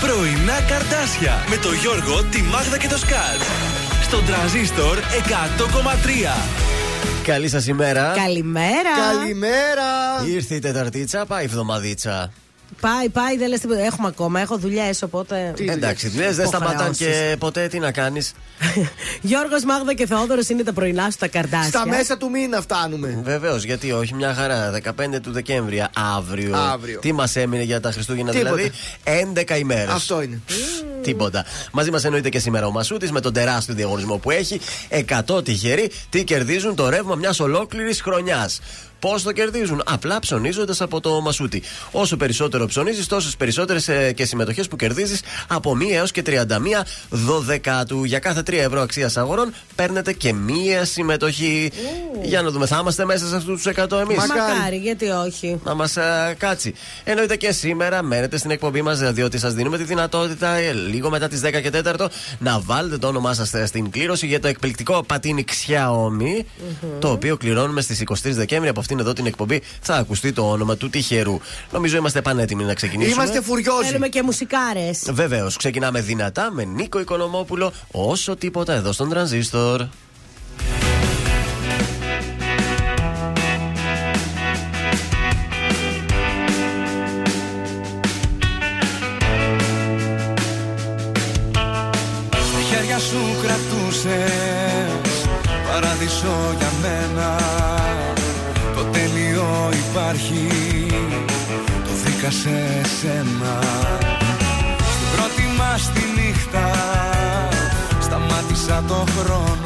πρωινά καρτάσια με το Γιώργο, τη Μάγδα και το Σκάτ. Στον τραζίστορ 100,3. Καλή σας ημέρα. Καλημέρα. Καλημέρα. Ήρθε η Τεταρτίτσα, πάει η εβδομαδίτσα. Πάει, πάει, δεν λες τίποτα. Έχουμε ακόμα, έχω δουλειές, οπότε. Τι Εντάξει, δουλειές; δεν σταματάνε και ποτέ τι να κάνεις. Γιώργος Μάγδα και Θεόδωρος είναι τα πρωινά σου τα καρτάσια. Στα μέσα του μήνα φτάνουμε. Βεβαίως, γιατί όχι, μια χαρά. 15 του Δεκέμβρη, αύριο. Αύριο. Τι μας έμεινε για τα Χριστούγεννα, Τίποτα. δηλαδή; 11 ημέρες. Αυτό είναι. Τίποτα. Μαζί μας εννοείται και σήμερα ο Μασούτης με τον τεράστιο διαγωνισμό που έχει. 100 τυχεροί τι κερδίζουν το ρεύμα μιας ολόκληρης χρονιάς. Πώς το κερδίζουν, απλά ψωνίζοντας από το Μασούτη. Όσο περισσότερο ψωνίζεις, τόσες περισσότερες και συμμετοχές που κερδίζεις από 1 έως και 31 δωδεκάτου. Για κάθε 3 ευρώ αξίας αγορών παίρνετε και μία συμμετοχή. Για να δούμε, θα είμαστε μέσα σε αυτούς τους 100 εμείς. Μακάρι, γιατί όχι. Να μας κάτσει. Εννοείται και σήμερα μένετε στην εκπομπή μας, διότι σας δίνουμε τη δυνατότητα ε, λίγο μετά τις 10 και 4 να βάλετε το όνομά σας στην κλήρωση για το εκπληκτικό πατίνι Xiaomi, το οποίο κληρώνουμε στις 23 Δεκέμβρη. Από αυτήν εδώ την εκπομπή θα ακουστεί το όνομα του τυχερού. Νομίζω είμαστε πανέτοιμοι να ξεκινήσουμε. Είμαστε φουριόζοι. Θέλουμε και μουσικάρες. Βεβαίως, ξεκινάμε δυνατά με Νίκο Οικονομόπουλο, όσο τίποτα εδώ στον τρανζίστορ. Στα χέρια σου κρατούσες Παράδεισο για μένα Το τέλειο υπάρχει Το βρήκα σε σένα. Στην πρώτη μας τη νύχτα Σταμάτησα το χρόνο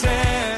φαντάζεσαι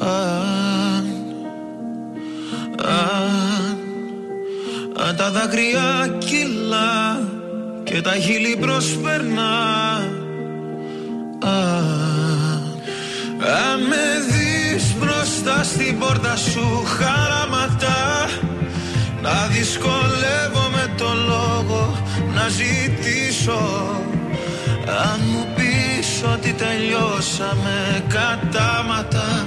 αν, αν, αν τα δάκρυα κυλά Και τα χείλη προσπερνά. Αν, αν με δεις μπροστά στην πόρτα σου χαραματά Να δυσκολεύομαι το λόγο να ζητήσω. Αν μου πεις ότι τελειώσαμε κατάματα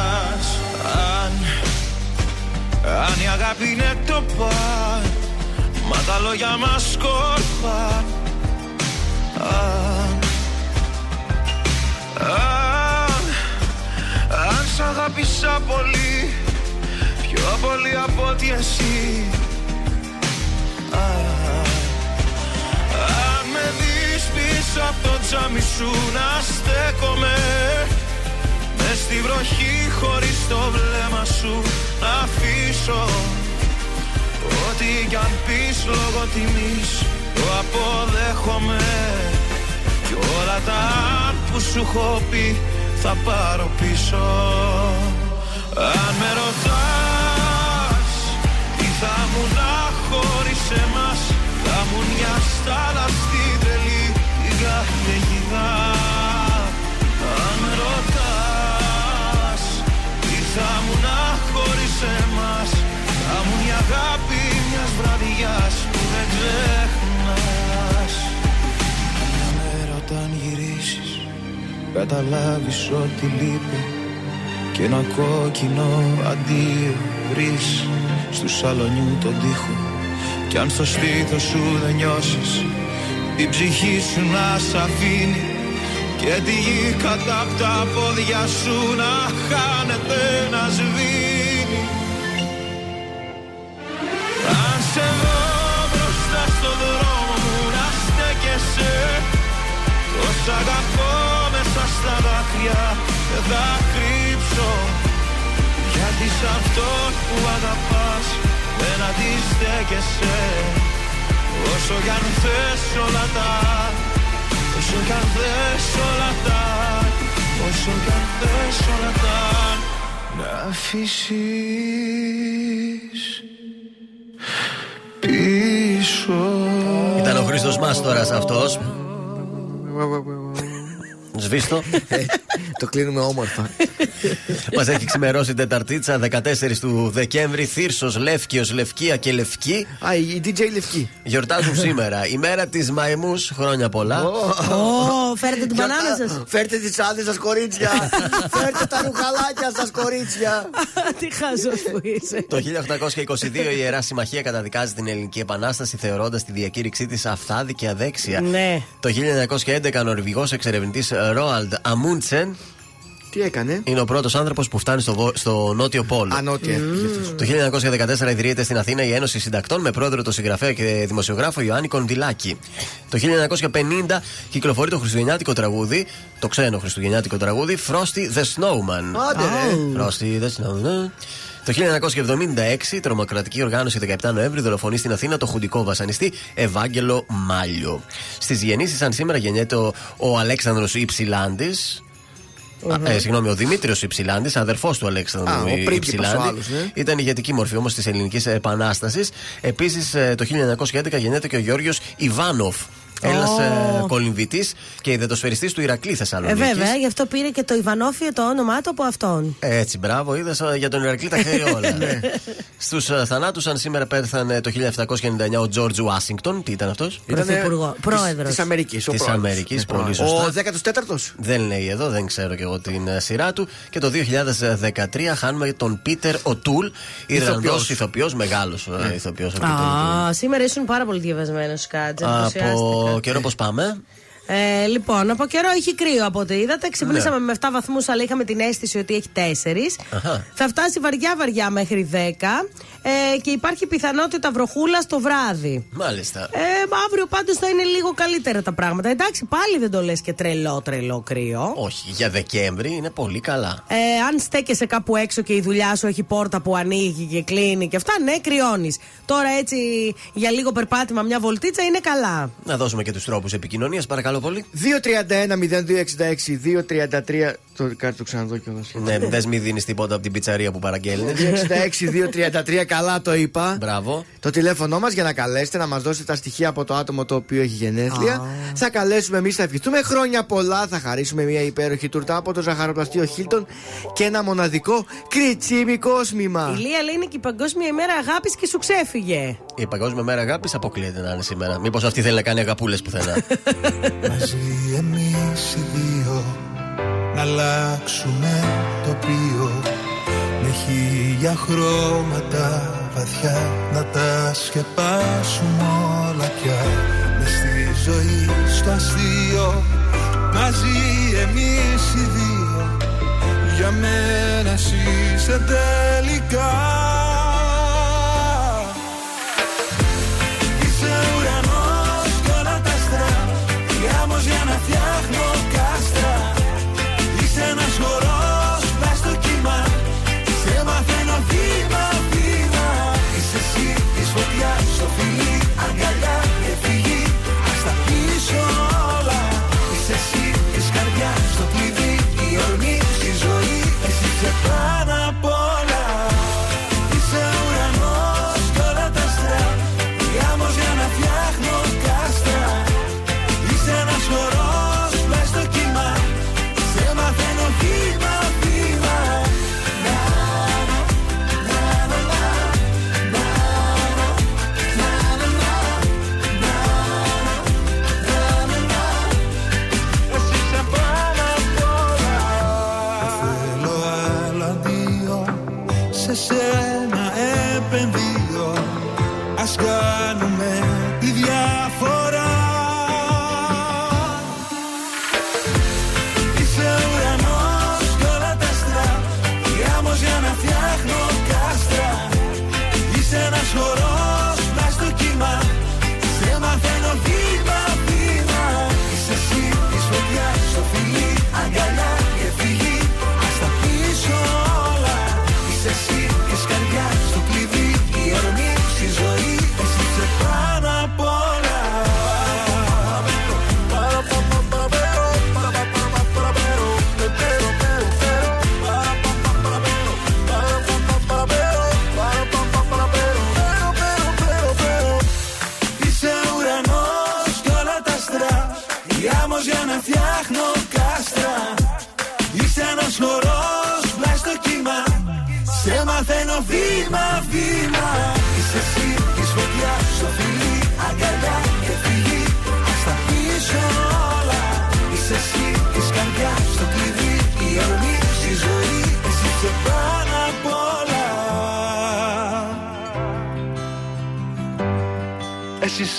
αν η αγάπη είναι το παν Μα τα λόγια μας σκόρπα Αν, αν, αν σ' αγάπησα πολύ Πιο πολύ από ότι εσύ. Αν, αν με δεις πίσω από το τζάμι σου να στέκομαι Μες στη βροχή χωρίς το βλέμμα σου να αφήσω. Ό,τι κι αν πεις λόγω τιμής το αποδέχομαι. Κι όλα τα αν που σου έχω πει θα πάρω πίσω. Αν με ρωτάς τι θα μου να χωρίς εμάς Θα μου μια στάλα θα μου να χωρίς εμάς. Θα μου μια αγάπη μιας βραδιάς που δεν ξεχνάς. Μια μέρα όταν γυρίσεις Καταλάβεις ότι λείπει Και ένα κόκκινο αντίο βρεις Στου σαλονιού τον τοίχο. Κι αν στο στήθος σου δεν νιώσεις Την ψυχή σου να σ' αφήνει Και τη γη κατά απ' τα πόδια σου να χάνεται να σβήνει. Αν σε δω μπροστά στο δρόμο μου να στέκεσαι. Τόσα αγαπώ μέσα στα δάκρυα δεν θα κρύψω. Γιατί σ' αυτόν που αγαπάς δεν αντιστέκεσαι. Όσο κι αν θες όλα τα Όσο κι αν θες όλα τα Όσο κι αν θες όλα τα Να αφήσεις πίσω Ήταν ο Χρήστο Μάστορα αυτό. Σβήστο. Το κλείνουμε όμορφα. Μας έχει ξημερώσει Τεταρτίτσα 14 του Δεκέμβρη. Θύρσος, Λεύκιος, Λευκία και Λευκή Α, η DJ Λευκή. γιορτάζουν σήμερα. Η μέρα της Μαϊμούς. Χρόνια πολλά. Ω, φέρετε την μπανάνα σας. Φέρτε τις τσάντε σας, κορίτσια. Φέρτε τα ρουχαλάκια σας, κορίτσια. Τι χάζο που είσαι. Το 1822 η Ιερά Συμμαχία καταδικάζει την Ελληνική Επανάσταση θεωρώντας τη διακήρυξή της αυθάδη και αδέξια. Ναι. Το 1911 ο Νορβηγός εξερευνητής Ρόαλντ Αμούντσεν Τι έκανε; είναι ο πρώτος άνθρωπος που φτάνει στο, βο- στο νότιο πόλο. Ανώτια. Το 1914 ιδρύεται στην Αθήνα η Ένωση Συντακτών με πρόεδρο τον συγγραφέα και δημοσιογράφο Ιωάννη Κονδυλάκη. Το 1950 κυκλοφορεί το χριστουγεννιάτικο τραγούδι, το ξένο χριστουγεννιάτικο τραγούδι Frosty the Snowman. Άντε ρε. Frosty the Snowman. Το 1976 τρομοκρατική οργάνωση 17 Νοέμβρη δολοφονεί στην Αθήνα το χουντικό βασανιστή Ευάγγελο Μάλιο. Στις γεννήσεις, σαν σήμερα γεννιέται ο, ο Αλέξανδρος Υψηλάντης, Α, ε, συγγνώμη, ο Δημήτριος Υψηλάντης, αδερφός του Αλέξανδρου Α, ο πρίγκιπας ο Υψηλάντη. άλλος, ναι. Ήταν ηγετική μορφή όμως της Ελληνικής Επανάστασης. Επίσης, το 1911 γεννιέται και ο Γιώργος Ιβάνοφ. Έλληνα Ω. κολυμβητής και ιδετοσφαιριστής του Ηρακλή Ε, Θεσσαλονίκη. βέβαια, γι' αυτό πήρε και το Ιβανόφιο το όνομά του από αυτόν. Έτσι, μπράβο, είδες για τον Ηρακλή τα ξέρει όλα. Στους θανάτους, αν σήμερα πέθανε το 1799 ο Τζορτζ Ουάσιγκτον. Τι ήταν αυτός; Πρωθυπουργό, πρόεδρος. Τη Αμερικής. Της Αμερικής, πολύ σωστά. Ο 14ο. Δεν λέει εδώ, δεν ξέρω και εγώ την ε, σειρά του. Και το 2013 χάνουμε τον Πίτερ Οτούλ, Ιρλανδός Ηθοποιός. ηθοποιός, μεγάλος ηθοποιός. Α, σήμερα ήσουν πάρα πολύ διαβασμένος, Κάτζα. Από καιρό πώς πάμε. Ε, λοιπόν, από καιρό έχει κρύο από ό,τι είδατε. Ξυπνήσαμε με 7 βαθμούς, αλλά είχαμε την αίσθηση ότι έχει 4. Αχα. Θα φτάσει βαριά-βαριά μέχρι 10. Ε, και υπάρχει πιθανότητα βροχούλα το βράδυ. Μάλιστα. Ε, αύριο πάντως θα είναι λίγο καλύτερα τα πράγματα. Εντάξει, πάλι δεν το λες και τρελό, τρελό κρύο. Όχι, για Δεκέμβρη είναι πολύ καλά. Ε, αν στέκεσαι κάπου έξω και η δουλειά σου έχει πόρτα που ανοίγει και κλείνει και αυτά, ναι, κρυώνεις. Τώρα έτσι για λίγο περπάτημα, μια βολτίτσα είναι καλά. Να δώσουμε και τους τρόπους επικοινωνίας, παρακαλώ πολύ. 231-0266-233. Το κάτι το ξαναδώ κιόλα. Ναι, δες μη δίνεις τίποτα από την πιτσαρία που παραγγέλνει. 266-233, καλά το είπα. Μπράβο. Το τηλέφωνό μας για να καλέσετε, να μας δώσετε τα στοιχεία από το άτομο το οποίο έχει γενέθλια. Θα καλέσουμε εμείς, θα ευχηθούμε χρόνια πολλά. Θα χαρίσουμε μια υπέροχη τουρτά από το ζαχαροπλαστείο Χίλτον και ένα μοναδικό κριτσίμι κόσμημα. Η Λία λέει είναι και η Παγκόσμια ημέρα αγάπης και σου ξέφυγε. Η Παγκόσμια Μέρα Αγάπης αποκλείεται να είναι σήμερα. Μήπως αυτή θέλει να κάνει αγαπούλες πουθενά. Μαζί εμείς οι δύο Να αλλάξουμε τοπίο Με χίλια χρώματα βαθιά Να τα σκεπάσουμε όλα πια. Με στη ζωή στο αστείο Μαζί εμείς οι δύο. Για μένα εσύ είσαι τελικά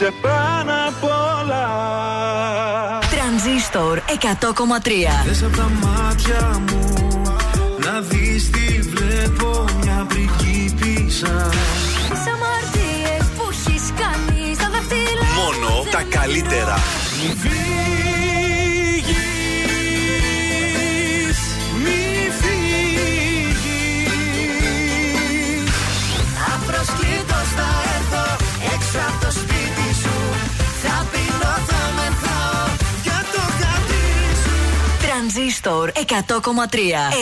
είσαι πάνω απ' όλα Τρανζίστορ 100,3. Δες απ' τα μάτια μου Να δεις τι βλέπω Μια πριγκίπισσα Τι αμαρτίες που έχεις κάνει στα δάχτυλα Μόνο τα καλύτερα. Μη Τρανζίστορ 100,3.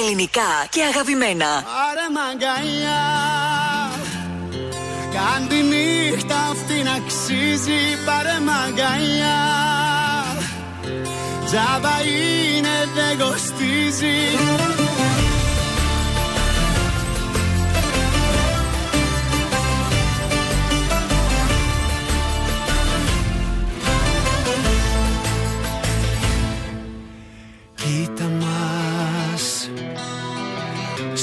Ελληνικά και αγαπημένα. Άρε μαγκαλιά Κάν τη νύχτα αυτή να αξίζει Πάρε μαγκαλιά Τζάμπα είναι δεν κοστίζει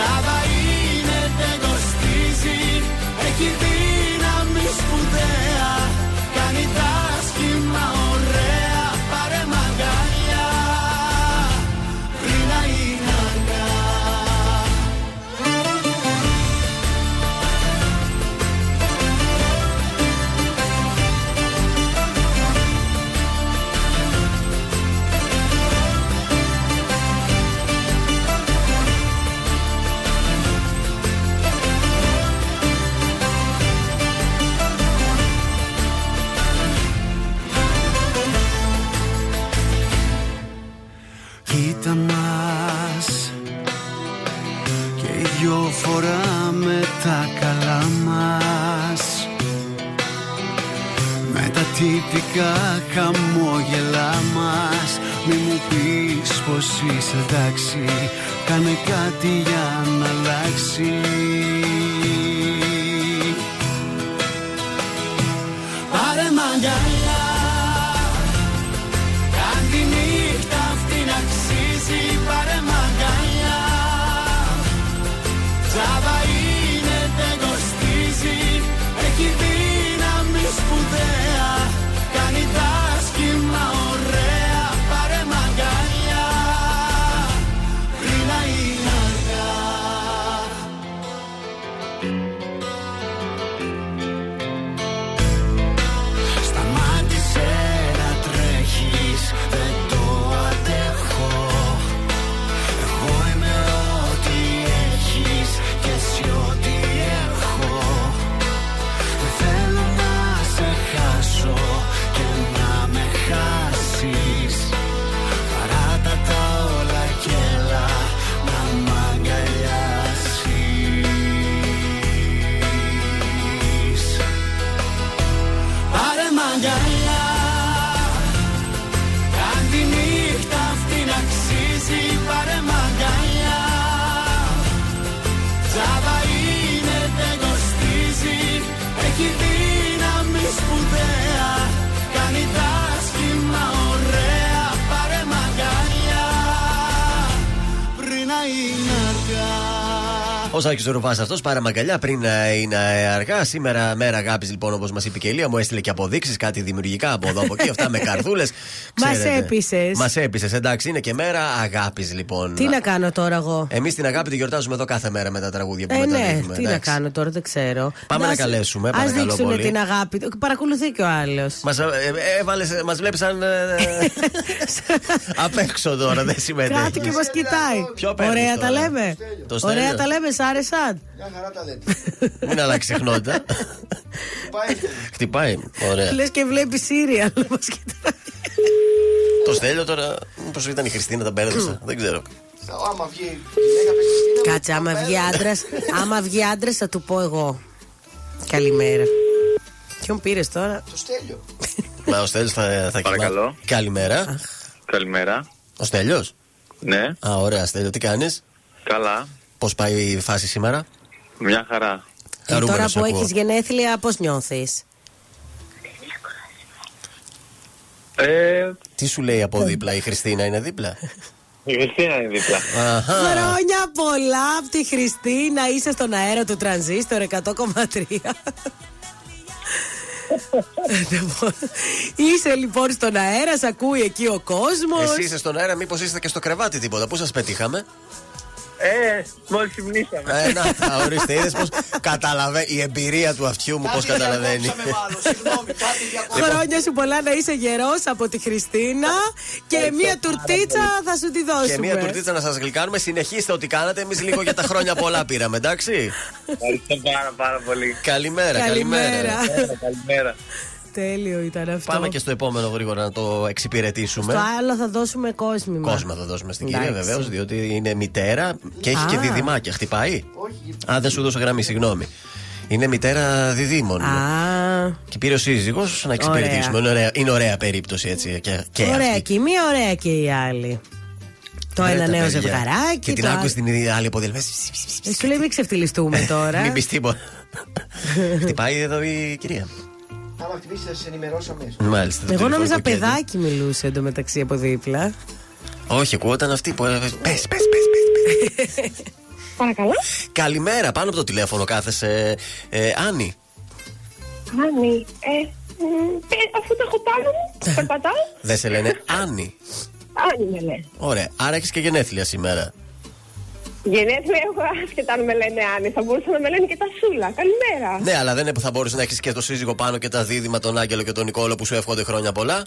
Τζάβα είναι δεν κοστίζει. Έχει δύναμη εντάξει. Κάνε κάτι για να αλλάξει Ο Σάκη Ρουβά αυτός πάρε μαγκαλιά πριν ε, είναι αργά. Σήμερα μέρα αγάπης, λοιπόν, όπως μας είπε και η Ελία, μου έστειλε και αποδείξεις, κάτι δημιουργικά από εδώ από εκεί. Αυτά με καρδούλες. Μας έπεισες. Μας έπεισες, εντάξει, είναι και μέρα αγάπης, λοιπόν. Τι να κάνω τώρα εγώ; Εμείς την αγάπη τη γιορτάζουμε εδώ κάθε μέρα με τα τραγούδια που Ε, ναι, μεταδίδουμε. τι να εντάξει. κάνω τώρα, δεν ξέρω. Πάμε να καλέσουμε, Α παρακαλώ δείξουν πολύ. την αγάπη. του. Παρακολουθεί και ο άλλος. Μας, ε, ε, έβαλες, μας βλέπεις σαν ε, απ' έξω τώρα, δεν συμμετέχεις. Κάτι και μας κοιτάει. Ποιο παίρνεις Ωραία τώρα; τα λέμε. Το Στέλιο. Ωραία τα λέμε, σ' άρεσαν. Μια χαρά τα λέτε. Μην αλλάξει συχνότητα. Χτυπάει. Ωραία. Λες και βλέπεις Σύριαλ. Μας κοιτάει. Το στέλιο τώρα. Μήπως ήταν η Χριστίνα, τα μπέρδεψα. Δεν ξέρω. Άμα βγει η γυναίκα πες Χριστίνα, Κάτσε, άμα βγει άντρα, άμα βγει άντρας θα του πω εγώ. Καλημέρα. Ποιον πήρες τώρα; Το στέλιο. Μα ο Στέλιος θα, θα Παρακαλώ. κοιμά- Καλημέρα. Καλημέρα. Ο Στέλιος; Ναι, Α, ωραία, Στέλιο, τι κάνεις; Καλά. Πώς πάει η φάση σήμερα; Μια χαρά. Ε, τώρα Χαρούμενος που ακούω. έχεις γενέθλια, πώς νιώθεις; Ε, Τι σου λέει από δίπλα, η Χριστίνα είναι δίπλα; η Χριστίνα είναι δίπλα. Αχα. Χρόνια πολλά από τη Χριστίνα. Είσαι στον αέρα του τρανζίστορ 100,3. Είσαι λοιπόν στον αέρα, σ' ακούει εκεί ο κόσμος. Εσύ είστε στον αέρα, μήπως είστε και στο κρεβάτι τίποτα. Πού σας πετύχαμε; Ε, μόλις ξυπνήσαμε. Ε, να, τα ορίστε, είδες πώς καταλαβαίνει η εμπειρία του αυτιού μου, πώς Κάτι καταλαβαίνει. διακόψαμε μάλλον, Συγγνώμη, κάτι διακόψαμε. Χρόνια σου πολλά να είσαι γερός από τη Χριστίνα και μία τουρτίτσα θα σου τη δώσουμε. Και μία τουρτίτσα να σας γλυκάνουμε. Συνεχίστε ό,τι κάνατε. Εμείς λίγο για τα χρόνια πολλά πήραμε, εντάξει. Ευχαριστώ πάρα πάρα πολύ. Καλημέρα, Καλημέρα. καλημέρα. Καλημέρα. Τέλειο ήταν αυτό. Πάμε και στο επόμενο γρήγορα να το εξυπηρετήσουμε. Στο άλλο θα δώσουμε κόσμημα. Κόσμο θα δώσουμε στην Εντάξει. κυρία βεβαίως, διότι είναι μητέρα και έχει Α. και διδυμάκια. Χτυπάει. Α, δεν σου δώσω γραμμή, συγγνώμη. Είναι μητέρα διδήμων. Α, Και πήρε ο σύζυγος να εξυπηρετήσουμε. Είναι ωραία, είναι ωραία περίπτωση έτσι. Και, και Ωραία αυτή. και η μία, ωραία και η άλλη. Το Ρε ένα τα νέο παιδιά. ζευγαράκι. Και την το άκουσε άλλο- την άλλη αποδελφέ. Ε, Σου λέει μην ξεφτυλιστούμε τώρα. Μην πεις τίποτα. Χτυπάει εδώ η κυρία. Άμα χτυπήσει, θα σας ενημερώσω αμέσως. Μάλιστα. το Εγώ νόμιζα τηλεφωνικό κέντρο. παιδάκι μιλούσε εντωμεταξύ από δίπλα. Όχι, ακούγονταν αυτή που. Πες, πες, πες. Παρακαλώ. Καλημέρα, πάνω από το τηλέφωνο κάθεσαι. Ε, Άννη. Άννη, ε, μ, ε, αφού το έχω πάνω μου, περπατάω. Δεν σε λένε Άννη. Άννη με λένε. Ωραία, άρα έχεις και γενέθλια σήμερα. Γενέθλια έχω άσχετα αν με λένε Άννη. Θα μπορούσαν να με λένε και τα Σούλα. Καλημέρα. Ναι, αλλά δεν είναι που θα μπορούσες να έχεις και το σύζυγο πάνω και τα δίδυμα, τον Άγγελο και τον Νικόλο που σου εύχονται χρόνια πολλά.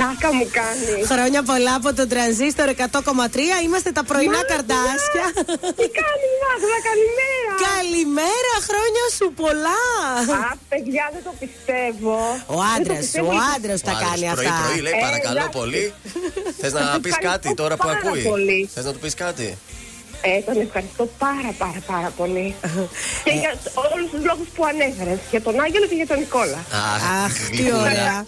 Λάκα μου κάνει. Χρόνια πολλά από τον τρανζίστορ 100,3. Είμαστε τα πρωινά καρδάσια. Τι κάνει η Μάγδα, καλημέρα. Καλημέρα, χρόνια σου πολλά. Α, παιδιά, δεν το πιστεύω. Ο άντρας σου, ο άντρας σου τα Ο άλλος κάνει πρωί, αυτά. πρωί λέει Ε, παρακαλώ εντάξει. πολύ. Θες να πεις Ευχαριστώ κάτι τώρα που πάρα ακούει; πολύ. Θες να του πεις κάτι; Ε, τον ευχαριστώ πάρα πάρα πάρα πολύ. και για όλους τους λόγους που ανέφερες. Για τον Άγγελο και για τον Νικόλα. Αχ, τι γλυκούλα. ωραία.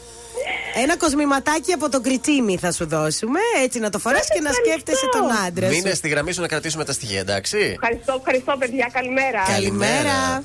Ένα κοσμηματάκι από τον Κριτσίμι θα σου δώσουμε. Έτσι να το φοράς και να ευχαριστώ. σκέφτεσαι τον άντρα σου. Μείνε στη γραμμή σου να κρατήσουμε τα στοιχεία, εντάξει; Ευχαριστώ, ευχαριστώ παιδιά, καλημέρα. Καλημέρα.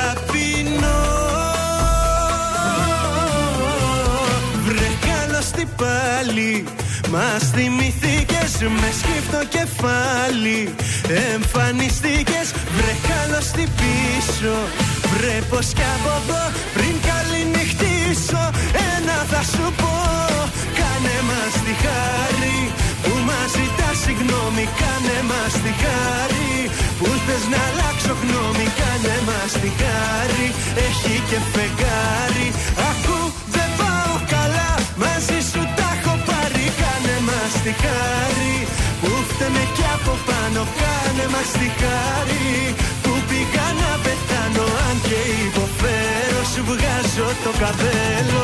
καλώς τι πάλι. Μας θυμηθήκες με σκύφτο κεφάλι. Εμφανιστήκες βρε καλώς τι πίσω. Βρε πως κι από εδώ πριν καληνυχτήσω. Ένα θα σου πω Κάνε μας τη χάρη. Που μας ζητάς συγγνώμη Κάνε μας τη χάρη. Που θες να αλλάξω γνώμη Κάνε μας τη χάρη. Έχει και φεγγάρι μας τη χάρη που φταίμε κι από πάνω Κάνε μας τη χάρη που πήγα να πεθάνω Αν και υποφέρω σου βγάζω το καπέλο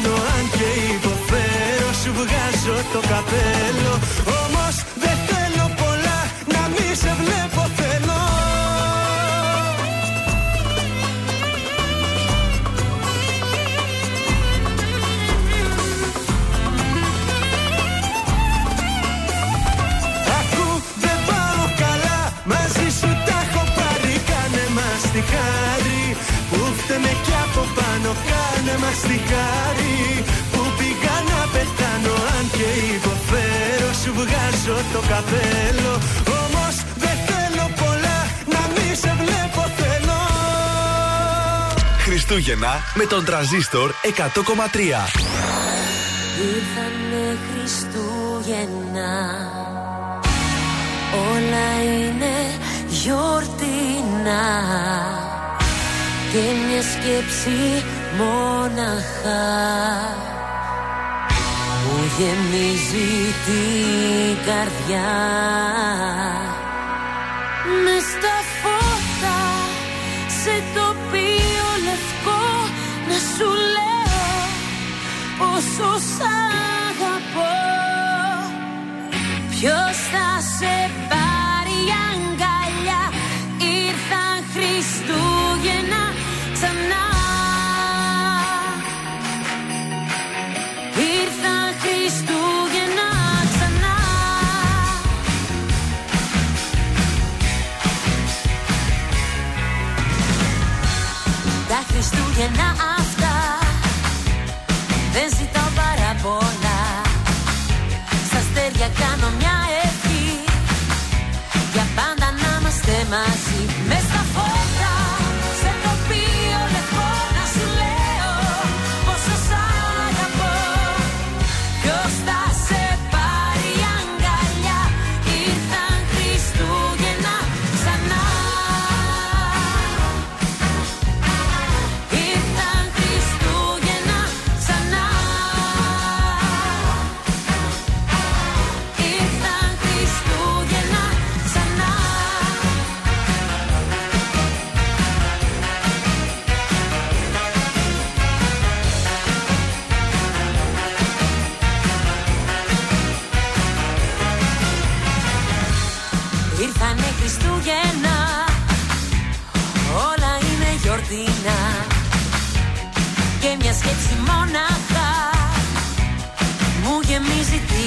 πεθάνω Αν και υποφέρω σου βγάζω το καπέλο. Όμως δεν θέλω πολλά να μη σε βλέπω θέλω. Ακού δεν πάω καλά Μαζί σου τα έχω πάρει Κάνε μας τη χάρη Που φταίμε κι από πάνω κάνω κάνε μας τη χάρη Που πήγα να πεθάνω. Αν και υποφέρω Σου βγάζω το καπέλο. Όμως δεν θέλω πολλά να μη σε βλέπω θέλω. Χριστούγεννα με τον τραζίστορ 100,3. Ήρθανε Χριστούγεννα. Όλα είναι γιορτινά. Και μια σκέψη μόναχα Μου γεμίζει την καρδιά. Μες στα φώτα σε τοπίο λευκό Να σου λέω πόσο σ' αγαπώ. Ποιος θα σε πάρει Χριστούγεννα αυτά Δεν ζητάω πάρα πολλά Στα αστέρια κάνω μια ευχή Για πάντα να είμαστε μαζί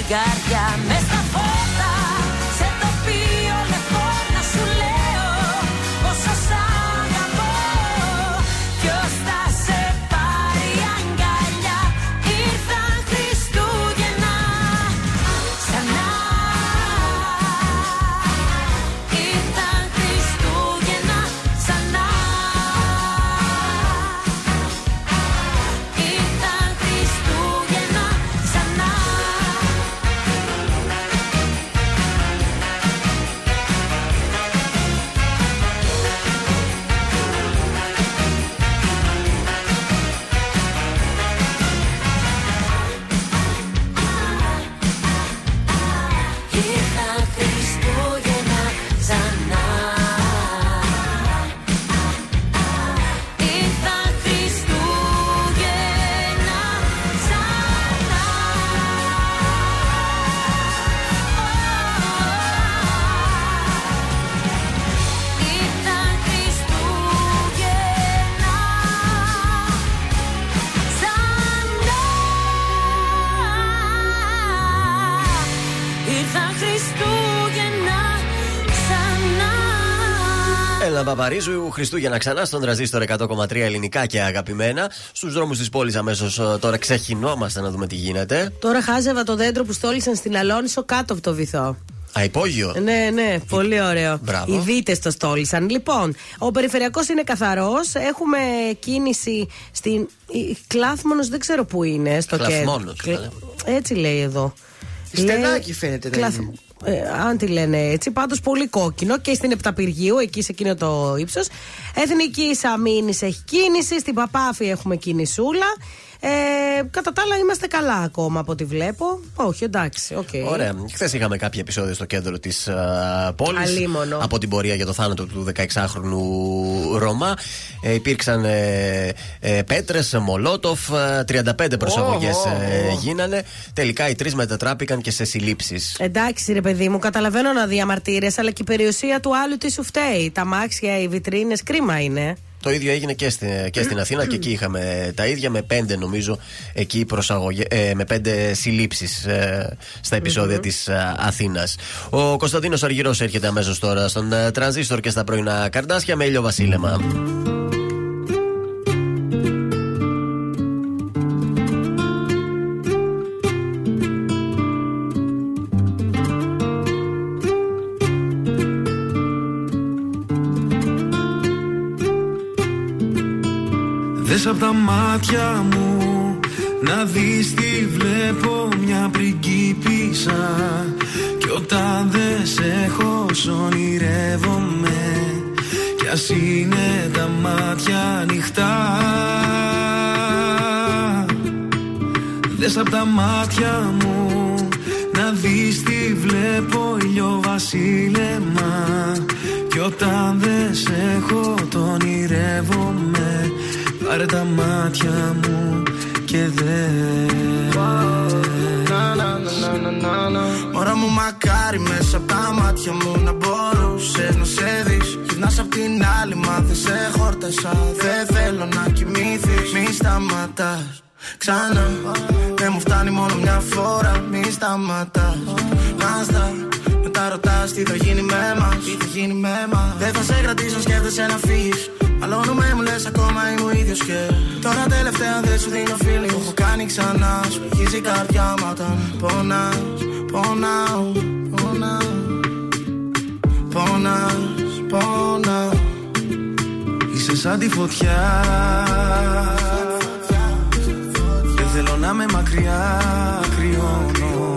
γεμίζει την καρδιά Παπαρίζου, Χριστούγεννα ξανά στον τραζίστορ 100,3 ελληνικά και αγαπημένα. Στους δρόμους της πόλης αμέσως τώρα ξεχυνόμαστε να δούμε τι γίνεται. Τώρα χάζευα το δέντρο που στόλισαν στην Αλόνισο κάτω από το βυθό. Α, υπόγειο. Ναι, ναι, πολύ ωραίο. Μπράβο. Οι δίτε το στόλισαν. Λοιπόν, ο περιφερειακός είναι καθαρός. Έχουμε κίνηση στην. Κλάθμονος δεν ξέρω πού είναι. Στο Κλαθμόνος, κέντρο. καλά. Έτσι λέει εδώ. Στενάκι Λέει- φαίνεται να Κλαθ- είναι. Ε, αν τη λένε έτσι, πάντως πολύ κόκκινο και στην Επταπυργίου, εκεί σε εκείνο το ύψος. Εθνικής Αμύνης έχει κίνηση, στην Παπάφη έχουμε κινησούλα. Ε, κατά τα άλλα είμαστε καλά ακόμα από ό,τι βλέπω. Όχι, εντάξει, οκ. Ωραία. Χθες είχαμε κάποια επεισόδια στο κέντρο της πόλης. Αλίμονο. Από την πορεία για το θάνατο του 16χρονου Ρωμά. Ε, υπήρξαν ε, ε, πέτρες, μολότοφ. ε, 35 προσαγωγές Ω, ω, ω. γίνανε. Τελικά οι τρεις μετατράπηκαν και σε συλλήψεις. Εντάξει, ρε παιδί μου, καταλαβαίνω να διαμαρτύρε, αλλά και η περιουσία του άλλου τι σου φταίει. Τα μάξια, οι βιτρίνες, κρίμα είναι. Το ίδιο έγινε και, στη, και στην Αθήνα και εκεί είχαμε τα ίδια με πέντε νομίζω εκεί προσαγωγέ, ε, με πέντε συλλήψεις ε, στα επεισόδια της ε, Αθήνας. Ο Κωνσταντίνος Αργυρός έρχεται αμέσως τώρα στον ε, Τρανζίστορ και στα πρωινά καρδάσια με ήλιο βασίλεμα. Μάτια μου να δεις τι βλέπω μια πριγκίπισσα. Κι όταν δεν σε έχω σ' ονειρεύομαι. Κι ας είναι τα μάτια ανοιχτά. Δες απ' τα μάτια μου να δεις τι βλέπω ηλιοβασίλεμα. Κι όταν δεν σε έχω τον ονειρεύομαι Πάρε τα μάτια μου και δες. Μωρά μου μακάρι μέσα από τα μάτια μου να μπορούσε να σε δεις. Γυρνάς απ' την άλλη μα δεν σε χόρτασα. Δεν θέλω να κοιμήθεις Μη σταματάς. Ξανά. Δεν μου φτάνει μόνο μια φορά. Μη σταματάς. Μάστα μετά ρωτάς τι θα γίνει με μας. Τι θα γίνει με μας. Δεν θα σε κρατήσω σκέφτεσαι να φύγεις Μαλώνουμε μου λες ακόμα είμαι ο ίδιος και Τώρα τελευταία δεν σου δίνω φίλη Το έχω κάνει ξανά Σου η καρδιά μου όταν πονάς Πονάω, πονάω Πονάς, πονάω. Είσαι σαν τη φωτιά Δεν θέλω να με μακριά Κρυώνω.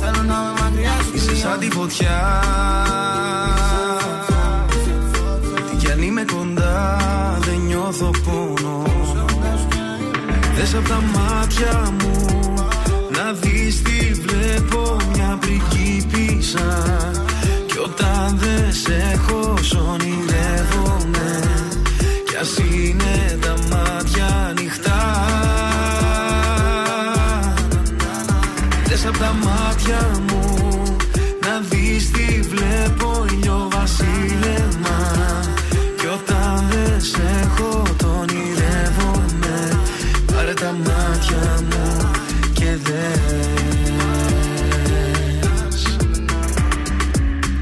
Θέλω να με μακριά σου Είσαι σαν τη φωτιά νιώθω πόνο. Δες απ' τα μάτια μου Να δεις τι βλέπω Μια πριγκίπισσα Κι όταν δεν σε έχω σ' ονειρεύομαι. Κι ας είναι τα μάτια ανοιχτά. Δες απ' τα μάτια μου Να δεις τι βλέπω ηλιοβασίλεμα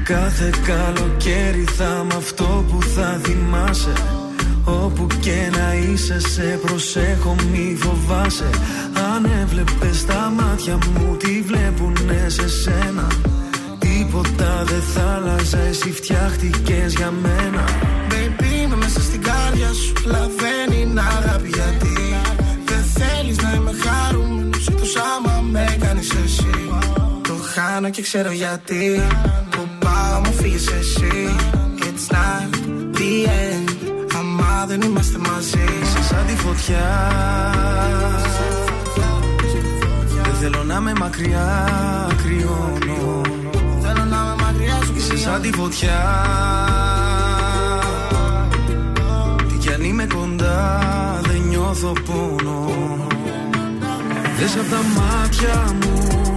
Κάθε καλοκαίρι θα μ' αυτό που θα θυμάσαι. Όπου και να είσαι σε προσέχω μη φοβάσαι. Αν έβλεπες τα μάτια μου τι βλέπουνε σε σένα; Τίποτα δεν θα άλλαζε εσύ φτιάχτηκες για μένα. Baby είμαι μέσα στην κάρδια σου Λαβαίνει να αγάπη γιατί Δεν θέλεις να είμαι χαρούμενος Εκτός άμα με κάνεις εσύ Το χάνω και ξέρω γιατί. Που πάω μου φύγεις εσύ. It's not the end. Άμα δεν είμαστε μαζί. Είσαι σαν τη φωτιά. Δεν θέλω να με μακριά κρυώνω. Θέλω να με μακριά σου Είσαι σαν τη φωτιά. Τι κι αν είμαι κοντά δεν νιώθω πόνο. Δες απ' τα μάτια μου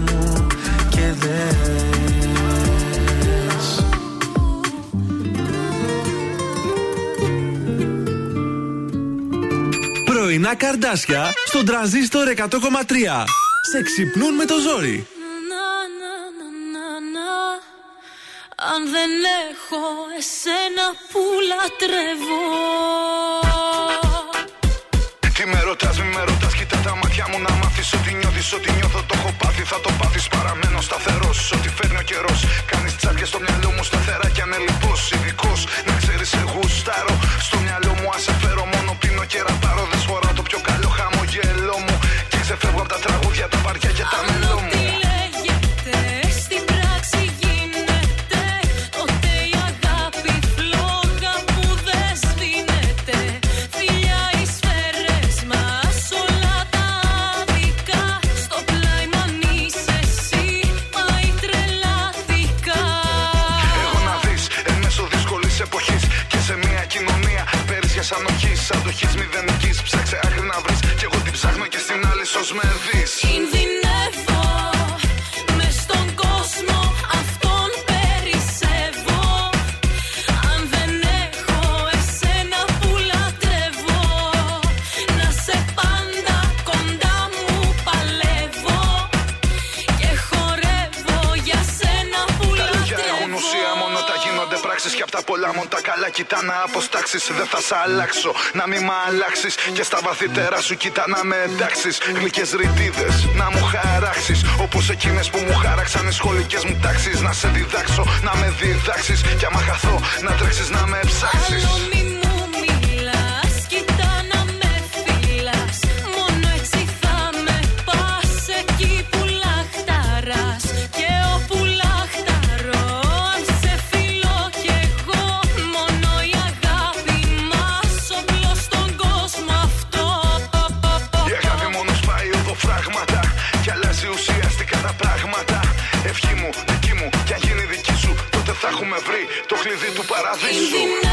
Πρωινά καρδάσια στον τραζίστορ 100,3. Σε ξυπνούν με το ζόρι. Αν δεν έχω εσένα που λατρεύω Τι με ρωτάς, μη με ρωτάς, κοίτα τα μάτια μου να μάθεις Ότι νιώθεις, ότι νιώθω, το έχω πάθει, θα το πάθεις. Παραμένω σταθερός, ό,τι φέρνει ο καιρός. Κάνεις τσάπια στο μυαλό μου σταθερά κι ανελειπώς. Ειδικός, να ξέρεις σε γουστάρω Στο μυαλό μου ας σε φέρω, μόνο πίνω και ραπάρω. Δεν σφοράω το πιο καλό χαμογέλο μου. Και ξεφεύγω από τα τραγούδια, τα βαριά και τα και στην αποστάξει. Δεν θα σ' αλλάξω, να μην μ' αλλάξεις. Και στα βαθύτερα σου κοιτά να με εντάξεις. Γλυκές ρητίδες να μου χαράξεις. Όπως εκείνες που μου χάραξαν οι σχολικές μου τάξεις. Να σε διδάξω, να με διδάξεις. Και άμα χαθώ, να τρέξεις να με ψάξεις. I feel you.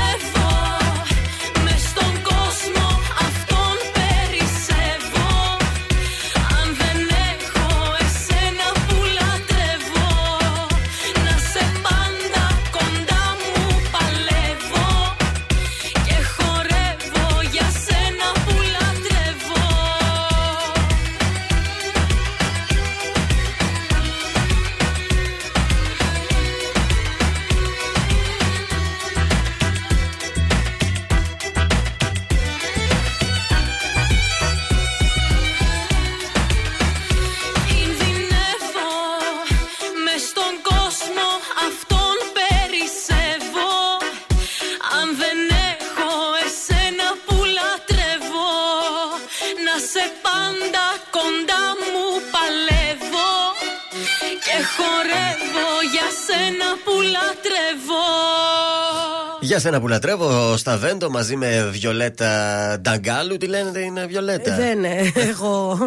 Που λατρεύω στα Βέντο μαζί με Βιολέτα Νταγκάλου. Τι λένε, είναι Βιολέτα; Δεν είναι. Εγώ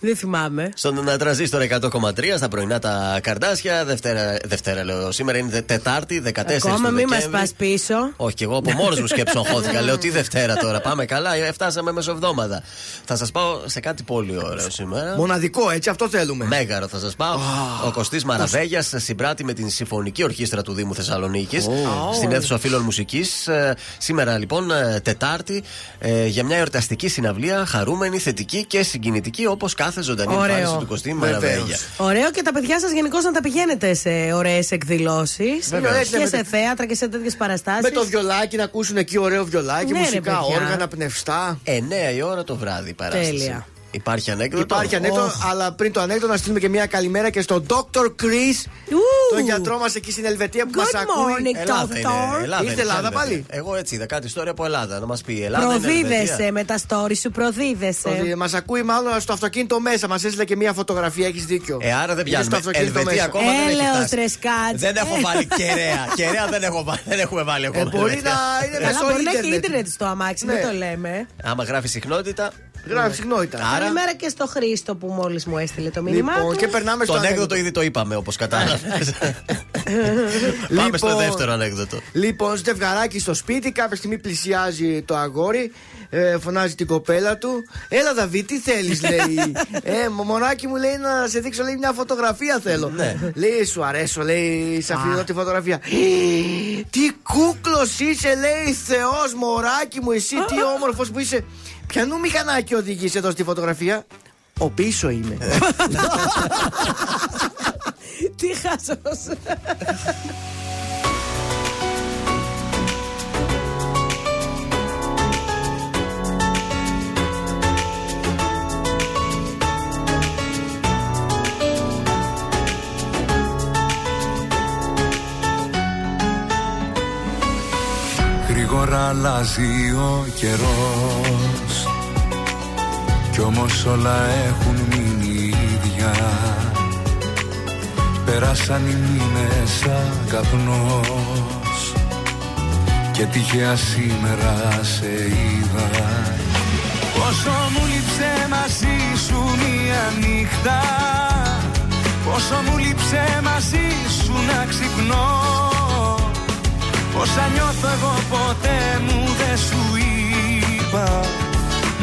δεν θυμάμαι. Στον τραζίστορ 100,3 στα πρωινά τα καρδάσια. Δευτέρα, Δευτέρα λέω. Σήμερα είναι Τετάρτη, 14 Ακόμα του μην μας Δεκέμβρη. πας πίσω. Όχι, και εγώ από μόνος μου σκέψω αγχώθηκα. Λέω τι Δευτέρα τώρα. Πάμε καλά, ε, φτάσαμε μεσοβδόμαδα. Θα σας πάω σε κάτι πολύ ωραίο σήμερα. Μοναδικό, έτσι, αυτό θέλουμε. Μέγαρο θα σας πάω. Ο Κωστής Μαραβέγιας συμπράττει με την Συμφωνική Ορχήστρα του Δήμου Θεσσαλονίκης στην αίθουσα φίλων μουσικής. Σήμερα λοιπόν, ε, Τετάρτη, ε, για μια εορταστική συναυλία χαρούμενη, θετική και συγκινητική όπως κάθε ζωντανή Ωραίο. εμφάνιση του Κωστή Μαραβέγια. Ωραίο και τα παιδιά σας γενικώς να τα πηγαίνετε σε ωραίες εκδηλώσεις. Βέβαια. Έτσι, Και με σε το- θέατρα και σε τέτοιες παραστάσεις. Με το βιολάκι να ακούσουν εκεί ωραίο βιολάκι, Ναι, ρε, μουσικά παιδιά. όργανα, πνευστά. 9 η ώρα το βράδυ η παράσταση. Τέλεια. Υπάρχει ανέκδοτο. Υπάρχει ανέκδοτο, αλλά πριν το ανέκδοτο να στείλουμε και μια καλημέρα και στον Dr. Chris, τον γιατρό μας εκεί στην Ελβετία που Good μας ακούει. morning, Ελλάδα είναι, doctor. Ελλάδα Ήρθε είναι, Ελλάδα Ελβετία. πάλι; Εγώ έτσι είδα κάτι ιστορία από Ελλάδα. Να μας πει η Ελλάδα. είναι Ελβετία. Προδίδεσαι με τα story σου, προδίδεσαι. Μας ακούει μάλλον στο αυτοκίνητο μέσα. Μας έστειλε και μια φωτογραφία, έχεις δίκιο. Ε, άρα δεν Είναι στο πιάνουμε. αυτοκίνητο Ελβετία μέσα. ακόμα δεν έχει Έλεος, φτάσει. ρε, σκάτς. Δεν έχω βάλει κεραία. κεραία δεν, έχω βάλει, δεν έχουμε βάλει ακόμα. Ε, μπορεί Ελβετία. να είναι Καλά, μέσω μπορεί να έχει ίντερνετ. ίντερνετ στο αμάξι, Ναι. δεν το λέμε. Άμα γράφει συχνότητα. Γράφει συχνότητα. Άρα. Καλημέρα και στο Χρήστο που μόλις μου έστειλε το μήνυμά Λοιπόν, του. και περνάμε στο Το ανέκδοτο ανέκδοτο. ήδη το είπαμε όπως κατάλαβες. Πάμε στο Λοιπόν, δεύτερο ανέκδοτο. Λοιπόν, ζευγαράκι στο σπίτι, κάποια στιγμή πλησιάζει το αγόρι, ε, φωνάζει την κοπέλα του. Έλα, Δαβί, τι θέλεις, λέει. ε, μο- μονάκι μου λέει να σε δείξω λέει, μια φωτογραφία θέλω. Ναι. Λέει, σου αρέσω, λέει, σε αυτή εδώ τη φωτογραφία. τι κούκλος είσαι, λέει, Θεός, μωράκι μου, εσύ, τι όμορφος που είσαι. Ποιανού μηχανάκι οδηγείς εδώ στη φωτογραφία; Ο πίσω είμαι. Τι χάσος. Γρήγορα αλλάζει ο καιρός Κι όμως όλα έχουν μείνει ίδια. Πέρασαν οι μήνες σαν καπνός Και τυχαία σήμερα σε είδα. Πόσο μου λείψε μαζί σου μία νύχτα. Πόσο μου λείψε μαζί σου να ξυπνώ. Πόσα νιώθω εγώ ποτέ μου δεν σου είπα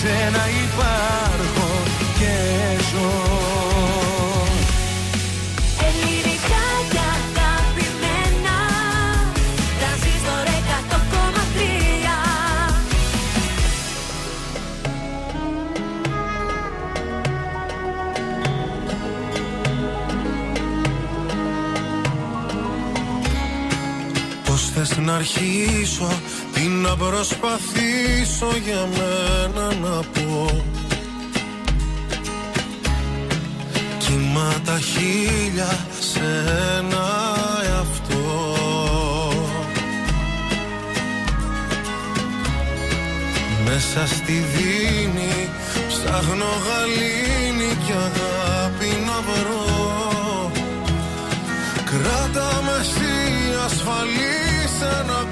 σένα υπάρχω και ζω. Ελληνικά και αγαπημένα Τρανζίστορ 100,3 Πώς θες να αρχίσω Τι να προσπαθήσω για μένα να πω. Κύμα τα χίλια σε ένα εαυτό. Μέσα στη δίνη ψάχνω γαλήνη και αγάπη να βρω. Κράτα με εσύ ασφαλή σε ένα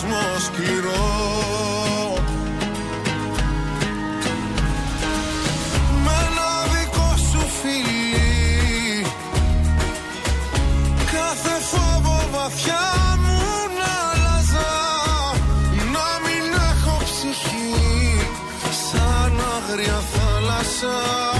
κόσμο σκληρό Με ένα δικό σου φιλί. Κάθε φόβο βαθιά μου να άλλαζα Να μην έχω ψυχή. Σαν άγρια θάλασσα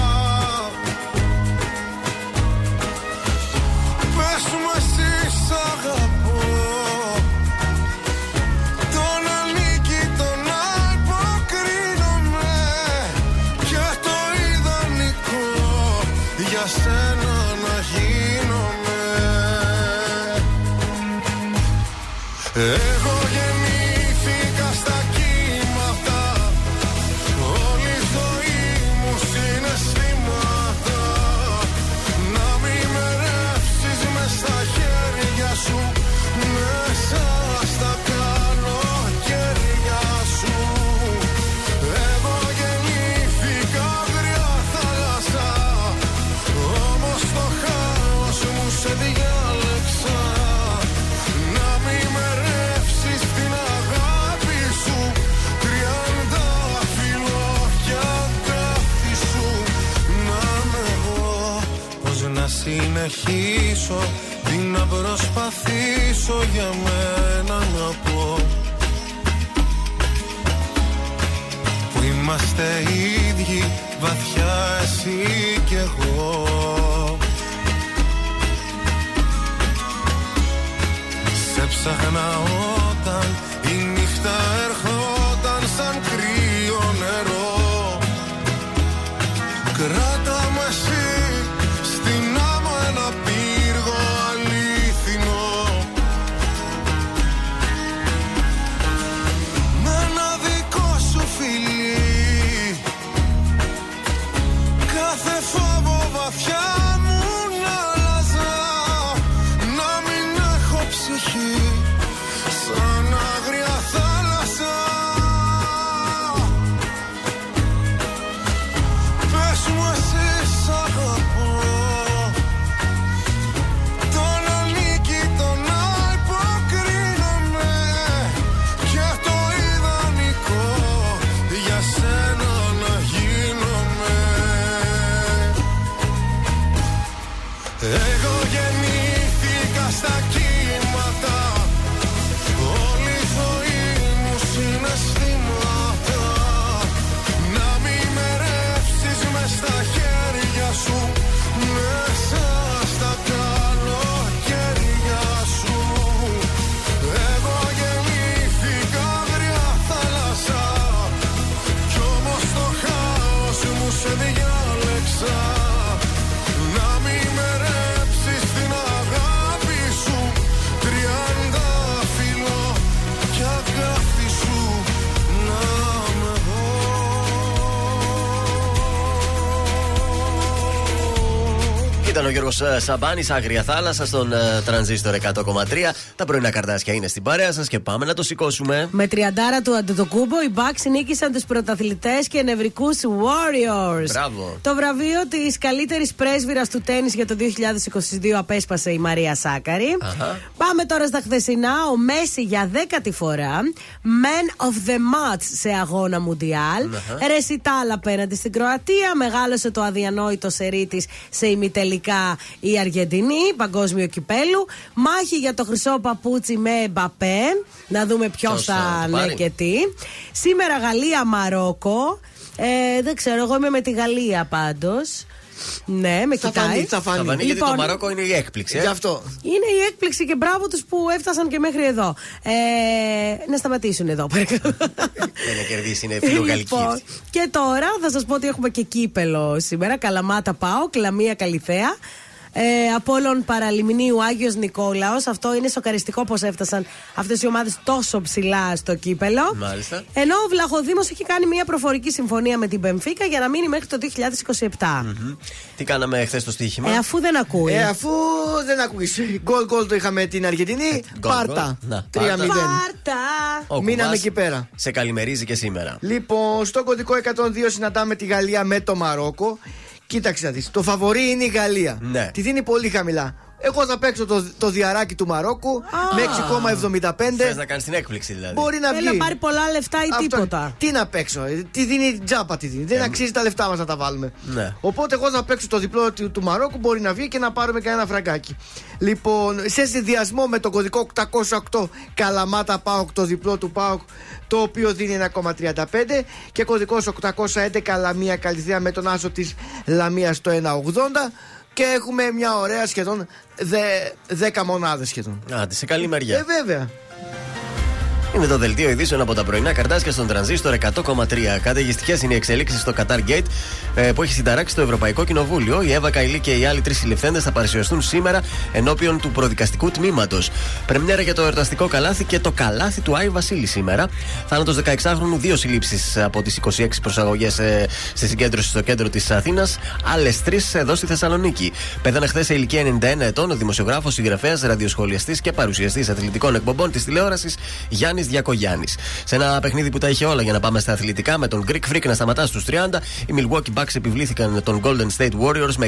Εγώ συνεχίσω Τι να προσπαθήσω για μένα να πω. Που είμαστε ίδιοι βαθιά εσύ κι εγώ. Σε ψάχνα όταν η νύχτα ερχόταν σαν Γιώργο Σαμπάνης, Άγρια Θάλασσα, στον ε, τρανζίστορ 100,3. Τα πρωινά καρδάσια είναι στην παρέα σας και πάμε να το σηκώσουμε. Με τριαντάρα του Αντετοκούμπο, οι Bucks νίκησαν τους πρωταθλητές και νευρικούς Warriors. Μπράβο. Το βραβείο της καλύτερης πρέσβυρα του τέννη για το 2022 απέσπασε η Μαρία Σάκαρη. Αχα. Πάμε τώρα στα χθεσινά. Ο Μέση για δέκατη φορά. Man of the Match σε αγώνα Μουντιάλ. Αχα. Ρεσιτάλ απέναντι στην Κροατία. Μεγάλωσε το αδιανόητο σερί της σε ημιτελικά η Αργεντινή. Παγκόσμιο κυπέλου. Μάχη για το χρυσό παπούτσι με Μπαπέ. Να δούμε ποιος Ποιος θα θα το ναι πάρει. και τι. Σήμερα Γαλλία-Μαρόκο. Ε, δεν ξέρω, εγώ είμαι με τη Γαλλία πάντως. Ναι, με Θα κοιτάει. φανεί, θα φανεί. Θα φανεί γιατί Λοιπόν, το Μαρόκο είναι η έκπληξη. ε. Γι' αυτό. είναι η έκπληξη και μπράβο τους που έφτασαν και μέχρι εδώ. Ε, να σταματήσουν εδώ, παρακαλώ. Δεν είναι κερδίσει, είναι φιλογαλλική. Λοιπόν, και τώρα θα σας πω ότι έχουμε και κύπελο σήμερα. Καλαμάτα πάω, Κλαμία Καλιθέα. Ε, Απόλλων Παραλιμνίου Άγιος Νικόλαος Αυτό είναι σοκαριστικό πως έφτασαν αυτές οι ομάδες τόσο ψηλά στο κύπελο Μάλιστα. Ενώ ο Βλαχοδήμος έχει κάνει μια προφορική συμφωνία με την Πεμφίκα Για να μείνει μέχρι το 2027 Μμμ. Τι κάναμε χθες το στοίχημα; Ε, αφού δεν ακούει Ε, αφού δεν ακούεις. Γκολ γκολ το είχαμε την Αργεντινή. γκολ, Πάρτα. γκολ. Να, 3-0. πάρτα. Πάρτα Ο Μείναμε Κουβάς εκεί πέρα. Σε καλημερίζει και σήμερα. Λοιπόν, στο κωδικό 102 συναντάμε τη Γαλλία με το Μαρόκο. Κοίταξε να δεις, Το φαβορή είναι η Γαλλία. Ναι. Τη δίνει πολύ χαμηλά. Εγώ θα παίξω το, το διαράκι του Μαρόκου με 6,75. Θες να κάνεις την έκπληξη δηλαδή. Μπορεί να Θέλει βγει. να πάρει πολλά λεφτά ή Αυτό- τίποτα Τι να παίξω, ε, τι δίνει τζάπα τη δίνει. Δεν αξίζει τα λεφτά μας να τα βάλουμε. Ναι. Οπότε εγώ θα παίξω το διπλό του, του Μαρόκου, μπορεί να βγει και να πάρουμε κανένα φραγκάκι. Λοιπόν, σε συνδυασμό με το κωδικό 808 Καλαμάτα Πάοκ, το διπλό του Πάοκ, το οποίο δίνει 1,35 και κωδικός 811 Λαμία Καλυθέα με τον άσο της Λαμίας στο 1,80 και έχουμε μια ωραία σχεδόν δε, 10 μονάδες σχεδόν. Άντε, σε καλή μεριά. Ε, βέβαια. Είναι το δελτίο ειδήσεων από τα πρωινά καρτάσια στον τρανζίστορ 100,3. Καταιγιστικές είναι οι εξελίξεις στο Qatar Gate ε, που έχει συνταράξει το Ευρωπαϊκό Κοινοβούλιο. Η Εύα Καηλή και οι άλλοι τρεις συλληφθέντες θα παρουσιαστούν σήμερα ενώπιον του προδικαστικού τμήματος. Πρεμιέρα για το εορταστικό καλάθι και το καλάθι του Άι Βασίλη σήμερα. Θάνατος 16χρονου, δύο συλλήψεις από τις 26 προσαγωγές ε, στη συγκέντρωση στο κέντρο της Αθήνας. Άλλες τρεις εδώ στη Θεσσαλονίκη. Πέθανε χθες σε ηλικία 91 ετών ο δημοσιογράφος, συγγραφέας, ραδιοσχολιαστής και παρουσιαστής αθλητικών εκπομπών της τηλεόρασης Γιάννης Διακογιάννης. Σε ένα παιχνίδι που τα είχε όλα για να πάμε στα αθλητικά με τον Greek Freak να σταματά στους 30, οι Milwaukee Bucks επιβλήθηκαν τον Golden State Warriors με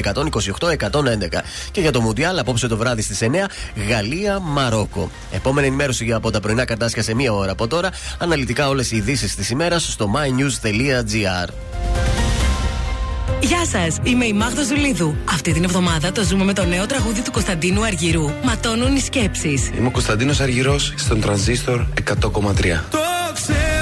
128-111. Και για το Mundial απόψε το βράδυ στις 9, Γαλλία-Μαρόκο. Επόμενη ενημέρωση από τα πρωινά καρτάσια σε μία ώρα από τώρα. Αναλυτικά όλες οι ειδήσεις της ημέρας στο mynews.gr. Γεια σας, είμαι η Μάγδα Ζουλίδου. Αυτή την εβδομάδα το ζούμε με το νέο τραγούδι του Κωνσταντίνου Αργυρού. Ματώνουν οι σκέψεις. Είμαι ο Κωνσταντίνος Αργυρός στον Τρανζίστορ 100,3. Το ξέρω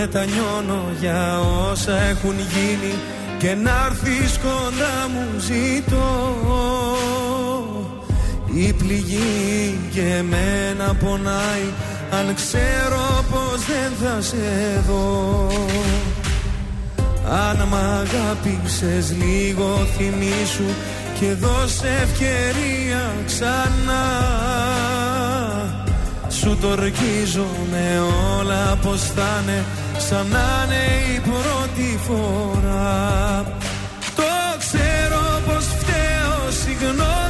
Μετανιώνω για όσα έχουν γίνει Και να έρθεις κοντά μου ζητώ. Η πληγή και εμένα πονάει Αν ξέρω πως δεν θα σε δω. Αν μ' αγάπησες λίγο θυμήσου Και δώσε ευκαιρία ξανά σου το ορκίζομαι όλα πως θα είναι Σαν να είναι η πρώτη φορά. Το ξέρω πως φταίω Συγγνώμη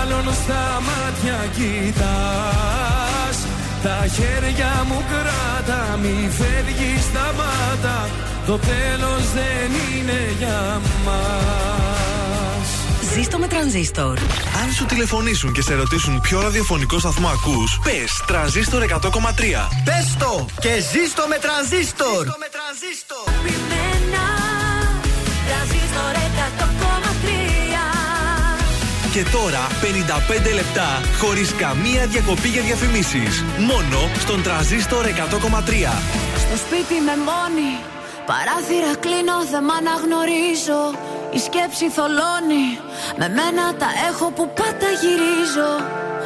άλλον στα μάτια κοιτάς Τα χέρια μου κράτα Μη φεύγεις σταμάτα Το τέλος δεν είναι για μας Ζήστο με τρανζίστορ. Αν σου τηλεφωνήσουν και σε ρωτήσουν ποιο ραδιοφωνικό σταθμό ακούς, πες τρανζίστορ 100,3. Πες το και ζήστο με τρανζίστορ. Πειμένα, τρανζίστορ 100,3. Και τώρα 55 λεπτά χωρίς καμία διακοπή για διαφημίσεις. Μόνο στον τρανζίστορ 100,3. Στο σπίτι με μόνη Παράθυρα κλείνω, δεν μ' αναγνωρίζω Η σκέψη θολώνει Με μένα τα έχω που πάντα γυρίζω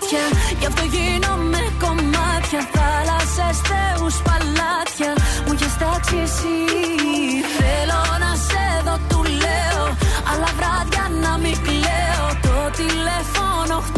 μάτια. Γι' αυτό γίνομαι κομμάτια. Θάλασσες, θεούς, παλάτια. Μου έχεις τάξει εσύ. Θέλω να σε δω, του λέω. Αλλά βράδια να μην κλαίω. Το τηλέφωνο χτυπάει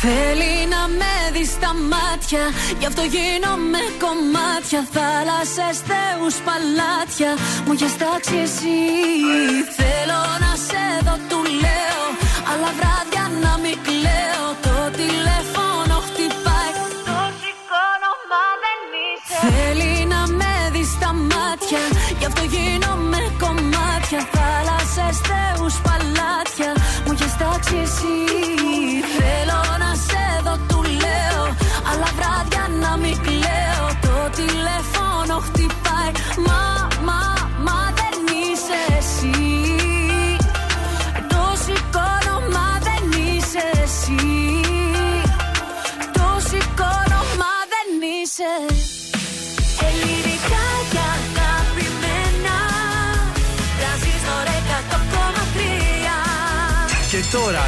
Θέλει να με δεις στα μάτια Γι' αυτό γίνομαι κομμάτια. Θάλασσες, θεούς, παλάτια Μου έχεις τάξει εσύ. Θέλω να Θάλασσες, θεούς, παλάτια. Μου έχεις τάξει εσύ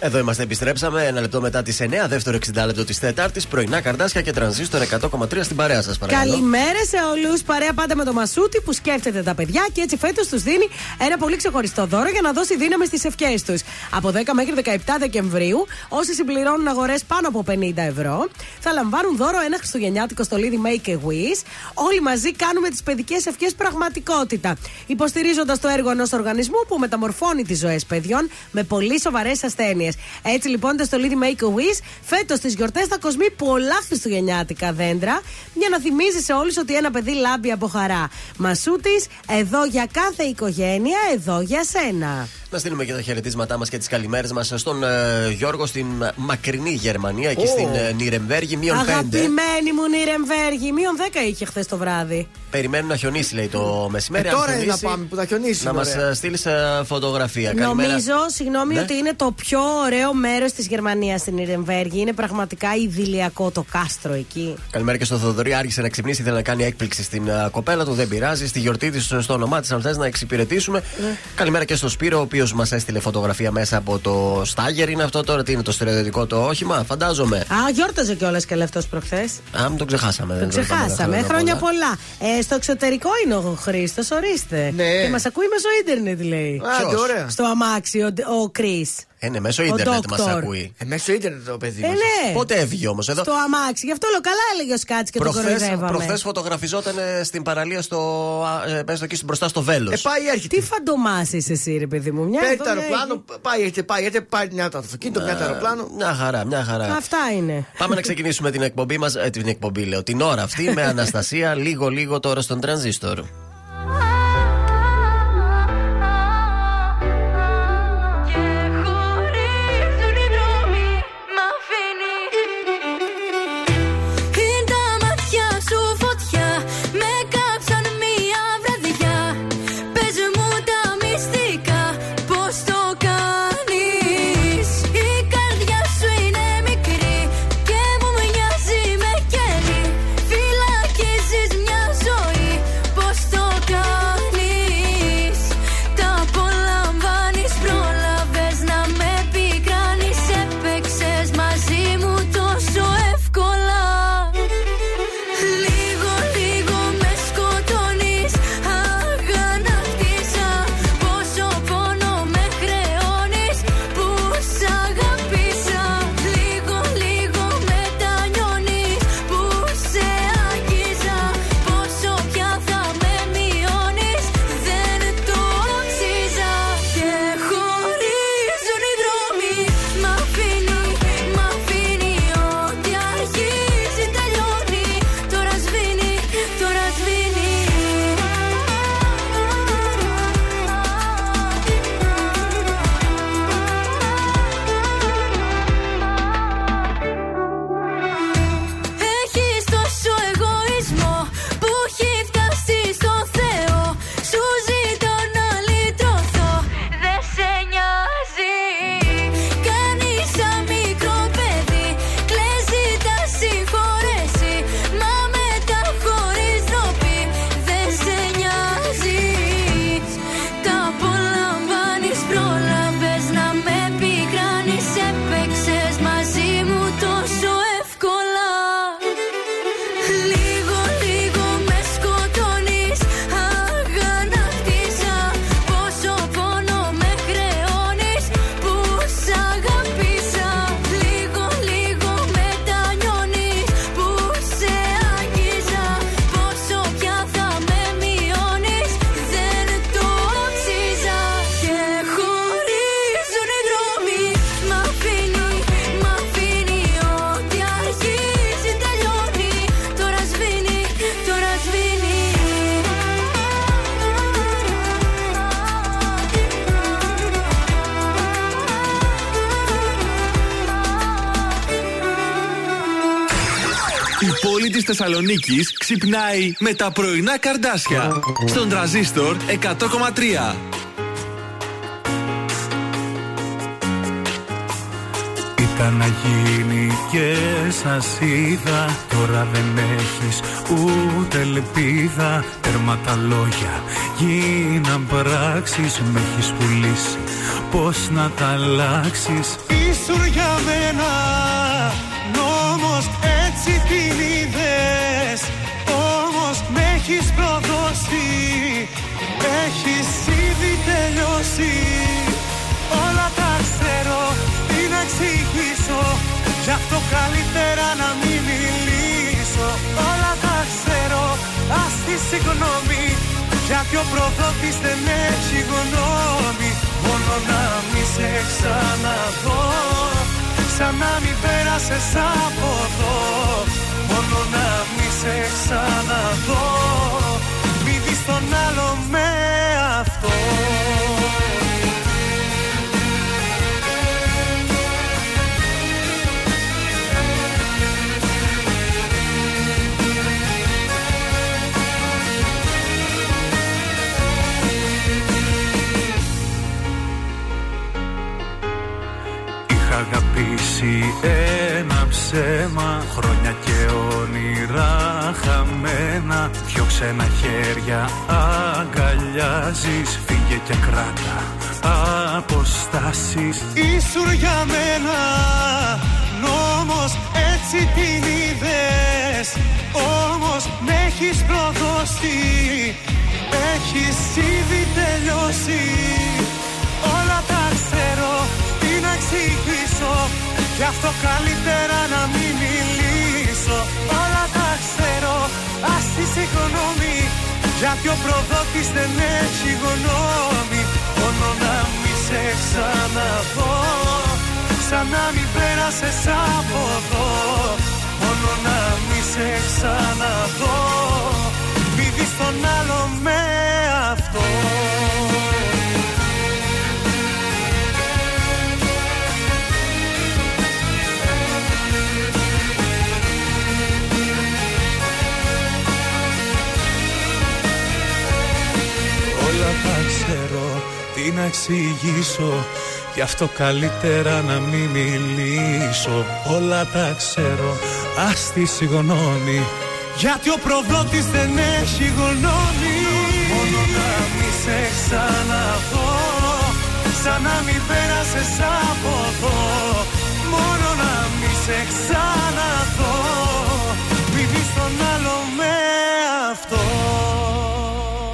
Εδώ είμαστε, επιστρέψαμε. Ένα λεπτό μετά τις 9, δεύτερο 60 λεπτό της Τέταρτη. Πρωινά καρδάσια και τρανζίστορ 100,3 στην παρέα σας, παρακαλώ. Καλημέρα σε όλους. Παρέα πάντα με το Μασούτη που σκέφτεται τα παιδιά και έτσι φέτος τους δίνει ένα πολύ ξεχωριστό δώρο για να δώσει δύναμη στις ευχές τους. Από 10 μέχρι 17 Δεκεμβρίου, όσοι συμπληρώνουν αγορές πάνω από 50 ευρώ, θα λαμβάνουν δώρο ένα χριστουγεννιάτικο στολίδι Make a Wish. Όλοι μαζί κάνουμε τις παιδικές ευχές πραγματικότητα. Υποστηρίζοντας το έργο ενός οργανισμού που μεταμορφώνει τις ζωές παιδιών με πολύ σοβαρές ασθένειες. Γερμανία. Έτσι λοιπόν το στολίδι Make a Wish φέτος στις γιορτές θα κοσμεί πολλά χριστουγεννιάτικα δέντρα για να θυμίζει σε όλους ότι ένα παιδί λάμπει από χαρά. Μασούτης, εδώ για κάθε οικογένεια, εδώ για σένα. Να στείλουμε και τα χαιρετίσματά μας και τις καλημέρες μας στον ε, Γιώργο στην μακρινή Γερμανία, εκεί Ω. στην ε, Νιρεμβέργη, μείον 5. Αγαπημένη μου Νιρεμβέργη, μείον 10 είχε χθες το βράδυ. Περιμένουν να χιονίσει, λέει το μεσημέρι. Ε, Αν τώρα είναι χιονίσει, να πάμε που θα χιονίσει. Να μας ωραία. στείλεις φωτογραφία. Καλημέρα. Νομίζω, συγγνώμη, Ναι. ότι είναι το πιο ωραίο μέρος της Γερμανίας στην Νιρεμβέργη. Είναι πραγματικά ιδηλιακό το κάστρο εκεί. Καλημέρα και στο Θοδωρή. Άρχισε να ξυπνήσει, ήθελε να κάνει έκπληξη στην α, κοπέλα του. Δεν πειράζει. Στη γιορτή της, στο όνομά της, αν θες να εξυπηρετήσουμε. Ναι. Καλημέρα και στο Σπύρο, ο οποίος μας έστειλε φωτογραφία μέσα από το Στάγερ. Είναι αυτό τώρα, τι είναι το στρατιωτικό το όχημα, φαντάζομαι. Α, γιόρταζε κιόλας και αυτό προχθές. Α, μην τον ξεχάσαμε. Το δεν τον είπαμε ξεχάσαμε. Χρόνια πολλά. Ε, στο εξωτερικό είναι ο Χρήστος, ορίστε. Ναι. Και μας ακούει μέσω ίντερνετ, λέει. Α, τι ωραία. Στο αμάξι, ο, ο Κρι. Ε, ναι, μέσω Ο ίντερνετ μας Dr. ακούει. Ε, μέσω ίντερνετ το παιδί Ε, μας. ναι. Πότε έφυγε όμως εδώ; Στο αμάξι. Γι' αυτό λέω καλά έλεγε ο Σκάτς και το Προχθές, κοροϊδεύαμε. προχθές φωτογραφιζόταν ε, στην παραλία στο. α, ε, πες το εκεί μπροστά στο βέλος. Ε, πάει έρχεται. Τι φαντομά είσαι εσύ, ρε παιδί μου. Μια Παίρνει εδώ, το μια αεροπλάνο, πάει, έρχεται, πάει, έρχεται, πάει μια το αυτοκίνητο, μια το αεροπλάνο. Μια χαρά, μια χαρά. εκεί. Αυτά είναι. Πάμε να ξεκινήσουμε την εκπομπή μας. Ε, την εκπομπή, λέω. Την ώρα αυτή με Αναστασία λίγο-λίγο τώρα στον τρανζίστορ. Πόλη της Θεσσαλονίκης ξυπνάει με τα πρωινά καρδάσια. Στον τραζίστορ 100,3. Ήταν να γίνει και σας είδα Τώρα δεν έχεις ούτε ελπίδα Τέρμα τα λόγια γίναν πράξεις Με έχεις πουλήσει πως να τα αλλάξεις; Ήσουν για μένα νόμος έτσι την είδες προδώσει Έχεις ήδη τελειώσει. Όλα τα ξέρω τι να εξηγήσω. Γι' αυτό καλύτερα να μην μιλήσω. Όλα τα ξέρω ας τη συγγνώμη. Γιατί ο προδότης δεν έχει γνώμη. Μόνο να μη σε ξαναδώ. Σαν να μην πέρασες από εδώ. Μόνο να μη σε ξαναδώ Μη δεις τον άλλο με αυτό. Είχα αγαπήσει ένα ψέμα Χρόνια και όνειρα χαμένα. Δυο ξένα χέρια αγκαλιάζεις. Φύγε και κράτα αποστάσεις. Ήσουν για μένα νόμος έτσι την είδες. Όμως με έχεις προδώσει Έχεις ήδη τελειώσει. Όλα τα ξέρω τι να εξηγήσω Γι' αυτό καλύτερα να μην μιλήσω. Όλα τα ξέρω ας τη συγγνώμη Γιατί ο προδότης δεν έχει γνώμη. Μόνο να μη σε ξαναδώ Σαν να μην πέρασες από εδώ. Μόνο να μη σε ξαναδώ Μη δεις τον άλλο με αυτό τι να εξηγήσω Γι' αυτό καλύτερα να μην μιλήσω. Όλα τα ξέρω, ας τη συγγνώμη Γιατί ο προδότης δεν έχει γνώμη. Μόνο να μη σε ξαναδώ Σαν να μην πέρασες από εδώ. Μόνο να μη σε ξαναδώ Μη δεις τον άλλο με αυτό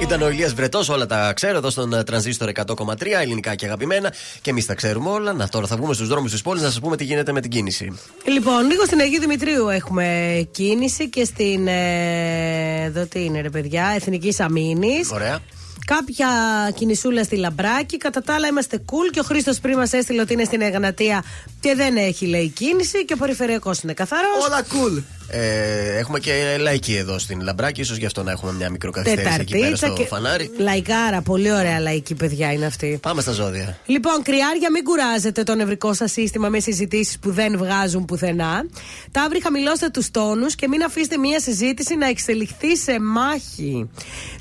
Ήταν ο Ηλίας Βρετός, όλα τα ξέρω εδώ στον ε, τρανζίστορ 100,3 ελληνικά και αγαπημένα. Και εμείς τα ξέρουμε όλα. Να τώρα θα βγούμε στους δρόμους της πόλης να σας πούμε τι γίνεται με την κίνηση. Λοιπόν, λίγο στην Αγίου Δημητρίου έχουμε κίνηση και στην. Ε, εδώ τι είναι, ρε παιδιά, Εθνικής Αμήνης. Ωραία. Κάποια κινησούλα στη Λαμπράκη. Κατά τα άλλα είμαστε cool και ο Χρήστος πριν μας έστειλε ότι είναι στην Εγνατία και δεν έχει λέει κίνηση και ο περιφερειακός είναι καθαρός. Όλα cool. Ε, έχουμε και λαϊκή εδώ στην Λαμπράκη, ίσως γι' αυτό να έχουμε μια μικροκαθυστέρηση εκεί πέρα Τεταρτίτσα στο και. φανάρι. Λαϊκάρα, πολύ ωραία λαϊκή παιδιά είναι αυτή. Πάμε στα ζώδια. Λοιπόν, κρυάρια, μην κουράζετε το νευρικό σας σύστημα με συζητήσεις που δεν βγάζουν πουθενά. Ταύροι, χαμηλώστε τους τόνους και μην αφήσετε μία συζήτηση να εξελιχθεί σε μάχη.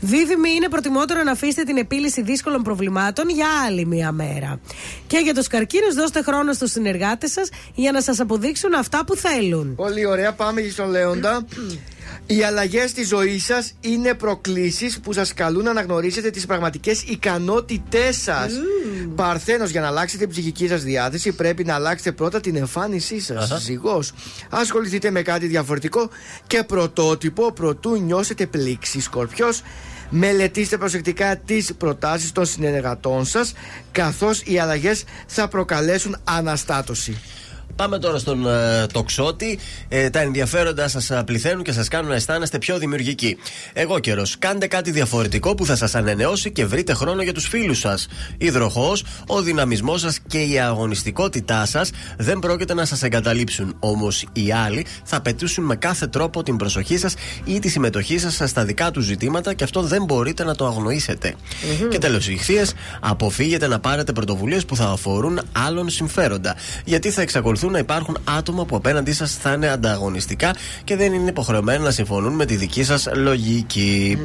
Δίδυμοι, είναι προτιμότερο να αφήσετε την επίλυση δύσκολων προβλημάτων για άλλη μία μέρα. Και για τους καρκίνους, δώστε χρόνο στους συνεργάτες σας για να σας αποδείξουν αυτά που θέλουν. Πολύ ωραία, πάμε και στον Λέοντα. Οι αλλαγές στη ζωή σας είναι προκλήσεις που σας καλούν να αναγνωρίσετε τις πραγματικές ικανότητές σας. Παρθένος, για να αλλάξετε την ψυχική σας διάθεση, πρέπει να αλλάξετε πρώτα την εμφάνισή σας. Αχα. Ζυγό. Ασχοληθείτε με κάτι διαφορετικό και πρωτότυπο προτού νιώσετε πλήξη. Σκορπιός. Μελετήστε προσεκτικά τις προτάσεις των συνεργατών σας καθώς οι αλλαγές θα προκαλέσουν αναστάτωση. Πάμε τώρα στον ε, τοξότη. Ε, τα ενδιαφέροντα σας πληθαίνουν και σας κάνουν να αισθάνεστε πιο δημιουργικοί. Εγώ καιρός. Κάντε κάτι διαφορετικό που θα σας ανανεώσει και βρείτε χρόνο για τους φίλους σας. Υδροχό, ο δυναμισμός σας και η αγωνιστικότητά σας δεν πρόκειται να σας εγκαταλείψουν. Όμως οι άλλοι θα απαιτήσουν με κάθε τρόπο την προσοχή σας ή τη συμμετοχή σας στα δικά τους ζητήματα και αυτό δεν μπορείτε να το αγνοήσετε. Και τέλος, οι ηχθείες, αποφύγετε να πάρετε πρωτοβουλίες που θα αφορούν άλλων συμφέροντα. Γιατί θα εξακολουθούν να υπάρχουν άτομα που απέναντί σας θα είναι ανταγωνιστικά και δεν είναι υποχρεωμένα να συμφωνούν με τη δική σας λογική.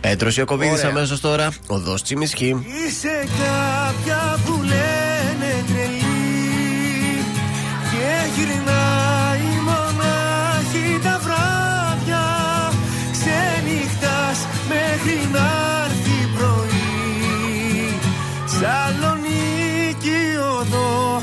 Πέτρος Ιακοβίδη Ωραία. αμέσως τώρα, οδό Τσιμισχή. Είσαι κάποια που λένε τρελή Και γυρνάει μονάχη τα βράδια Ξενυχτάς μέχρι να έρθει πρωί Σαλονίκη οδό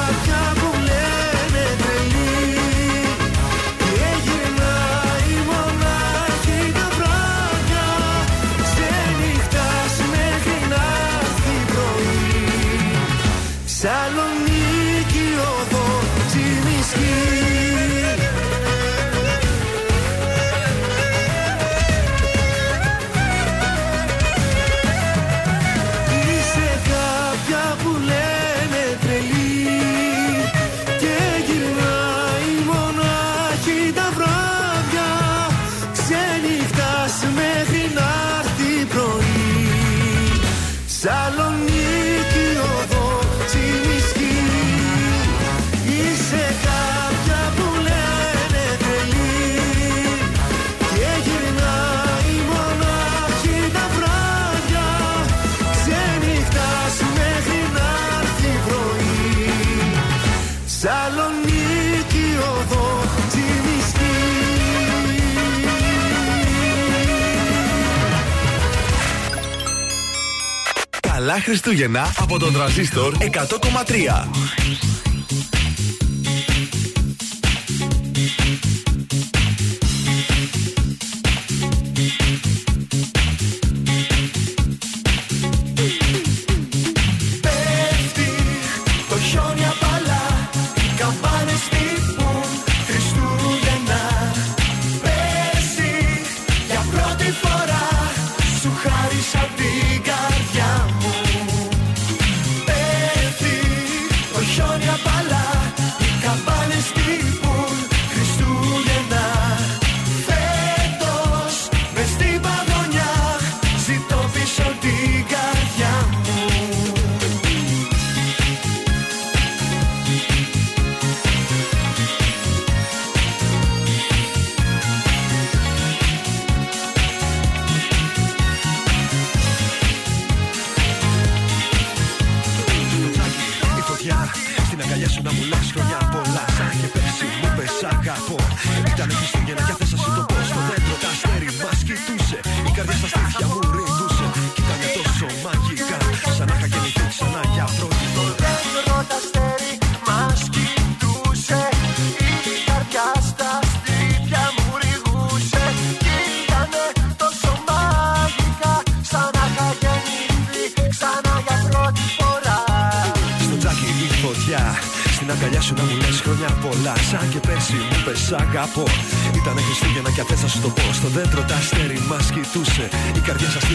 Καλά Χριστούγεννα από τον Τρανζίστορ 100,3.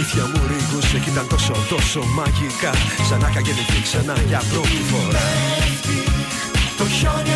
αλήθεια μου ρίγουσε και ήταν τόσο τόσο μαγικά. Σαν να είχα γεννηθεί ξανά για πρώτη φορά. Το χιόνι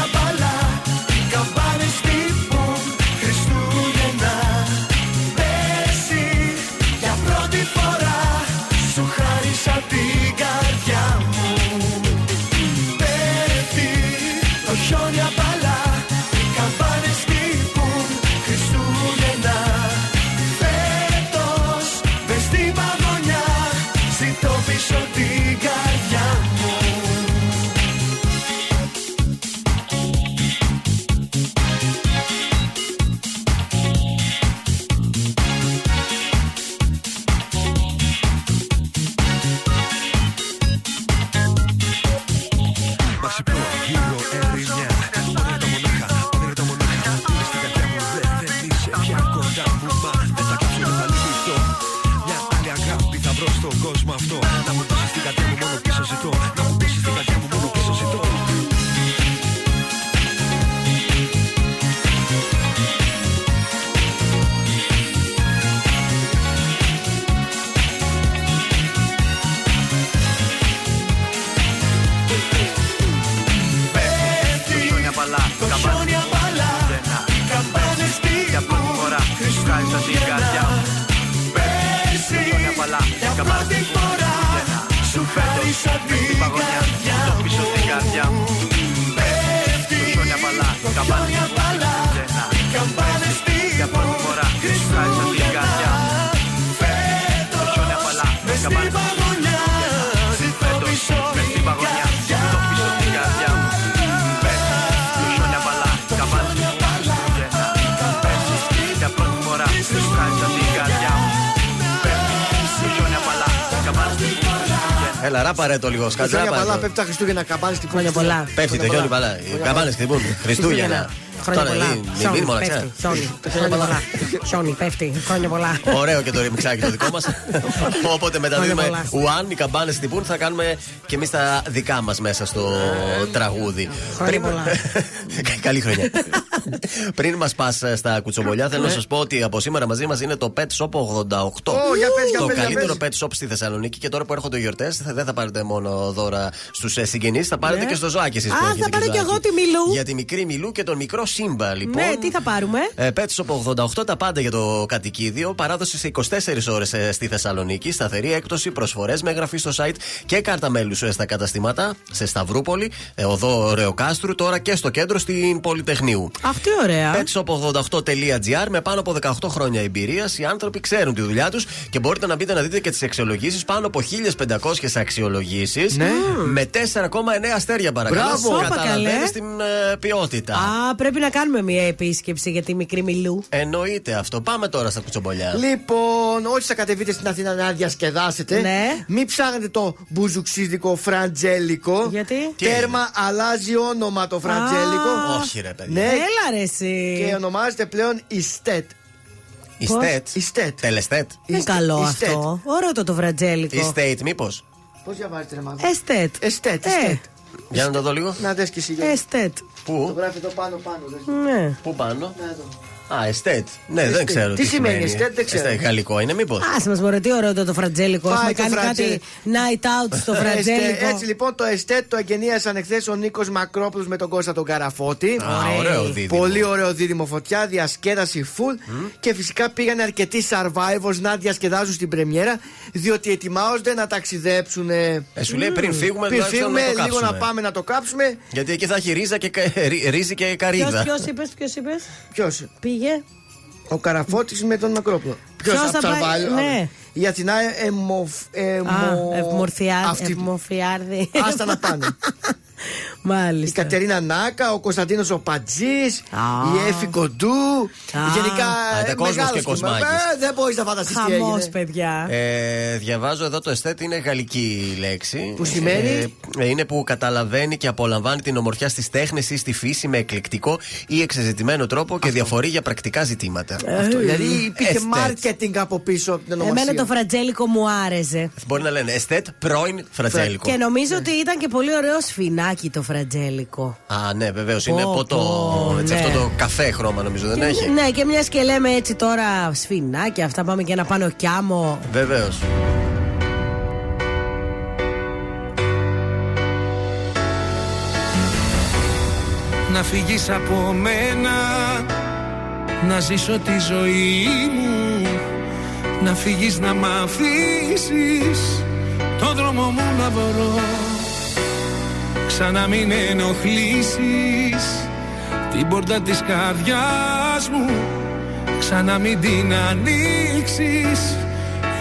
Έλα, ράπαρε το λίγο, σκάτσε Χρόνια ράπαρε πολλά, το. πέφτει τα Χριστούγεννα καμπάνε στην Χρόνια πολλά. Πέφτει, τελειώνει παλά. Οι καμπάνε χτυπούν. Χριστούγεννα. Χρόνια Τώρα, πολλά. μην- μην Χιόνι, δίνει μοναξιά. πέφτει. Χιόνι. Χρόνια πολλά. Χιόνι, πέφτει. Χρόνια πολλά. Ωραίο και το ρημιξάκι το δικό μας. Όποτε μεταδίδουμε Χρόνια Ουάν, οι καμπάνε τυπούν, θα κάνουμε και εμείς τα δικά μας μέσα στο τραγούδι. Χρόνια πολλά. Καλή χρονιά. Πριν μας πας στα κουτσομπολιά, θέλω να σας πω ότι από σήμερα μαζί μας είναι το Pet Shop 88. Ω, για πες, για το πες, για καλύτερο πες. Pet Shop στη Θεσσαλονίκη και τώρα που έρχονται οι γιορτές, δεν θα πάρετε μόνο δώρα στους συγγενείς, θα πάρετε Ναι. και στο ζωάκι εσείς Α, θα πάρω κι εγώ τη Μιλού. Για τη μικρή Μιλού και τον μικρό Σύμπα, λοιπόν. Ναι, τι θα πάρουμε; Ε, Pet Shop 88 τα πάντα για το κατοικίδιο. Παράδοση σε 24 ώρες στη Θεσσαλονίκη. Σταθερή έκπτωση, προσφορές με εγγραφή στο site και κάρτα μέλους στα καταστήματα σε Σταυρούπολη, ε, οδό Ρεοκάστρου, τώρα και στο κέντρο στην Πολυτεχνείου. Αυτή ωραία. Petshop88.gr με πάνω από 18 χρόνια εμπειρίας. Οι άνθρωποι ξέρουν τη δουλειά τους και μπορείτε να μπείτε να δείτε και τις αξιολογήσεις. Πάνω από 1500 αξιολογήσεις. Ναι. Με 4,9 αστέρια παρακαλώ. Μπράβο. Όπα, καλέ. Καταλαβαίνεις την ε, ποιότητα. Α, πρέπει να κάνουμε μια επίσκεψη για τη μικρή Μιλού. Εννοείται αυτό. Πάμε τώρα στα κουτσομπολιά. Λοιπόν, όσοι θα κατεβείτε στην Αθήνα να διασκεδάσετε, Ναι. μην ψάχνετε το μπουζουξίδικο φραντζέλικο. Γιατί; Τι Τέρμα αλλάζει όνομα το φραντζέλικο. Όχι, ρε παιδί. Ναι, Έλα ρε εσύ. και ονομάζεται πλέον Ιστέτ. Ιστέτ. Ιστέτ. Τελεστέτ. Είναι καλό Ιστέτ. αυτό. Ωραίο το το βραντζέλικο. Ιστέιτ, μήπως. Πώς διαβάζετε, ρε μάλλον. Εστέτ. Εστέτ, Ε. εστέτ. Για να το δω λίγο. Να δες και εσύ. Γιώργο. Εστέτ. Το Πού; γράφει εδώ πάνω πάνω. δες. Ναι. Πού πάνω; Να εδώ. Α, εστέτ. Ναι, δεν Εστέτ. ξέρω. Τι σημαίνει εστέτ, δεν ξέρω. Εστέτ, Γαλλικό είναι, μήπως. Α μας μωρέ, τι ωραίο το, το φραντζέλικο. Πάει Έχουμε το κάνει φραντζέλικο. κάτι night out στο Εστε- φραντζέλικο. Έτσι λοιπόν το εστέτ το εγγενίασαν εχθές ο Νίκος Μακρόπουλος με τον Κώστα τον Καραφώτη. Α, ωραίο δίδυμο. Πολύ ωραίο δίδυμο φωτιά, διασκέδαση full και φυσικά πήγαν αρκετοί survivors να διασκεδάζουν στην πρεμιέρα διότι ετοιμάζονται να ταξιδέψουν. Ε, σου λέει πριν φύγουμε, Πριν τουλάχιστον φύγουμε, να το λίγο να κάψουμε. πάμε να το κάψουμε. Γιατί εκεί θα έχει ρίζα και, κα- ρι- ρύζι και καρύδα. Ποιος είπες, ποιος είπες; Ποιος, Πήγε. ο Καραφώτης με τον Μακρόπουλο. Ποιος Ποιος από θα του πάει, survivor. ναι. Η Αθηνά εμοφ, εμο... Α, ευμορφιά- αυτή- ευμορφιάρδη. Άστα να πάνε. Η Μάλιστα. Κατερίνα Νάκα, ο Κωνσταντίνος ο Πατζής, Α. η Εφη Κοντού. Γενικά. Α, τα ε, κόσμος μεγάλος και κόσμος. Κοσμάκης. Ε, δεν μπορείς να φανταστείς τι Χαμός, έγινε. παιδιά. Ε, διαβάζω εδώ το εστέτ είναι γαλλική λέξη. Που σημαίνει; Ε, είναι που καταλαβαίνει και απολαμβάνει την ομορφιά στις τέχνες ή στη φύση με εκλεκτικό ή εξεζητημένο τρόπο και διαφορεί για πρακτικά ζητήματα. Αυτό, δηλαδή υπήρχε Εστέτ. marketing από πίσω από την ονομασία. Εμένα το φραντζέλικο μου άρεσε. Μπορεί να λένε εστέτ πρώην φρατζέλικο. Και νομίζω ότι ήταν και πολύ ωραίο σφινάκι το φρατζέλικο. Α, ναι, βεβαίως είναι Πω, ποτό. πω, έτσι, ναι. Αυτό το καφέ χρώμα νομίζω δεν έχει. Ναι, και μιας και λέμε έτσι τώρα σφινάκι, αυτά πάμε και ένα πάνω κιάμο. Βεβαίως. Να φύγεις από μένα Να ζήσω τη ζωή μου Να φύγεις να μ' αφήσεις. Το δρόμο μου να βρω. Ξανά μην ενοχλήσεις. Την πόρτα της καρδιάς μου. Ξανά μην την ανοίξεις.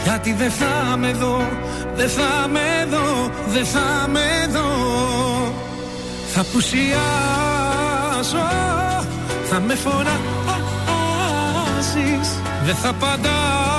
Γιατί δεν θα με δω Δεν θα με δω Δεν θα με δω θα πουσιάσω, θα με φωνάζεις Δεν θα απαντάω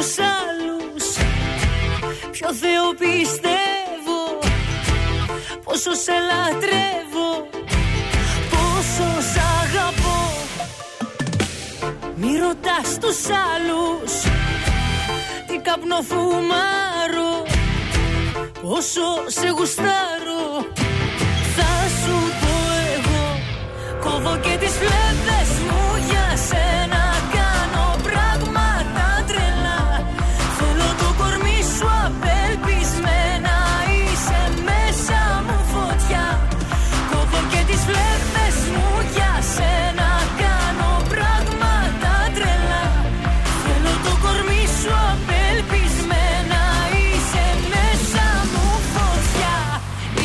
τους άλλους. Ποιο Θεό πιστεύω Πόσο σε λατρεύω Πόσο σ' αγαπώ. Μη ρωτάς τους άλλους Τι καπνοφουμάρω Πόσο σε γουστάρω.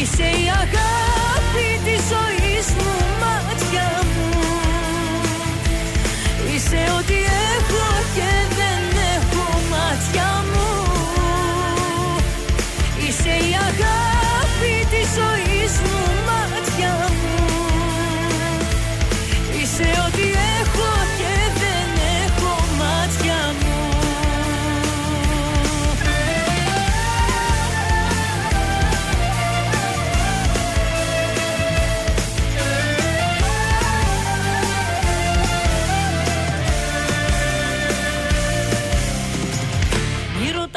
say I got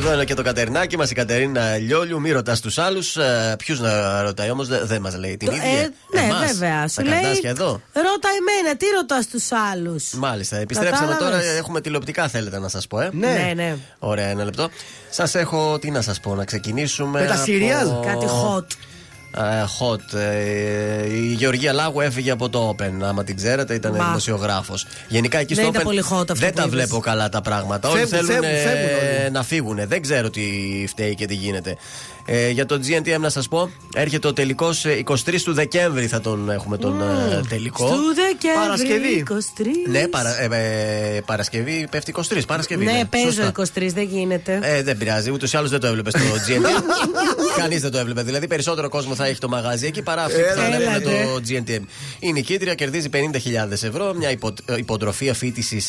Εδώ είναι και το κατερνάκι μας, η Κατερίνα Λιόλιου. Μη ρωτάς τους άλλους. Ποιους να ρωτάει όμως, δεν μας λέει την ίδια. Ε, ναι, Εμάς, βέβαια. Σου Τα λέει. καρτάσια εδώ. Ρώτα εμένα, τι ρωτάς τους άλλους; Μάλιστα. Επιστρέψαμε Κατάλαβες; τώρα. Έχουμε τηλεοπτικά, θέλετε να σας πω, ε; Ναι, ναι. Ωραία, ένα λεπτό. Σας έχω, τι να σας πω, να ξεκινήσουμε. Με τα από- serial? Κάτι hot. Ε, hot. Ε, η Γεωργία Λάγου έφυγε από το Open. Άμα την ξέρετε, ήταν Μα. δημοσιογράφος. Γενικά εκεί Δεν στο ήταν Open πολύ hot αυτό δεν που τα είπες. βλέπω καλά τα πράγματα. όλοι Φεύγουν, θέλουν φεύγουν, φεύγουν όλοι. να φύγουν. Δεν ξέρω τι φταίει και τι γίνεται. Ε, για το GNTM να σας πω, έρχεται ο τελικός 23 του Δεκέμβρη θα τον έχουμε τον ε, τελικό. Στου Δεκέμβρη. Παρασκευή. 23. Ναι, παρα, ε, ε, Παρασκευή πέφτει 23. Παρασκευή. Ναι, παίζω Σωστά. 23, δεν γίνεται. Ε, δεν πειράζει, ούτως ή άλλως δεν το έβλεπες στο GNT. Κανείς δεν το έβλεπε. Δηλαδή, περισσότερο κόσμο θα έχει το μαγαζί εκεί παρά αυτοί που θα Έλατε. βλέπουν το GNTM. Η νικήτρια κερδίζει 50.000 ευρώ, μια υπο, ε, υποτροφία φοιτηση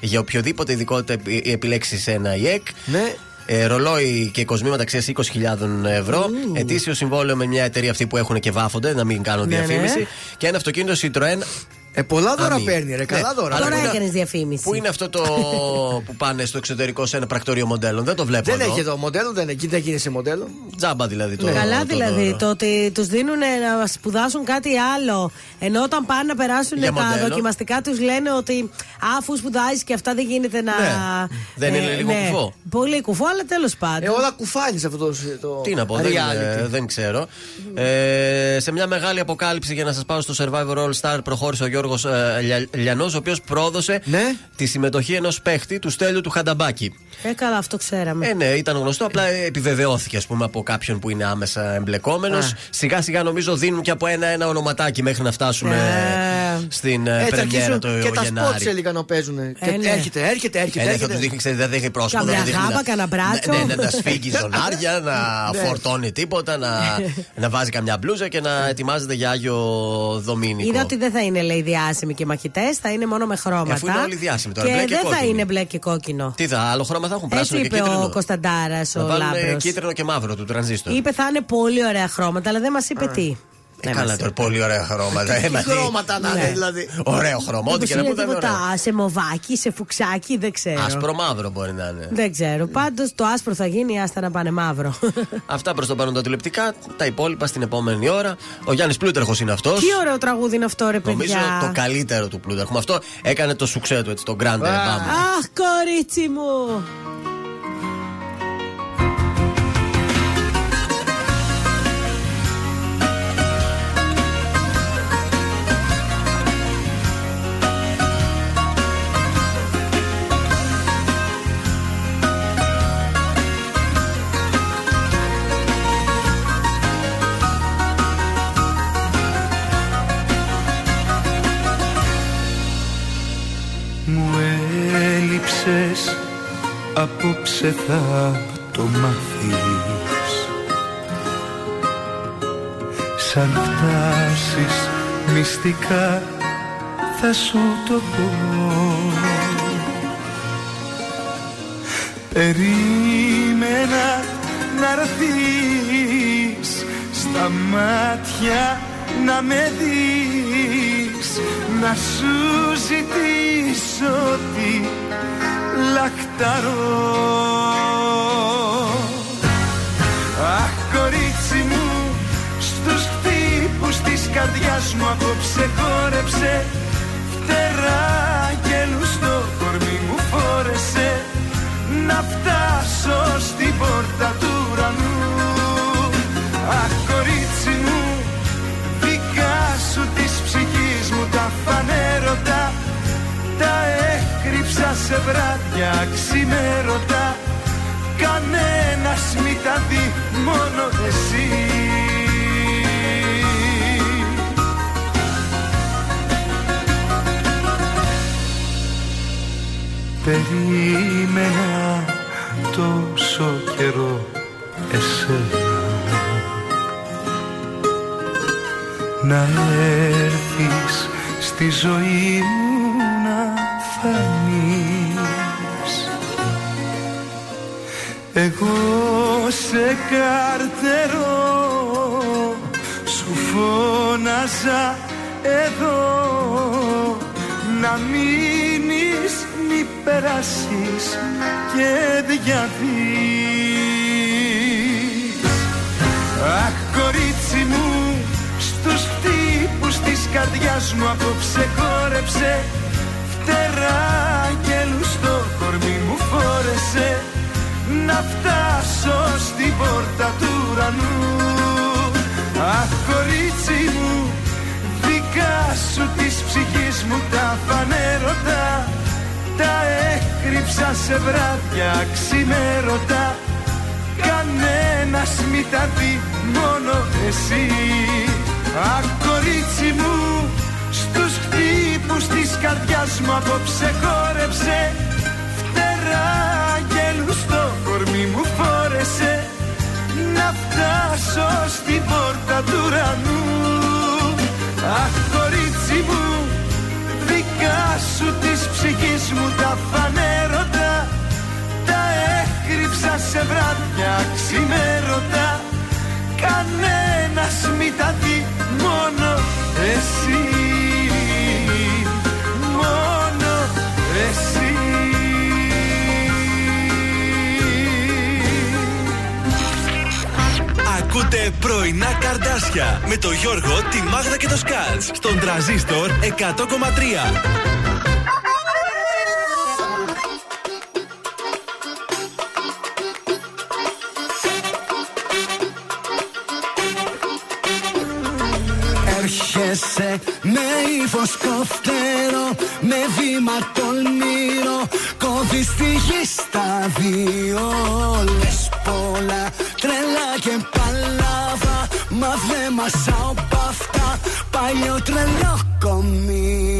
για οποιοδήποτε ειδικότητα επι- επιλέξει σε ένα ΙΕΚ. Ναι. Ε, ρολόι και κοσμήματα αξία 20.000 ευρώ. Ετήσιο συμβόλαιο με μια εταιρεία αυτή που έχουν και βάφονται, να μην κάνω Ναι, διαφήμιση. ναι. Και ένα αυτοκίνητο Citroën Ε, πολλά δώρα Αμή. παίρνει, ρε. Καλά Ναι. δώρα. Αλλά Τώρα πού είναι- έκανες διαφήμιση. Πού είναι αυτό το που πάνε στο εξωτερικό σε ένα πρακτορείο μοντέλων, δεν το βλέπω. Δεν εδώ. έχει εδώ μοντέλο, δεν έχει, δεν γίνει σε μοντέλο. Τζάμπα δηλαδή το. Καλά το δηλαδή δώρο. το ότι τους δίνουν να σπουδάσουν κάτι άλλο. Ενώ όταν πάνε να περάσουν Για τα μοντέλο. δοκιμαστικά τους λένε ότι αφού σπουδάζει και αυτά δεν γίνεται να. Ναι. Δεν είναι λίγο κουφό. Πολύ κουφό, αλλά τέλος πάντων. Ε, όλα κουφάνει σε αυτό το. το Τι να πω, δεν, reality. ε, δεν ξέρω. Ε, σε μια μεγάλη αποκάλυψη για να σας πάω στο Survivor All Star προχώρησε ο Γιώργος ε, Λια- Λιανός, ο οποίος πρόδωσε Ναι. τη συμμετοχή ενός παίχτη του Στέλιου του Χανταμπάκη. Ε, καλά, αυτό ξέραμε. Ε, ναι, ήταν γνωστό, απλά επιβεβαιώθηκε ας πούμε, από κάποιον που είναι άμεσα εμπλεκόμενος. Α. Σιγά σιγά νομίζω δίνουν και από ένα-ένα ονοματάκι μέχρι να φτάσουμε Ε. στην ε, Έτσι πρεμιέρα αρχίζουν το και τα Γενάρη. σπότ έλεγαν να παίζουν. Και ναι. έρχεται, έρχεται, έρχεται. Ε, ναι, θα έρχεται. του δείχνει, ξέρετε, δεν δείχνει πρόσωπο. Καμιά δεν δείχνει γάμπα, να- κανένα μπράτσο. Ναι, ναι, να σφίγγει ζωνάρια, να Ναι. φορτώνει τίποτα, να, να βάζει καμιά μπλούζα και να ετοιμάζεται για Άγιο Δομήνικο. Είδα ότι δεν θα είναι λέει διάσημοι και μαχητές, θα είναι μόνο με χρώματα. Αφού είναι όλοι διάσημοι τώρα, Και μπλε και δεν θα κόκκινοι. είναι μπλε και κόκκινο. Τι θα, άλλο χρώμα θα έχουν, Έτσι πράσινο και είπε κίτρινο; ο Κωνσταντάρας Να ο βάλουν Λάμπρο. κίτρινο και μαύρο του τρανζίστορ. Είπε θα είναι πολύ ωραία χρώματα, αλλά δεν μας είπε τι. Ε, Δεν καλά μας τώρα, είπε. πολύ ωραία χρώματα. Ε, μα Τι τι- χρώματα να είναι, Ναι. δηλαδή. Ωραίο χρώμα, ό,τι Μήπως και να είναι πούμε θα είναι ωραίο. τίποτα σε μοβάκι, σε φουξάκι, δεν ξέρω. Άσπρο μαύρο μπορεί να είναι. Δεν ξέρω. Πάντως το άσπρο θα γίνει, άστα να πάνε μαύρο. Αυτά προς το παρόν τα τηλεπτικά. Τα υπόλοιπα στην επόμενη ώρα. Ο Γιάννης Πλούτρεχο είναι αυτός. Τι ωραίο τραγούδι είναι αυτό, ρε Νομίζω παιδιά. το καλύτερο του Πλούτρεχο. Με αυτό έκανε το σουξέ του, έτσι, το Grand Bam. Αχ, κορίτσι μου. Μου Απόψε θα το μάθεις. Σαν φτάσεις μυστικά θα σου το πω. Περίμενα να έρθεις στα μάτια να με δεις. Να σου ζητήσω τι λαχταρώ. Αχ κορίτσι μου στους χτύπους της καρδιάς μου απόψε χόρεψε. Φτερά και στο κορμί μου φόρεσε. Να φτάσω στην πόρτα σε βράδια ξημέρωτα. Κανένας μη τα δει μόνο εσύ. Περίμενα τόσο καιρό εσένα. Να έρθεις στη ζωή μου να φανείς Εγώ σε καρτερώ σου φώναζα εδώ να μείνεις μη περάσεις και διαβείς. Αχ κορίτσι μου στους χτύπους της καρδιάς μου απόψε χόρεψε Φτερά αγγέλου στο κορμί μου φόρεσε Να φτάσω στην πόρτα του ουρανού. Αχ κορίτσι μου δικά σου της ψυχής μου τα φανέρωτα. Τα έκρυψα σε βράδια ξημέρωτα. Κανένας μη τα δει μόνο εσύ. Αχ κορίτσι μου στους χτύπους της καρδιάς μου απόψε χόρεψε. Φτερά αγγέλου στο κορμί μου φόρεσε Να φτάσω στην πόρτα του ουρανού. Αχ κορίτσι μου δικά σου της ψυχής μου τα φανέρωτα. Τα έκρυψα σε βράδια ξημέρωτα. Κανένας μη τα δει μόνο εσύ Ακούτε πρωινά καρδάσια με το Γιώργο, τη Μάγδα και το Σκάτς στον τραζίστορ 100,3. Έρχεσαι με ύφος κοφτερό Με βήμα τολμηρό Κόβεις τη γη στα δύο μασάω απ' αυτά. Παλιό τρελό κομείο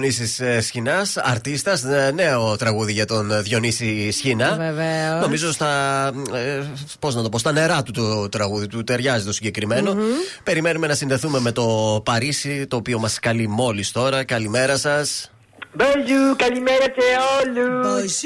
Διονύσης Σχοινάς, αρτίστας. Νέο τραγούδι για τον ε, Διονύση Σχοινά. Βεβαίως. Νομίζω στα. Ε, Πώς να το πω, στα νερά του το τραγούδι του ταιριάζει το συγκεκριμενο Περιμένουμε να συνδεθούμε με το Παρίσι, το οποίο μας καλεί μόλις τώρα. Καλημέρα σας. Bonjour, καλημέρα σε όλους.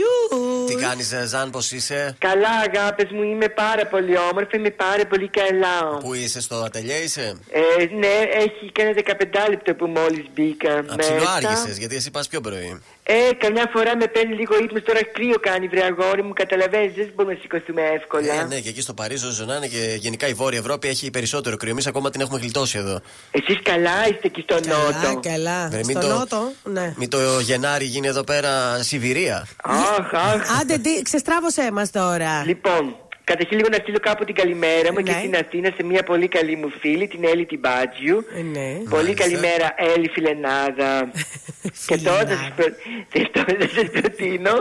Τι κάνεις, Ζαν, πώς είσαι; Καλά, αγάπη μου, είμαι πάρα πολύ όμορφη, είμαι πάρα πολύ καλά. Πού είσαι, στο ατελιέ είσαι; Ε, ναι, έχει κανένα 15 λεπτό που μόλις μπήκα. Αψιλό άργησε, γιατί εσύ πας πιο πρωί. Ε, καμιά φορά με παίρνει λίγο ύπνος, τώρα κρύο κάνει βρε αγόρι μου, καταλαβαίνεις, δεν μπορούμε να σηκωθούμε εύκολα. Ε, ναι, και εκεί στο Παρίσι, όσο να είναι και γενικά η Βόρεια Ευρώπη έχει περισσότερο κρύο. Εμείς ακόμα την έχουμε γλιτώσει εδώ. Εσείς καλά είστε εκεί στο Νότο; Καλά. Ε, μην Στο το- Νότο, ναι. Μην το Γενάρη γίνει εδώ πέρα Σιβηρία. Αχ, αχ. Άντε, τι, ξεστράβωσέ μας τώρα. Λοιπόν, καταρχήν λίγο να στείλω κάπου την καλημέρα μου και Ναι. στην Αθήνα σε μια πολύ καλή μου φίλη, την Έλλη την Μπάτζιου. Ναι. Πολύ καλημέρα, Έλλη Φιλενάδα. και τώρα θα σας, προ... και τώρα θα σας προτείνω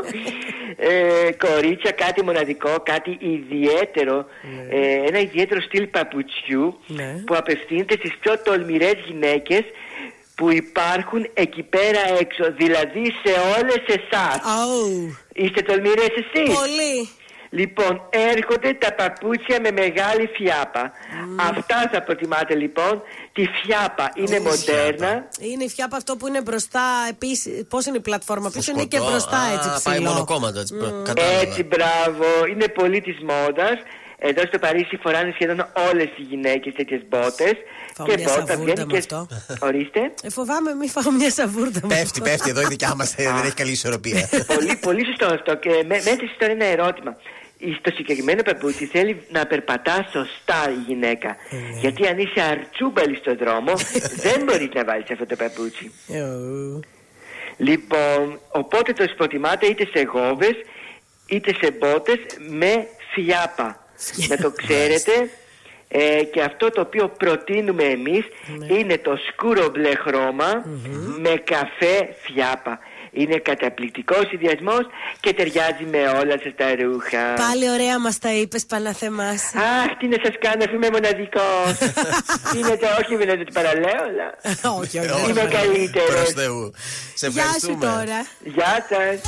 ε, κορίτσια, κάτι μοναδικό, κάτι ιδιαίτερο, ε, ένα ιδιαίτερο στυλ παπουτσιού Ναι. που απευθύνεται στις πιο τολμηρές γυναίκες που υπάρχουν εκεί πέρα έξω, δηλαδή σε όλες εσάς. Είστε τολμηρές εσείς; Πολύ. Λοιπόν, έρχονται τα παπούτσια με μεγάλη φιάπα. Αυτά θα προτιμάτε λοιπόν. Τη φιάπα είναι μοντέρνα. Είναι η φιάπα αυτό που είναι μπροστά. Επίσης, πώς είναι η πλατφόρμα, πίσω είναι και Σκοτώ. μπροστά Α, έτσι ψηλό. Πάει μονοκόμματα έτσι. Μμμ. Κατάλαβα. Έτσι, μπράβο. Είναι πολύ της μόδας. Εδώ στο Παρίσι φοράνε σχεδόν όλες οι γυναίκες τέτοιες μπότες. Φάω Και μια μπότα σαβούρδα βγαίνει με και. αυτό. Ορίστε. Ε, φοβάμαι μη φάω μια σαβούρδα με Πέφτει, αυτό. πέφτει εδώ η δικιά μας. Δεν έχει καλή ισορροπία. πολύ, πολύ σωστό αυτό. Και με, μέτρησε τώρα ένα ερώτημα. Στο συγκεκριμένο παπούτσι θέλει να περπατά σωστά η γυναίκα. Ε, ναι. Γιατί αν είσαι αρτσούμπαλης στον δρόμο, δεν μπορείς να βάλεις αυτό το παπούτσι. Ε, Λοιπόν, οπότε το προτιμάτε είτε σε γόβες είτε σε μπότες με φιάπα. να το ξέρετε. Ε, και αυτό το οποίο προτείνουμε εμείς Ναι. είναι το σκούρο μπλε χρώμα με καφέ φιάπα. Είναι καταπληκτικός συνδυασμό και ταιριάζει με όλα σας τα ρούχα. Πάλι ωραία μας τα είπες, Παναθεμάση. Αχ, τι να σας κάνω, αφού είμαι μοναδικός. είναι το όχι, δεν το παραλέω, αλλά... όχι, όχι. Είμαι καλύτερος. Προς Θεού. Σε Γεια σου ευχαριστούμε. τώρα. Γεια σας.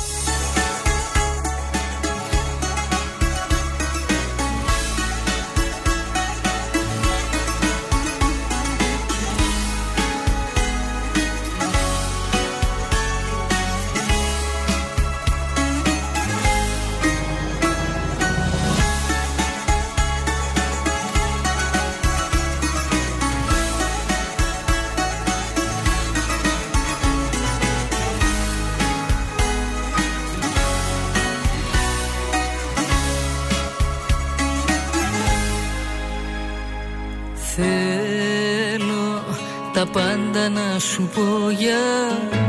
Θέλω τα πάντα να σου πω για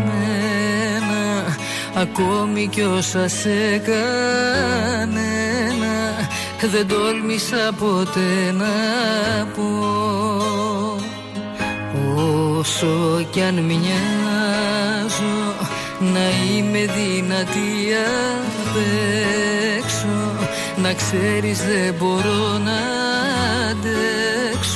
μένα. Ακόμη κι όσα σε κανένα Δεν τόλμησα ποτέ να πω. Όσο κι αν μοιάζω να είμαι δυνατή απ' έξω. Να ξέρεις δεν μπορώ να αντέξω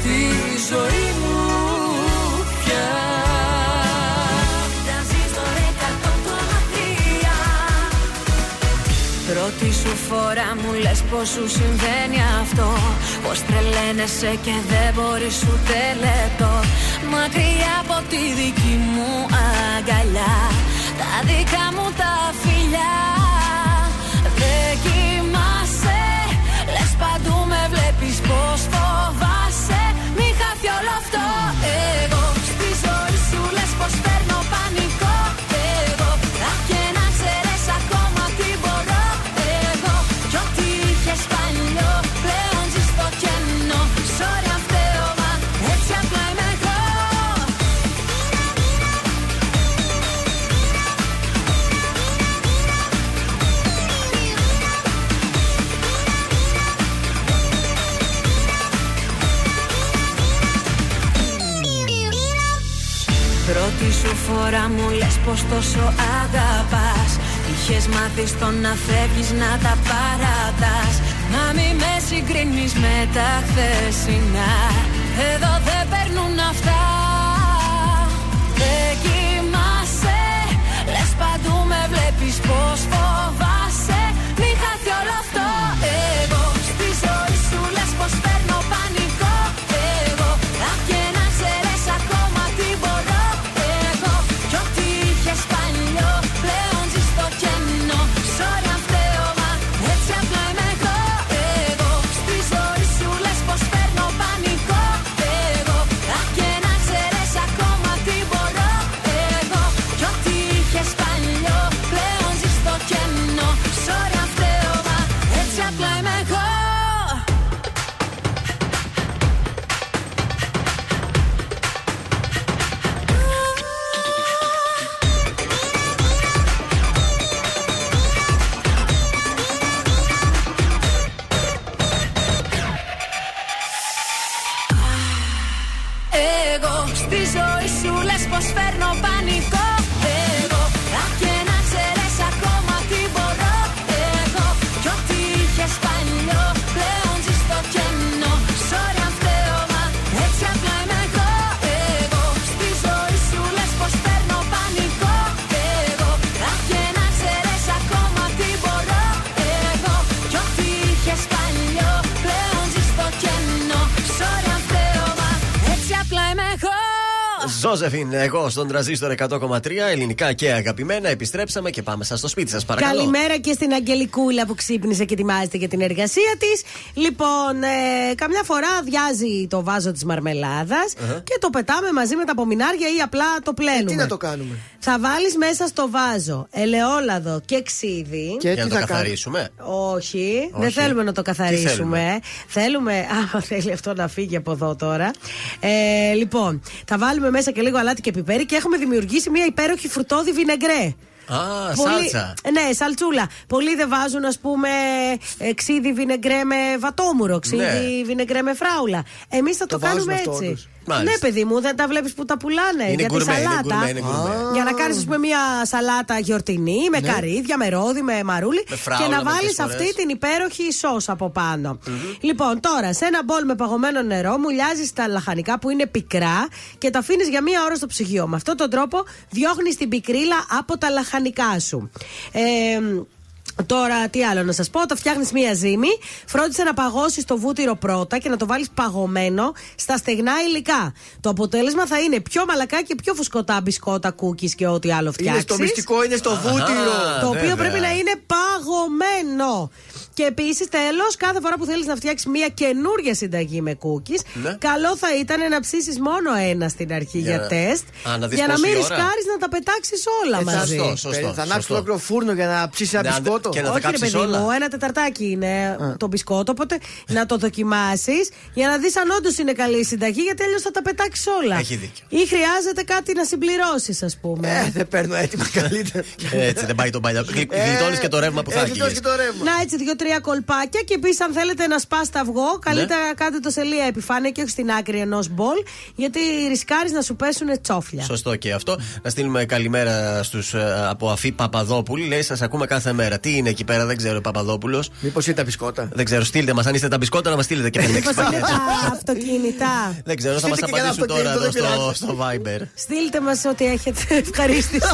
στη ζωή μου πια. Πρώτη σου φορά μου λες πως σου συμβαίνει αυτό. Πως τρελαίνεσαι και δεν μπορείς ούτε λεπτό. Μακριά από τη δική μου αγκαλιά. Τα δικά μου τα φιλιά φορά μου λες πως τόσο αγαπάς. Είχες μάθει στο να φεύγεις να τα παρατάς. Να μη με συγκρίνεις με τα χθεσινά. Εδώ δεν παίρνουν αυτά. Δεν κοιμάσαι Λες παντού με βλέπεις πως Ζώζεφιν, εγώ στον τραζίστορ 100,3 ελληνικά και αγαπημένα. Επιστρέψαμε και πάμε σας στο σπίτι σας, παρακαλώ. Καλημέρα και στην Αγγελικούλα που ξύπνησε και ετοιμάζεται για την εργασία της. Λοιπόν, ε, καμιά φορά αδειάζει το βάζο της μαρμελάδας και το πετάμε μαζί με τα πομινάρια ή απλά το πλένουμε. Ε, τι να το κάνουμε; Θα βάλεις μέσα στο βάζο ελαιόλαδο και ξύδι. Για να το καθαρίσουμε; Όχι, δεν Όχι. θέλουμε να το καθαρίσουμε. θέλουμε; Θέλουμε. Α, θέλει αυτό να φύγει από εδώ τώρα. Ε, λοιπόν, θα βάλουμε μέσα και λίγο αλάτι και πιπέρι και έχουμε δημιουργήσει μια υπέροχη φρουτόδι βινεγκρέ. Α, Πολύ- σάλτσα. Ναι, σαλτσούλα. Πολλοί δεν βάζουν, ας πούμε, ε, ξύδι βινεγκρέ με βατόμουρο, ξύδι Ναι. βινεγκρέ με φράουλα. Εμείς θα το, Το βάζουμε κάνουμε αυτό, έτσι. όντως. Μάλιστα. Ναι, παιδί μου, δεν τα βλέπεις που τα πουλάνε Είναι για τη γκουρμέ, είναι σαλάτα. γκουρμέ, είναι γκουρμέ. Για να κάνεις, ας πούμε, μια σαλάτα γιορτινή με καρύδια, με ρόδι, με μαρούλι Με φράουλα και να μερικές βάλεις φορές. αυτή την υπέροχη σως από πάνω. Λοιπόν, τώρα σε ένα μπολ με παγωμένο νερό μουλιάζει τα λαχανικά που είναι πικρά και τα αφήνεις για μία ώρα στο ψυγείο. Με αυτόν τον τρόπο διώχνεις την πικρίλα από τα λαχανικά. δανεικά σου. Ε, Τώρα, τι άλλο να σας πω, όταν φτιάχνεις μία ζύμη, φρόντισε να παγώσεις το βούτυρο πρώτα και να το βάλεις παγωμένο στα στεγνά υλικά. Το αποτέλεσμα θα είναι πιο μαλακά και πιο φουσκωτά μπισκότα, κούκκις και ό,τι άλλο φτιάξει. Είναι στο μυστικό, είναι στο βούτυρο. Το οποίο Βέβαια. πρέπει να είναι παγωμένο. Και επίσης, τέλος, κάθε φορά που θέλεις να φτιάξεις μια καινούργια συνταγή με κούκκις, Ναι. καλό θα ήταν να ψήσεις μόνο ένα στην αρχή για, Για- τεστ. Α, να δεις για να πόση μην ώρα. ρισκάρεις να τα πετάξεις όλα Ε, μαζί. Σωστό, σωστό. Θα ανάψει σωστό. ολόκληρο φούρνο για να ψήσει ένα Ναι, αν- μπισκότο. Και να τα Όχι, ρε κάψεις παιδί όλα. μου, ένα τεταρτάκι είναι το μπισκότο. Οπότε να το δοκιμάσεις για να δεις αν όντως είναι καλή η συνταγή, γιατί αλλιώς θα τα πετάξεις όλα. Έχει δίκιο. Ή χρειάζεται κάτι να συμπληρώσεις, ας πούμε. Ε, δεν παίρνω έτοιμα καλύτερα. Έτσι δεν πάει το παλιό. Γλιτώνεις και το ρεύμα που θα Ε, έχει. γλιτώνεις και το ρεύμα. Να έτσι δύο-τρία κολπάκια και επίση αν θέλετε να σπάσετε αυγό, καλύτερα Ναι. κάντε το σε λίγα επιφάνεια και όχι στην άκρη ενός μπολ, γιατί ρισκάρεις να σου πέσουν τσόφλια. Σωστό και αυτό. Να στείλουμε καλημέρα στους, ε, από Αφή Παπαδόπουλη. Λέει: Σας ακούμε κάθε μέρα. Τι είναι εκεί πέρα, δεν ξέρω, ο Παπαδόπουλος. Μήπως είναι τα μπισκότα. Δεν ξέρω, στείλτε μας. Αν είστε τα μπισκότα, να μας στείλετε και 5-6 Μήπως είναι πακέτα. τα αυτοκίνητα. Δεν ξέρω, θα μας Στείλτε και ένα απαντήσουν τώρα αυτοκίνητο, εδώ δεν στο, πειράζει. στο Viber. Στείλτε μας ό,τι έχετε. Ευχαρίστηση.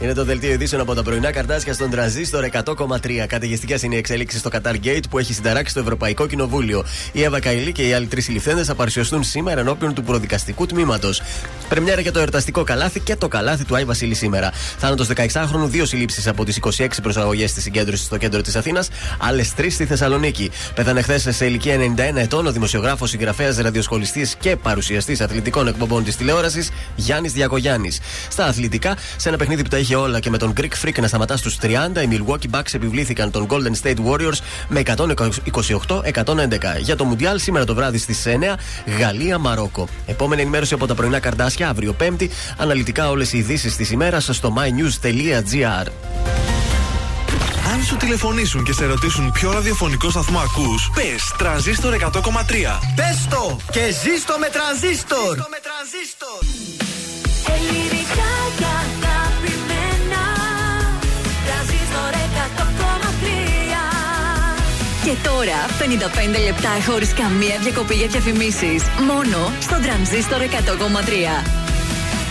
Είναι το δελτίο ειδήσεων από τα πρωινά καρτάσια στον τραζίστορ 100,3. Καταιγιστικέ είναι οι εξέλιξει στο Qatar Gate που έχει συνταράξει το Ευρωπαϊκό Κοινοβούλιο. Η Εύα Καηλή και οι άλλοι τρεις συλληφθέντε θα παρουσιαστούν σήμερα ενώπιον του προδικαστικού τμήματος. Πρεμιέρα για το εορταστικό καλάθι και το καλάθι του Άι Βασίλη σήμερα. Θάνατος 16χρονου, δύο συλλήψεις από τις 26 προσαγωγές τη συγκέντρωση στο κέντρο της Αθήνας, άλλες τρεις στη Θεσσαλονίκη. Πέθανε χθες σε ηλικία 91 ετών ο δημοσιογράφος, συγγραφέας, ραδιοσχολιστής και παρουσιαστής αθλητικών εκπομπών της τηλεόρασης Γιάννης Διακογιάννης. Στα αθλητικά, σε ένα παιχνίδι που τα είχε όλα και με τον Greek Freak να σταματά στους 30, οι Milwaukee Bucks επιβλήθηκαν τον Golden State Warriors με 128-111. Για το Μουντιάλ σήμερα το βράδυ στις 9, Γαλλία-Μαρόκο. Επόμενη ενημέρωση από τα πρωινά καρτάσια αύριο Πέμπτη. Αναλυτικά όλες οι ειδήσεις της ημέρας στο mynews.gr. Αν σου τηλεφωνήσουν και σε ρωτήσουν ποιο ραδιοφωνικό σταθμό ακούς, πες τρανζίστορ 100,3. Πες το και ζήστο με τρανζίστορ. Ελληνικά και αγαπημένα Τρανζίστορ 100,3 Και τώρα 55 λεπτά χωρίς καμία διακοπή για διαφημίσεις. Μόνο στο τρανζίστορ 100,3.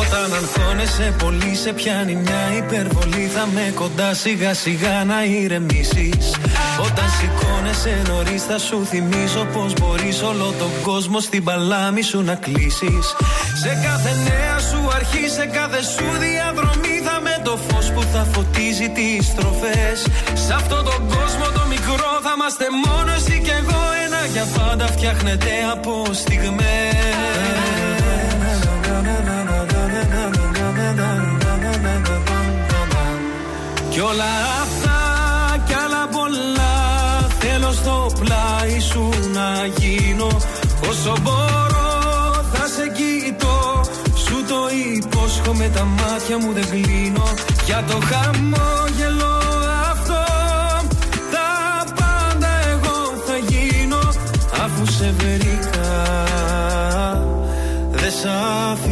Όταν αγχώνεσαι πολύ σε πιάνει μια υπερβολή. Θα με κοντά σιγά σιγά να ηρεμήσεις. Όταν σηκώνεσαι νωρίς θα σου θυμίσω Πως μπορείς όλο τον κόσμο στην παλάμη σου να κλείσεις. Σε κάθε νέα σου αρχή, σε κάθε σου διαδρομή Θα με το φως που θα φωτίζει τις στροφές. Σε αυτόν τον κόσμο το μικρό θα είμαστε μόνο εσύ και εγώ. Ένα για πάντα φτιάχνεται από στιγμές. Κι όλα αυτά κι άλλα πολλά Θέλω στο πλάι σου να γίνω. Όσο μπορώ θα σε κοιτώ Σου το υπόσχομαι τα μάτια μου δεν κλείνω Για το χαμόγελο αυτό Τα πάντα εγώ θα γίνω Αφού σε βρήκα. Δεν σ' αφήνω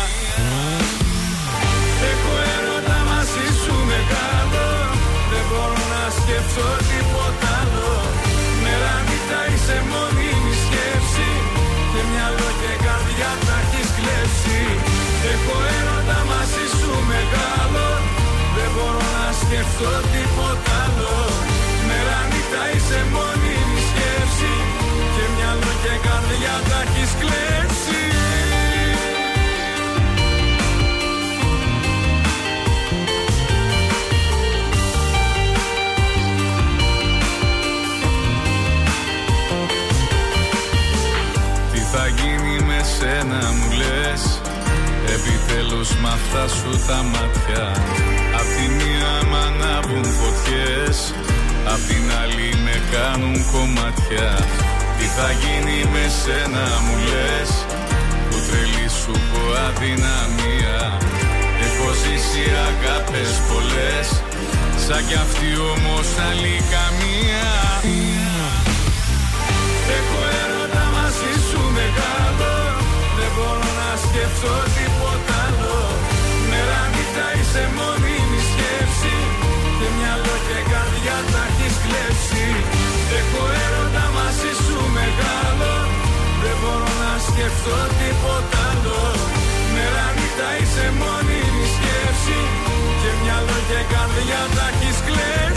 σκέψω τίποτα άλλο Μέρα νύχτα είσαι μόνιμη σκέψη. Και μυαλό και καρδιά τα έχεις κλέψει. Έχω έρωτα μαζί σου μεγάλο. Δεν μπορώ να σκέψω τίποτα άλλο. Μέρα νύχτα είσαι μόνιμη σκέψη. Και μυαλό και καρδιά τα έχεις κλέψει Επιτέλους μ' αυτά σου τα μάτια. Απ' τη μία μ' ανάβουν φωτιές Απ' την άλλη με κάνουν κομμάτια. Τι θα γίνει με σένα μου λες Που τρελή σου έχω αδυναμία. Έχω ζήσει αγάπες πολλές Σαν κι αυτή όμως άλλη καμία. Έχω σκέψω τίποτα άλλο. Μέρα νύχτα είσαι μόνιμη σκέψη. Και μυαλό και καρδιά τα έχεις κλέψει. Έχω έρωτα μαζί σου μεγάλο. Δεν μπορώ να σκέψω τίποτα άλλο. Μέρα νύχτα είσαι μόνιμη σκέψη. Και μυαλό και καρδιά τα έχεις κλέψει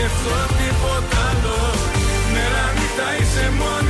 σκεφτώ τίποτα άλλο. Μέρα νύχτα είσαι μόνιμη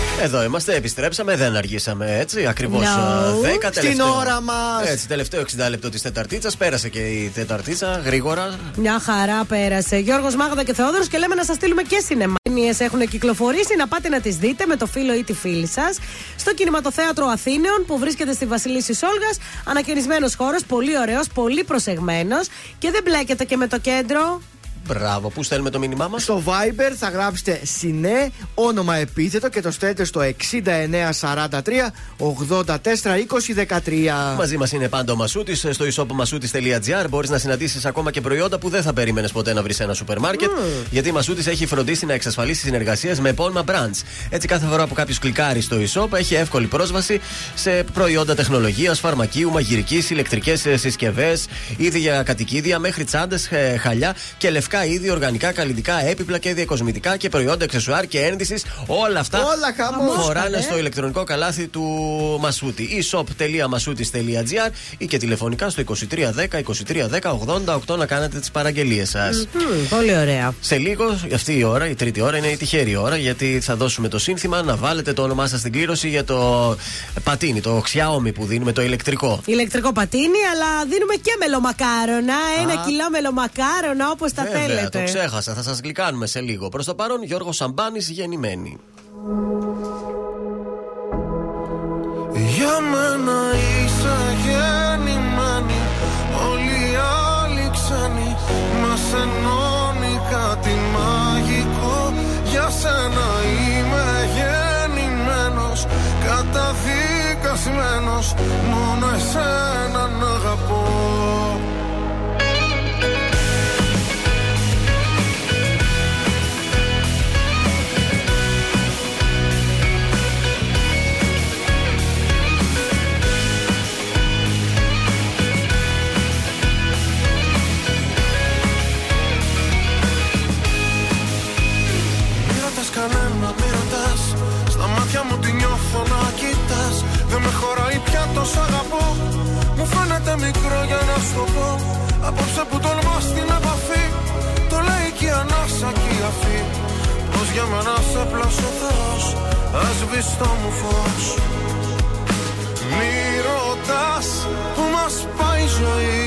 Εδώ είμαστε, επιστρέψαμε, δεν αργήσαμε έτσι. Ακριβώς No. 10 Στην τελευταίο. ώρα μας. Έτσι, τελευταίο 60 λεπτό της Τεταρτίτσας. Πέρασε και η Τεταρτίτσα γρήγορα. Μια χαρά πέρασε. Γιώργος Μάγδα και Θεόδωρος και λέμε να σας στείλουμε και σινεμά. Ταινίε έχουν κυκλοφορήσει, να πάτε να τις δείτε με το φίλο ή τη φίλη σας. Στο κινηματοθέατρο Αθήνεων που βρίσκεται στη Βασιλίση Σόλγας. Ανακαινισμένος χώρος, πολύ ωραίος, πολύ προσεγμένος και δεν μπλέκεται και με το κέντρο. Μπράβο, πού στέλνουμε το μήνυμά μας; Στο Viber θα γράψετε συνέ, όνομα επίθετο και το στέλνετε στο 6943 84 20 13. Μαζί μας είναι πάντα ο Μασούτης στο isopmasούτη.gr. Μπορείς να συναντήσεις ακόμα και προϊόντα που δεν θα περίμενες ποτέ να βρεις σε ένα σούπερ μάρκετ. Γιατί η Μασούτης έχει φροντίσει να εξασφαλίσει συνεργασίες με επώνυμα brands. Έτσι, κάθε φορά που κάποιος κλικάρει στο e-shop έχει εύκολη πρόσβαση σε προϊόντα τεχνολογίας, φαρμακείου, μαγειρικής, ηλεκτρικές συσκευές, είδη για κατοικίδια μέχρι τσάντες, χαλιά και λευκά είδη, οργανικά, καλλιτικά, έπιπλα και διακοσμητικά και προϊόντα εξεσουάρ και ένδυσης. Όλα αυτά Όλα χαμός, φοράνε καλέ. στο ηλεκτρονικό καλάθι του Μασούτη. e-shop.masούτη.gr ή και τηλεφωνικά στο 2310 2310 88 να κάνετε τις παραγγελίες σας. Μμμ, Πολύ ωραία. Σε λίγο, αυτή η ώρα, η τρίτη ώρα, είναι η τυχερή ώρα γιατί θα δώσουμε το σύνθημα να βάλετε το όνομά σας στην κλήρωση για το πατίνι, το Xiaomi που δίνουμε, το ηλεκτρικό. Ηλεκτρικό πατίνι, αλλά δίνουμε και μελομακάρονα. Ένα Α. κιλό μελομακάρονα όπως τα Βέβαια, θέλετε. το ξέχασα, θα σας γλυκάνουμε σε λίγο. Προς το παρόν, Γιώργος Σαμπάνης γεννημένη. Για μένα είσαι γεννημένη Όλοι οι άλλοι ξένοι Μας ενώνει κάτι μαγικό Για σένα είμαι γεννημένος Καταδικασμένος Μόνο εσένα να αγαπώ κανένα, μη ρωτάς. Στα μάτια μου τη νιώθω να κοιτάς. Δεν με χωράει πια τόσο αγαπώ. Μου φαίνεται μικρό για να σου το πω. Απόψε που τολμάς την επαφή. Το λέει και η ανάσα και η αφή. Πως για μένα σε πλάσω Θεός. Ας βεις το μου φως. Μη ρωτάς που μας πάει η ζωή.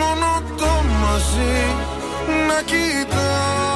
Μόνο το μαζί να κοιτάς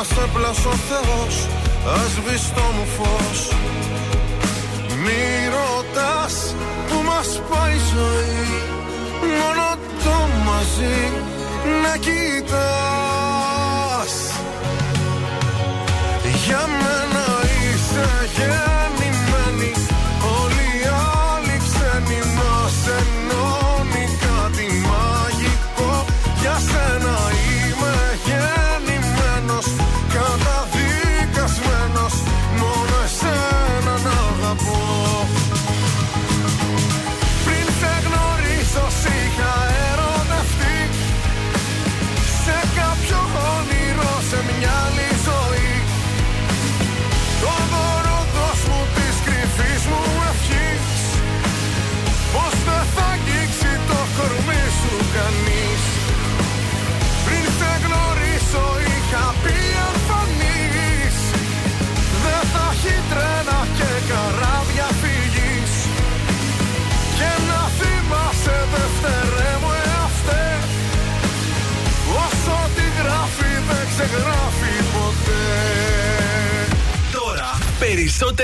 Πως για μένα σε πλάσω ο Θεός Ας βεις το μου φως. Μη ρωτάς που μας πάει η ζωή Μόνο το μαζί να κοιτάς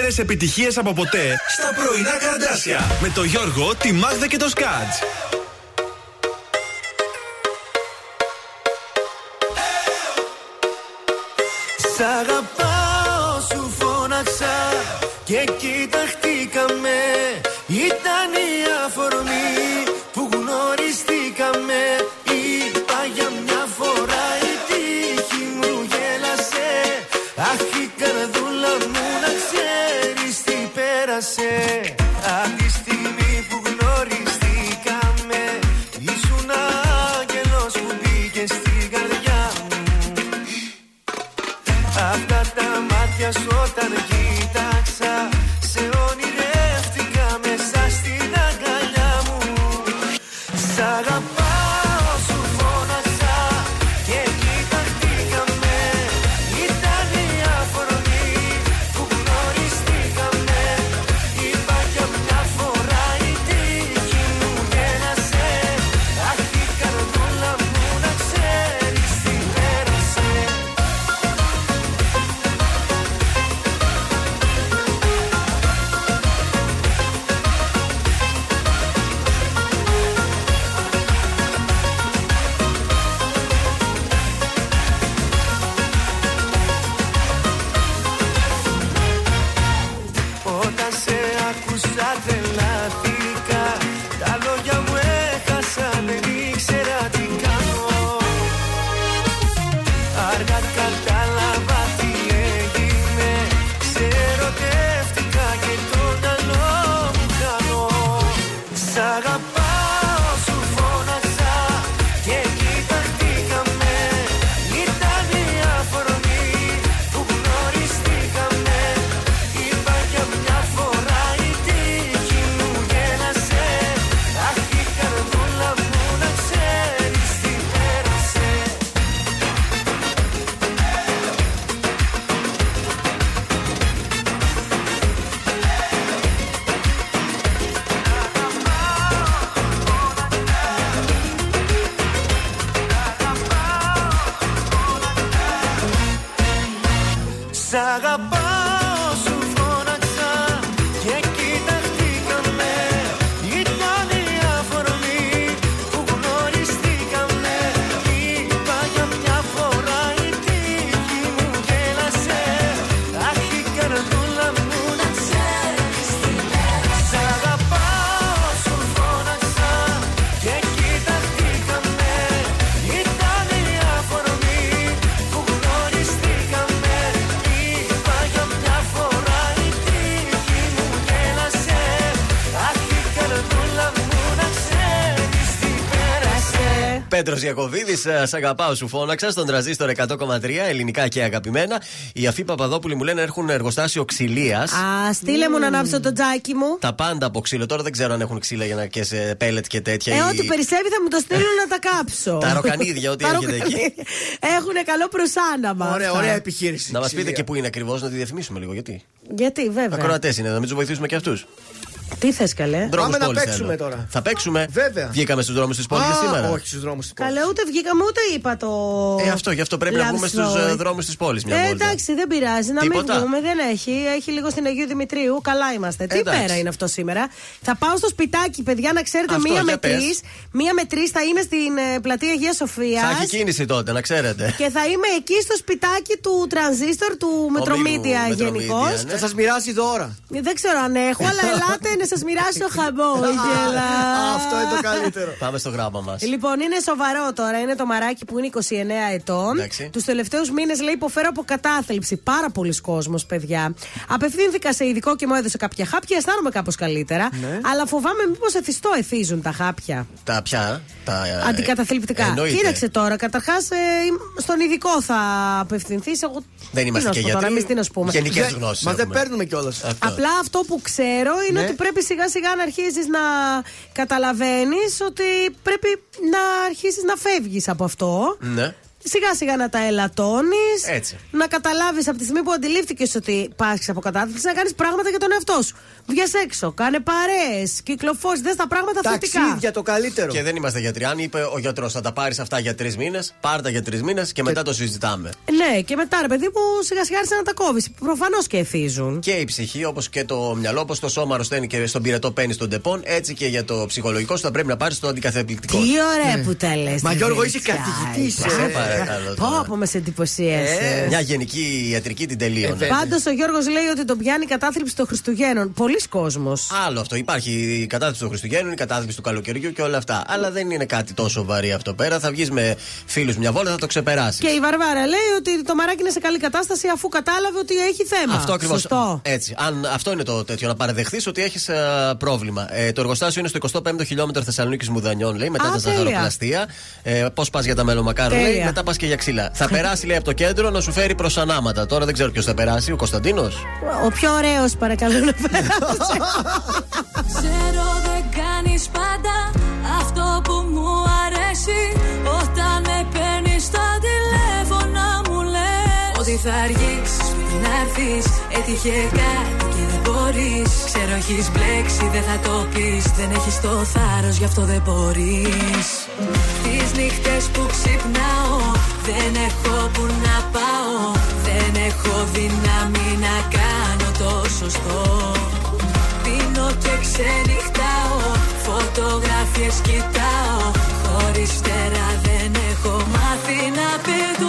περισσότερες επιτυχίες από ποτέ στα πρωινά καρδάσια με το Γιώργο, τη Μάγδα και το Σκάτς. Πέτρος Ιακοβίδη, σ' αγαπάω σου φώναξα στον τραζίστορ 100,3 ελληνικά και αγαπημένα. Οι Αφή Παπαδόπουλοι μου λένε έχουν εργοστάσιο ξυλίας. Α, στείλε μου να ανάψω το τζάκι μου. Τα πάντα από ξύλο. Τώρα δεν ξέρω αν έχουν ξύλα για να και σε πέλετ και τέτοια. Ε, ή- ό,τι περισσεύει θα μου το στείλουν να τα κάψω. Τα ροκανίδια, ό,τι Τα έχετε ροκανίδια. εκεί. Έχουν καλό προσάναμα. Ωραία, αυτά. ωραία επιχείρηση. Να μας πείτε Ξυλία. και πού είναι ακριβώς, να τη διαφημίσουμε λίγο. Γιατί; Γιατί, βέβαια. Ακροατές είναι, να μην τους βοηθήσουμε και αυτούς. Τι θες, καλέ; Πάμε να παίξουμε τώρα. Θα παίξουμε. Βέβαια. Βγήκαμε στους δρόμους της πόλης Α, σήμερα. Όχι στους δρόμους της πόλης. Καλέ, ούτε βγήκαμε ούτε είπα το. Ε, αυτό, γι' αυτό πρέπει να love βγούμε στους story. δρόμους της πόλης μια Ε, βόλτα. εντάξει, δεν πειράζει. Να Τίποτα. μην βγούμε, δεν έχει. Έχει λίγο στην Αγίου Δημητρίου. Καλά είμαστε. Τι Εντάξει. πέρα είναι αυτό σήμερα. Θα πάω στο σπιτάκι, παιδιά, να ξέρετε, Αυτό, μία για με πες. τρεις. Μία με τρεις θα είμαι στην ε, πλατεία Αγίας Σοφίας. Θα έχει κίνηση τότε, να ξέρετε. Και θα είμαι εκεί στο σπιτάκι του τρανζίστορ του Μετρομήτια Μετρομήτια, γενικώς. ναι. Θα σας μοιράσει δώρα. Δεν ξέρω αν έχω, αλλά ελάτε να σας μοιράσω χαμόγελα. Αυτό είναι το καλύτερο. Πάμε στο γράμμα μας. Λοιπόν, είναι σοβαρό τώρα. Είναι το μαράκι που είναι 29 ετών. Εντάξει. Τους τελευταίους μήνες λέει υποφέρω από κατάθλιψη. Πάρα πολλοί κόσμος, παιδιά. Απευθύνθηκα σε ειδικό και μου έδωσε κάποια χάπια. Αισθάνομαι κάπως καλύτερα. Ναι. Αλλά φοβάμαι μήπως εθιστό εθίζουν τα χάπια. Τα πια. Τα, ε, Αντικαταθλιπτικά. εννοείται. Κοίταξε τώρα, καταρχάς στον ειδικό θα απευθυνθείς. Εγώ Δεν τι είμαστε να και σου πω τώρα, γιατροί. εμείς τι να σου πούμε. Γενικές Δεν- γνώσεις Μα δεν έχουμε. παίρνουμε κιόλας. Απλά αυτό που ξέρω είναι Ναι. ότι πρέπει σιγά σιγά να αρχίζεις να καταλαβαίνεις ότι πρέπει να αρχίσει να φεύγεις από αυτό. Ναι. Σιγά σιγά να τα ελαττώνεις. Έτσι. Να καταλάβεις από τη στιγμή που αντιλήφθηκες ότι πάσχεις από κατάθλιψη να κάνεις πράγματα για τον εαυτό σου. Βγες έξω, κάνε παρέες, κυκλοφόρει, δες τα πράγματα θετικά. Ταξίδια το καλύτερο. Και δεν είμαστε γιατροί. Αν είπε ο γιατρός θα τα πάρεις αυτά για τρεις μήνες, πάρ τα για τρεις μήνες και μετά το συζητάμε. Ναι, και μετά ρε παιδί μου, σιγά σιγά άρχισε να τα κόβεις. Προφανώς και εθίζουν. Και η ψυχή, όπως και το μυαλό, όπως το σώμα αρρωσταίνει και στον πυρετό παίρνει στον τεπών, έτσι και για το ψυχολογικό σου θα πρέπει να πάρεις το αντικαθεπληκτικό. Τι ωραία που τα λες. Μα Γιώργο είσαι καθηγητής. Σε παρακαλώ. Παρακαλώ. Πω, πω, μες σε εντυπωσίασε. Ε, Μια γενική ιατρική την τελείωνε. Πάντως ο Γιώργος λέει ότι τον πιάνει η κατάθλιψη των Χριστουγέννων. Πολλοί κόσμος Άλλο αυτό. Υπάρχει η κατάθλιψη των Χριστουγέννων, η κατάθλιψη του καλοκαιριού και όλα αυτά. Αλλά δεν είναι κάτι τόσο βαρύ αυτό πέρα. Θα βγεις με φίλους μια βόλτα, θα το ξεπεράσεις. Και η Βαρβάρα λέει ότι το μαράκι είναι σε καλή κατάσταση αφού κατάλαβε ότι έχει θέμα. Αυτό ακριβώς. Σωστό. Έτσι. Αν, αυτό είναι το τέτοιο, να παραδεχθείς ότι έχεις πρόβλημα. Ε, το εργοστάσιο είναι στο 25ο χιλιόμετρο Θεσσαλονίκης Μουδανιών, λέει, μετά Α, τα τέλεια. ζαχαροπλαστεία. Ε, Πώς πας για τα μελομακάρονα, λέει, Τέλεια. μετά πας και για ξύλα. θα περάσει, λέει, από το κέντρο να σου φέρει προς ανάματα. Τώρα δεν ξέρω ποιος θα περάσει, ο Κωνσταντίνος. Ο πιο ωραίος, παρακαλώ να περάσει. Ξέρω δεν κάνεις πάντα αυτό που μου αρέσει Όταν με παίρνεις στα τηλέφωνα μου λες Ότι θα αργήσεις πριν να έρθεις Έτυχε κάτι και δεν μπορείς Ξέρω έχεις μπλέξει δεν θα το πεις Δεν έχεις το θάρρος γι' αυτό δεν μπορείς Τις νύχτες που ξυπνάω Δεν έχω που να πάω Δεν έχω δύναμη να κάνω το σωστό. Πίνω και ξενυχτάω Φωτογραφίες κοιτάω Χωρίς φτερά δεν έχω μάθει να πετώ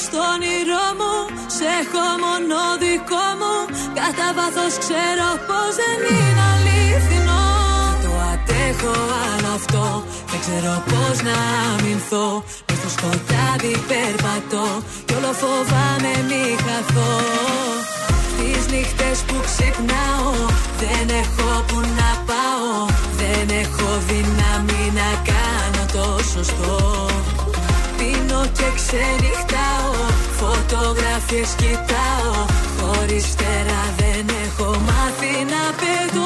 βλέπω στον όνειρό μου, σε έχω μόνο δικό μου. Κατά βάθος ξέρω πως δεν είναι αληθινό. Το αντέχω άλλο αυτό, δεν ξέρω πώ να αμυνθώ. Μες στο σκοτάδι περπατώ, κι όλο φοβάμαι μη χαθώ. Τις νύχτες που ξυπνάω, δεν έχω που να πάω. Δεν έχω δύναμη να κάνω το σωστό. Πίνω και ξενυχτάω. Φωτογραφίες κοιτάω. Χωρίς φτερά δεν έχω μάθει να πετώ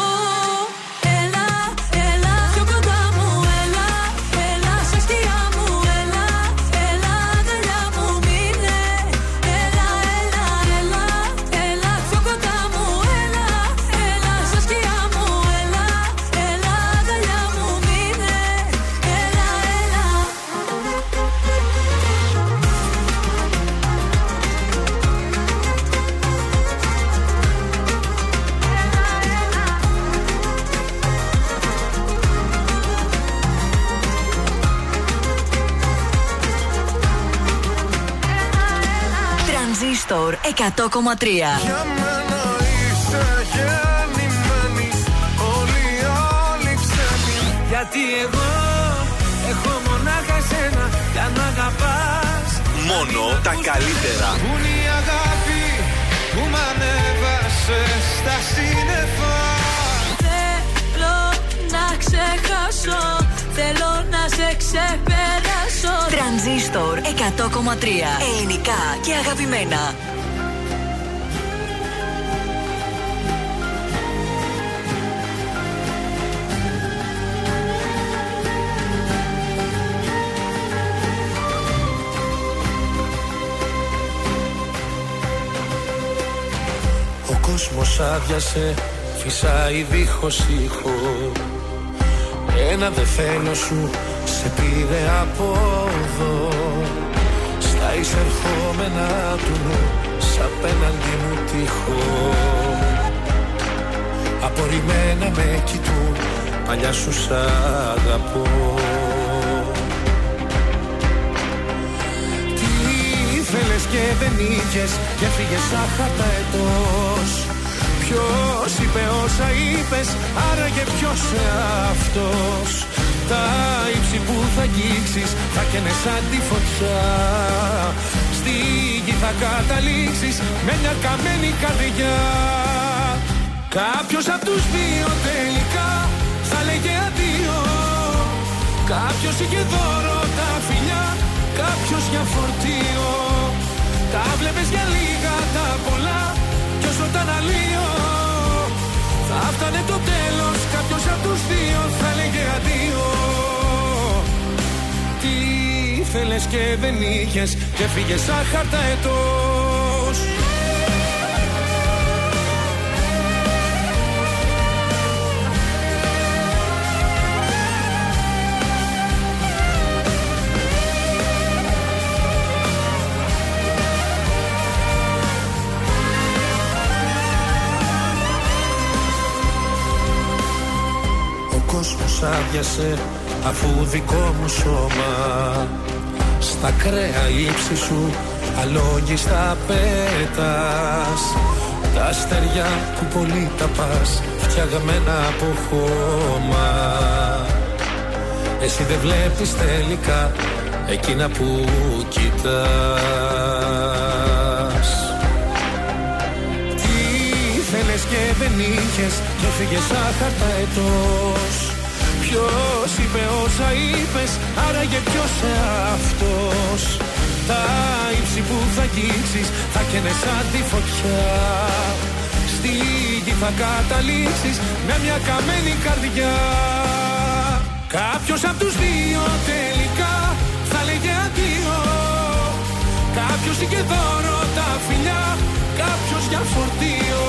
100,3. Για μένα είσαι γεννημένη Όλοι οι άλλοι ξένοι Γιατί εγώ έχω μονάχα εσένα Για να αγαπάς Μόνο τα καλύτερα. Πού είναι η αγάπη που μ' ανέβασες στα σύννεφα Θέλω να ξεχάσω Θέλω να σε ξεπεράσω Τρανζίστορ 100,3. Ελληνικά και αγαπημένα. Κόσμος άδειασε Φυσάει δίχως ήχο. Ένα δε θέλω σου Σε πήρε από εδώ. Στα εισερχόμενα του νου Σ' απέναντι μου τείχο Απορριμμένα με κοιτούν Παλιά σου σ' αγαπώ. Τι ήθελες και δεν είχες Και φύγες άχατα ετός Ποιος είπε όσα είπες Άραγε ποιος αυτός. Τα ύψη που θα αγγίξεις Θα καίνε σαν τη φωτιά. Στη γη θα καταλήξεις Με μια καμένη καρδιά. Κάποιος απ' τους δύο τελικά Θα λέγε αδείο Κάποιος είχε δώρο τα φιλιά Κάποιος για φορτίο. Τα βλέπεις για λίγα τα πολλά Κι όσο τα αναλύω Θα φτάνε το τέλος Κάποιος από τους δύο θα λέγε αντίο. Τι ήθελες και δεν είχες Και φύγες σαν χάρτα κόσμος άδειασε αφού δικό μου σώμα Στα κρέα ύψη σου αλόγιστα πέτας. Τα αστεριά που πολύ τα πας φτιαγμένα από χώμα. Εσύ δεν βλέπεις τελικά εκείνα που κοιτάς. Τι ήθελες και δεν είχες και φύγες σαν χαρτά ετός Ποιος είπε όσα είπες, άραγε ποιος αυτός. Τα ύψη που θα αγγίξεις θα καίνε σαν τη φωτιά. Στη γη θα καταλήξεις με μια καμένη καρδιά. Κάποιος απ' τους δύο τελικά θα λέγε αντίο. Κάποιος είχε δώρο τα φιλιά, κάποιος για φορτίο.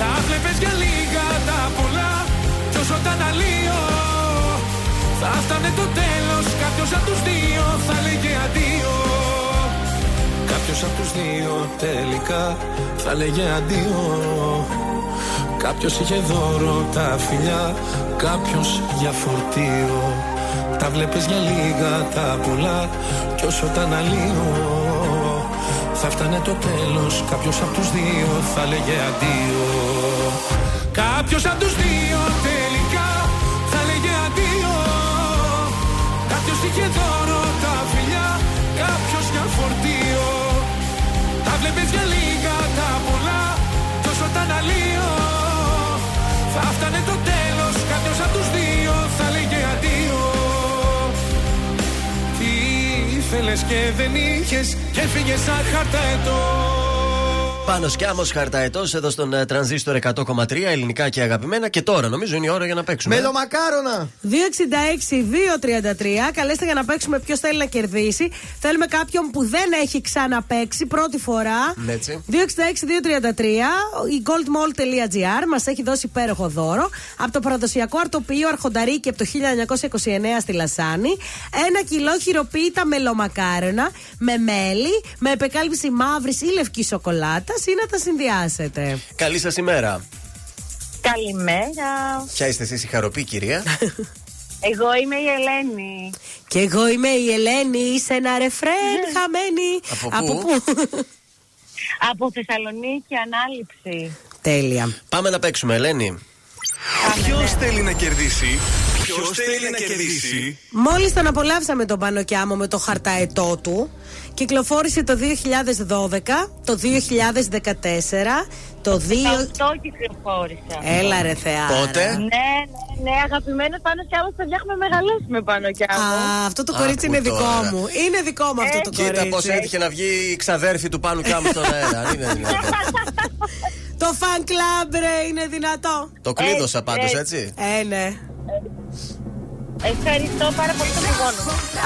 Τα βλέπες για λίγα τα πολλά κι όσο τα αναλύω Θα φτάνε το τέλος, κάποιος από τους δύο θα λέγε αντίο. Κάποιος από τους δύο τελικά θα λέγε αντίο. Κάποιος είχε δώρο τα φιλιά, κάποιος για φορτίο. Τα βλέπεις για λίγα τα πολλά κι όσο τα αναλύω θα φτάνε το τέλος, κάποιος από τους δύο θα λέγε αντίο. Κάποιος από τους δύο Κάποιος είχε δώρο τα φιλιά, κάποιος για φορτίο. Τα βλέπεις για λίγα τα πολλά, τόσο τα αναλύω. Θα φτάνε το τέλος, κάποιος από τους δύο θα λέγε αντίο. Τι ήθελες και δεν είχες και φύγες σαν χαρταετό Πάνω σκιάμο χαρταετός εδώ στον ε, τρανζίστορ 100,3 ελληνικά και αγαπημένα. Και τώρα νομίζω είναι η ώρα για να παίξουμε. ε. Μελομακάρονα! 266-233. Καλέστε για να παίξουμε ποιος θέλει να κερδίσει. Θέλουμε κάποιον που δεν έχει ξαναπαίξει πρώτη φορά. Ναι, έτσι. 266-233. Η goldmall.gr μας έχει δώσει υπέροχο δώρο από το παραδοσιακό αρτοπείο Αρχονταρίκη από το 1929 στη Λασάνη. Ένα κιλό χειροποίητα μελομακάρονα με μέλι, με επεκάλυψη μαύρης ή λευκής σοκολάτας ή να τα συνδυάσετε; Καλή σας ημέρα. Καλημέρα. Ποια είστε εσείς, η χαροπή, κυρία; Εγώ είμαι η Ελένη. Και εγώ είμαι η Ελένη, είσαι ένα ρεφρέν χαμένη. Από πού; Από Θεσσαλονίκη, ανάληψη. Τέλεια. Πάμε να παίξουμε, Ελένη. Ποιος θέλει να κερδίσει; Ποιος θέλει να κερδίσει; Μόλις τον απολαύσαμε τον Πανοκιάμο με το χαρταετό του, κυκλοφόρησε το 2012, το 2014, το 2... Αυτό κυκλοφόρησα. Έλα ρε θεά. Πότε; Ναι, ναι, ναι, αγαπημένο πάνω κι άλλος παιδιά έχουμε μεγαλώσει με πάνω κι άλλος. Α, αυτό το κορίτσι Άκου είναι δικό τώρα. μου. Είναι δικό μου αυτό το κορίτσι. Κοίτα πώς έτυχε να βγει η ξαδέρφη του Πάνου Κάμου στον αέρα. Αν είναι δυνατόν. Το fan club ρε είναι δυνατό. Το κλείδωσα Ε, πάντως, ε. έτσι. Ε, ναι. Ευχαριστώ πάρα πολύ τον γεγόνο.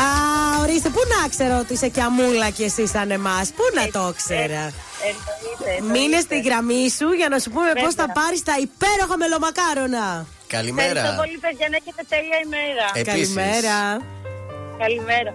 Α, ορίστε, πού να ξέρω ότι είσαι κι αμούλα κι εσύ σαν εμάς; Πού να το ξέρα. Εννοείται. Μείνε στη γραμμή σου για να σου πούμε πώς Βέβαια. θα πάρεις τα υπέροχα μελομακάρονα. Καλημέρα. Ευχαριστώ πολύ παιδιά να έχετε τέλεια ημέρα. Επίσης. Καλημέρα. Καλημέρα.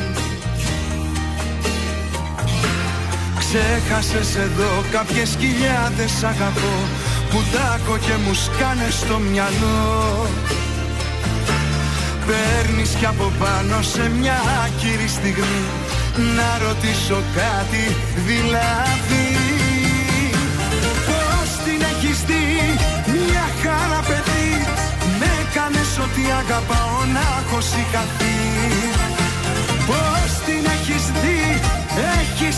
Ξέχασες εδώ κάποιες χιλιάδες αγαπώ Που τάκω και μου σκάνε στο μυαλό. Παίρνεις κι από πάνω σε μια άκυρη στιγμή Να ρωτήσω κάτι δηλαδή. Πώς την έχεις δει μια χαρά παιδί Με έκανες ότι αγαπάω να έχω σηκαθεί Πώς την έχεις δει έχεις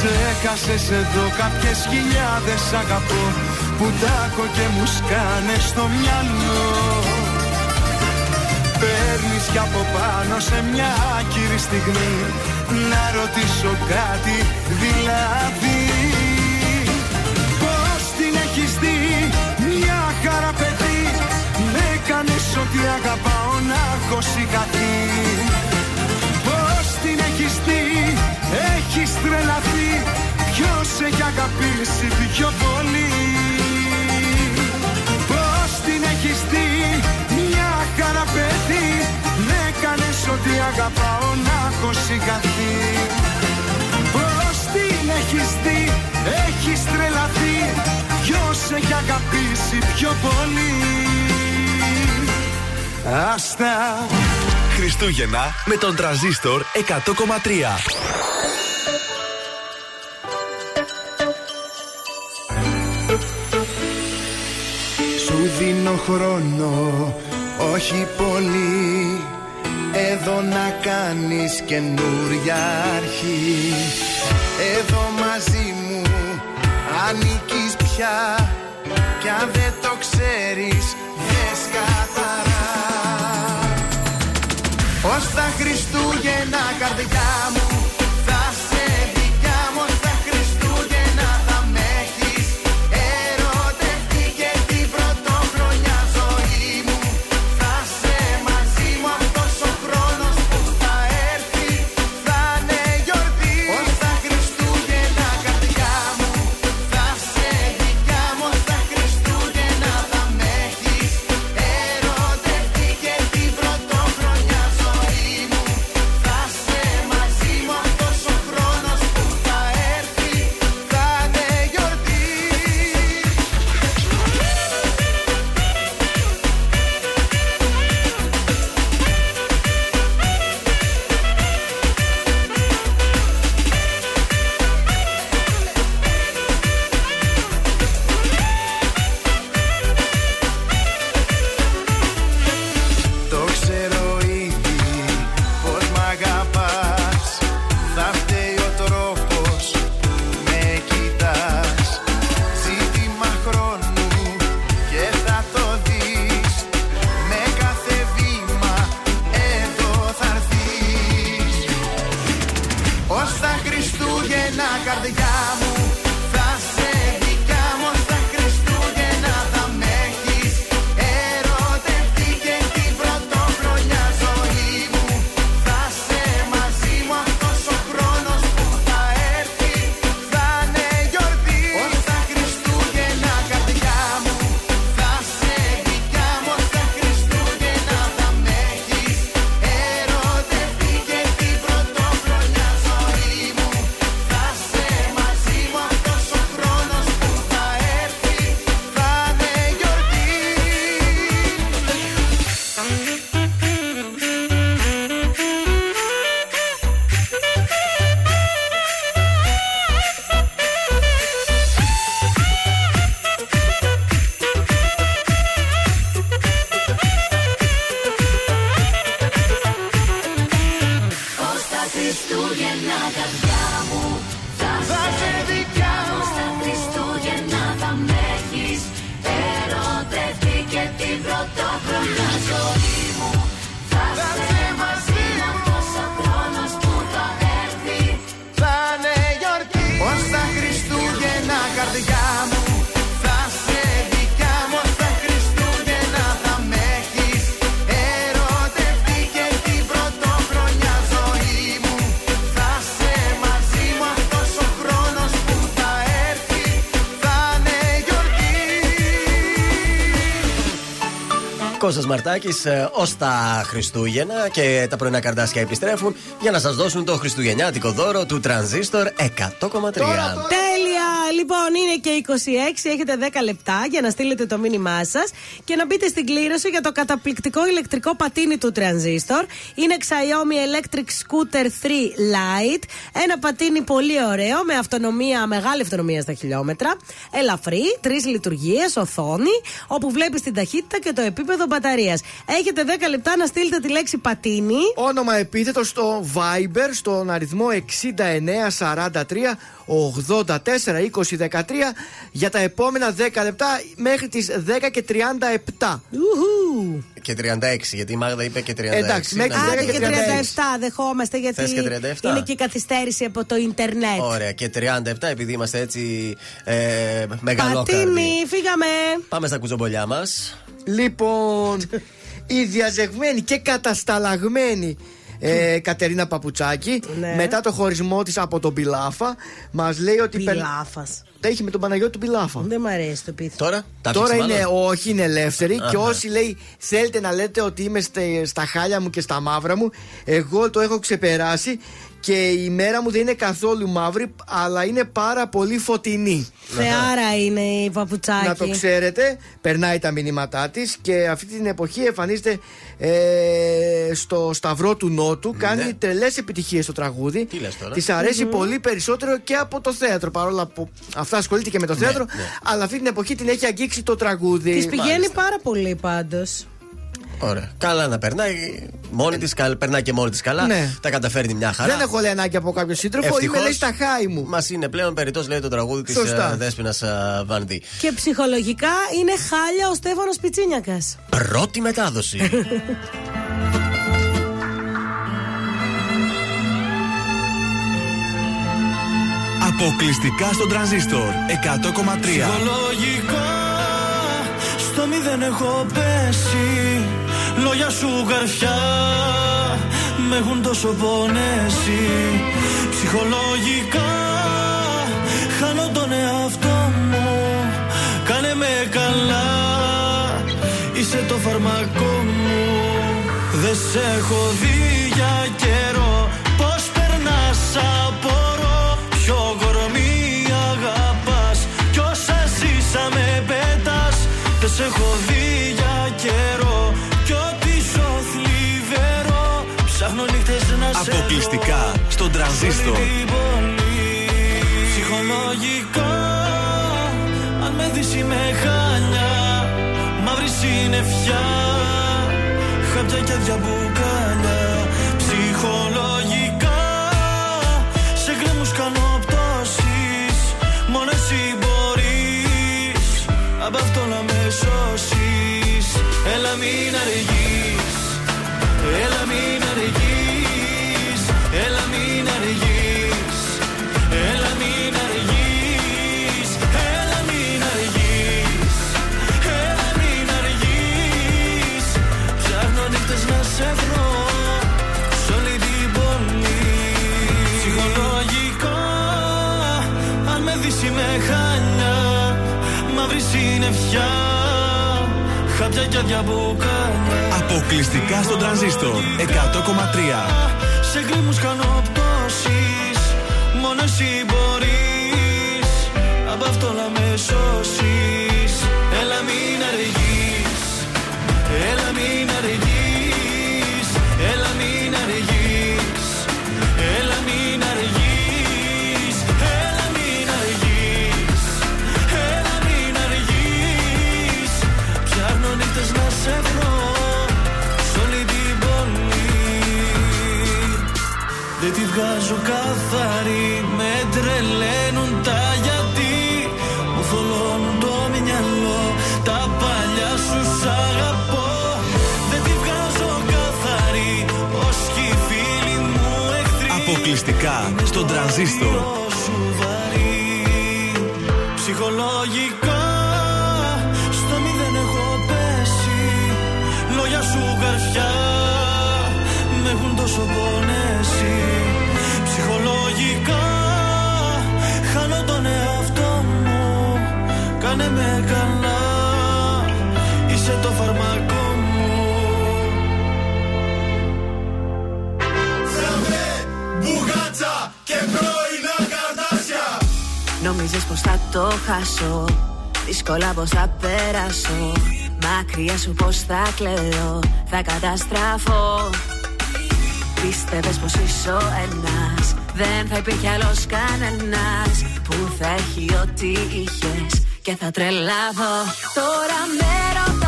Ξέχασες εδώ κάποιες χιλιάδες αγαπώ Που τάκω και μου σκάνε στο μυαλό. Παίρνεις κι από πάνω σε μια άκυρη στιγμή Να ρωτήσω κάτι δηλαδή. Πώς την έχεις δει μια χαρά παιδί Με έκανες ότι αγαπάω να έχω σηκαθεί Πώς την έχεις δει έχεις τρελαθεί Ποιος έχει αγαπήσει πιο πολύ Πώς την έχεις δει μια χαρά παιδί. Με έκανες ότι αγαπάω να έχω σηκαθεί Πώς την έχεις δει έχεις τρελαθεί. Ποιος έχει αγαπήσει πιο πολύ Άστα. Χριστούγεννα με τον τραζίστορ 100,3. Σου δίνω χρόνο, όχι πολύ. Εδώ να κάνεις καινούρια αρχή. Εδώ μαζί μου ανήκεις πια. Κι αν δεν το ξέρεις, δες καθαρά. Ως τα Χριστούγεννα καρδιά μου Κώστας Μαρτάκης ε, ως τα Χριστούγεννα και τα πρωινά καρδάσια επιστρέφουν για να σας δώσουν το χριστουγεννιάτικο δώρο του Τρανζίστορ 100,3. Τέλεια! Λοιπόν, είναι και 26. Έχετε 10 λεπτά για να στείλετε το μήνυμά σας και να μπείτε στην κλήρωση για το καταπληκτικό ηλεκτρικό πατίνι του Transistor. Είναι Xiaomi Electric Scooter 3 Lite. Ένα πατίνι πολύ ωραίο με αυτονομία, μεγάλη αυτονομία στα χιλιόμετρα. Ελαφρύ, τρεις λειτουργίες, οθόνη, όπου βλέπεις την ταχύτητα και το επίπεδο μπαταρίας. Έχετε 10 λεπτά να στείλετε τη λέξη πατίνι. Όνομα επίθετο στο Viber στον αριθμό 6943 84 20 13 για τα επόμενα 10 λεπτά μέχρι τις 10 και 37. Και 36, γιατί η Μάγδα είπε και 36. Εντάξει, μέχρι Να- Άντε και 37 δεχόμαστε γιατί Θες και 37? είναι και η καθυστέρηση από το Ιντερνετ. Ωραία, και 37 επειδή είμαστε έτσι ε, μεγαλόκαρδοι. Πατίνι, φύγαμε. Πάμε στα κουζομπολιά μας. Λοιπόν, η διαζεγμένη και κατασταλαγμένη ε, Κατερίνα Παπουτσάκη, Ναι. μετά το χωρισμό της από τον Πιλάφα, μας λέει ότι. περ- Πιλάφα. Τα είχε με τον Παναγιώτη του Πιλάφα. Δεν μ' αρέσει το πίθο. Τώρα, τα Τώρα ψήξε είναι, μάλλον. όχι, είναι ελεύθερη. Και Αχα. όσοι λέει θέλετε να λέτε ότι είμαι στε- στα χάλια μου και στα μαύρα μου, εγώ το έχω ξεπεράσει και η μέρα μου δεν είναι καθόλου μαύρη, αλλά είναι πάρα πολύ φωτεινή. Θεάρα είναι η παπουτσάκι. Να το ξέρετε, περνάει τα μηνύματά της και αυτή την εποχή εμφανίζεται ε, στο Σταυρό του Νότου. Κάνει τρελές επιτυχίες στο τραγούδι. Ναι. Τι λες τώρα; Της αρεσει Μμμ. πολύ περισσότερο και από το θέατρο. Παρόλα που αυτά ασχολείται και με το Ναι, θέατρο, αλλά αυτή την εποχή την έχει αγγίξει το τραγούδι. Της πηγαίνει πάρα πολύ πάντως. Ωραία. Καλά να περνάει. Μόνη της, περνάει και μόνη της καλά. Ναι. Τα καταφέρνει μια χαρά. Δεν έχω λέει ανάγκη από κάποιο σύντροφο, είμαι λέει στα χάη μου. Μας είναι πλέον περιττός, λέει το τραγούδι της Σωστά. Δέσπινα Βανδί. Και ψυχολογικά είναι χάλια ο Στέφανος Πιτσίνιακας. Πρώτη μετάδοση. Αποκλειστικά στον τρανζίστορ 100,3. Ψυχολογικά στο μηδέν έχω πέσει Λόγια σου καρφιά με έχουν τόσο πονέσει. Ψυχολογικά χάνω τον εαυτό μου. Κάνε με καλά είσαι το φαρμακό μου. Δεν σε έχω δει για καιρό. Πώς περνάς απορώ. Ποιο κορμί αγαπάς. Κι όσα ζήσαμε πέτας Δεν σε έχω δει Αποκλειστικά στον τρανζίστορ. Όλη την πόλη. Ψυχολογικά Αν με δεις είμαι χάνια Μαύρη συννεφιά Χάπια και διαμπουκάλια Ψυχολογικά Σε γκρέμους κάνω πτώσεις Μόνο εσύ μπορείς Απ' αυτό να με σώσεις Έλα μην αργείς Έλα μην αργείς συννεφιά Χάπια και διαμπουκάλια Αποκλειστικά στον τρανζίστορ 100,3. σε γκρίμους κάνω πτώσεις Μόνο εσύ μπορείς. Απ' αυτό να με σώσεις βγάζω καθαρή. Με τρελαίνουν τα γιατί. Μου θολώνουν το μυαλό. Τα παλιά σου σ' αγαπώ. Δεν τη βγάζω καθαρή. Ως και οι φίλοι μου εχθροί. Αποκλειστικά στον τρανζίστορ. σου βαρύ. Ψυχολογικά στο μηδέν έχω πέσει. Λόγια σου καρφιά με έχουν τόσο πονέσει Κάνε με καλά. Είσαι το φαρμακό μου. Μπουγάτσα και πρώινα καρτάσια Νομίζεις πως θα το χάσω. Δύσκολα πως θα περάσω. Μακριά σου πως θα κλαίω. Θα καταστραφώ. Πίστευες πως είσαι ο ένας. Δεν θα υπήρχε άλλος κανένας Που θα έχει ό,τι είχες Και θα τρελαθώ. Τώρα με ρωτάς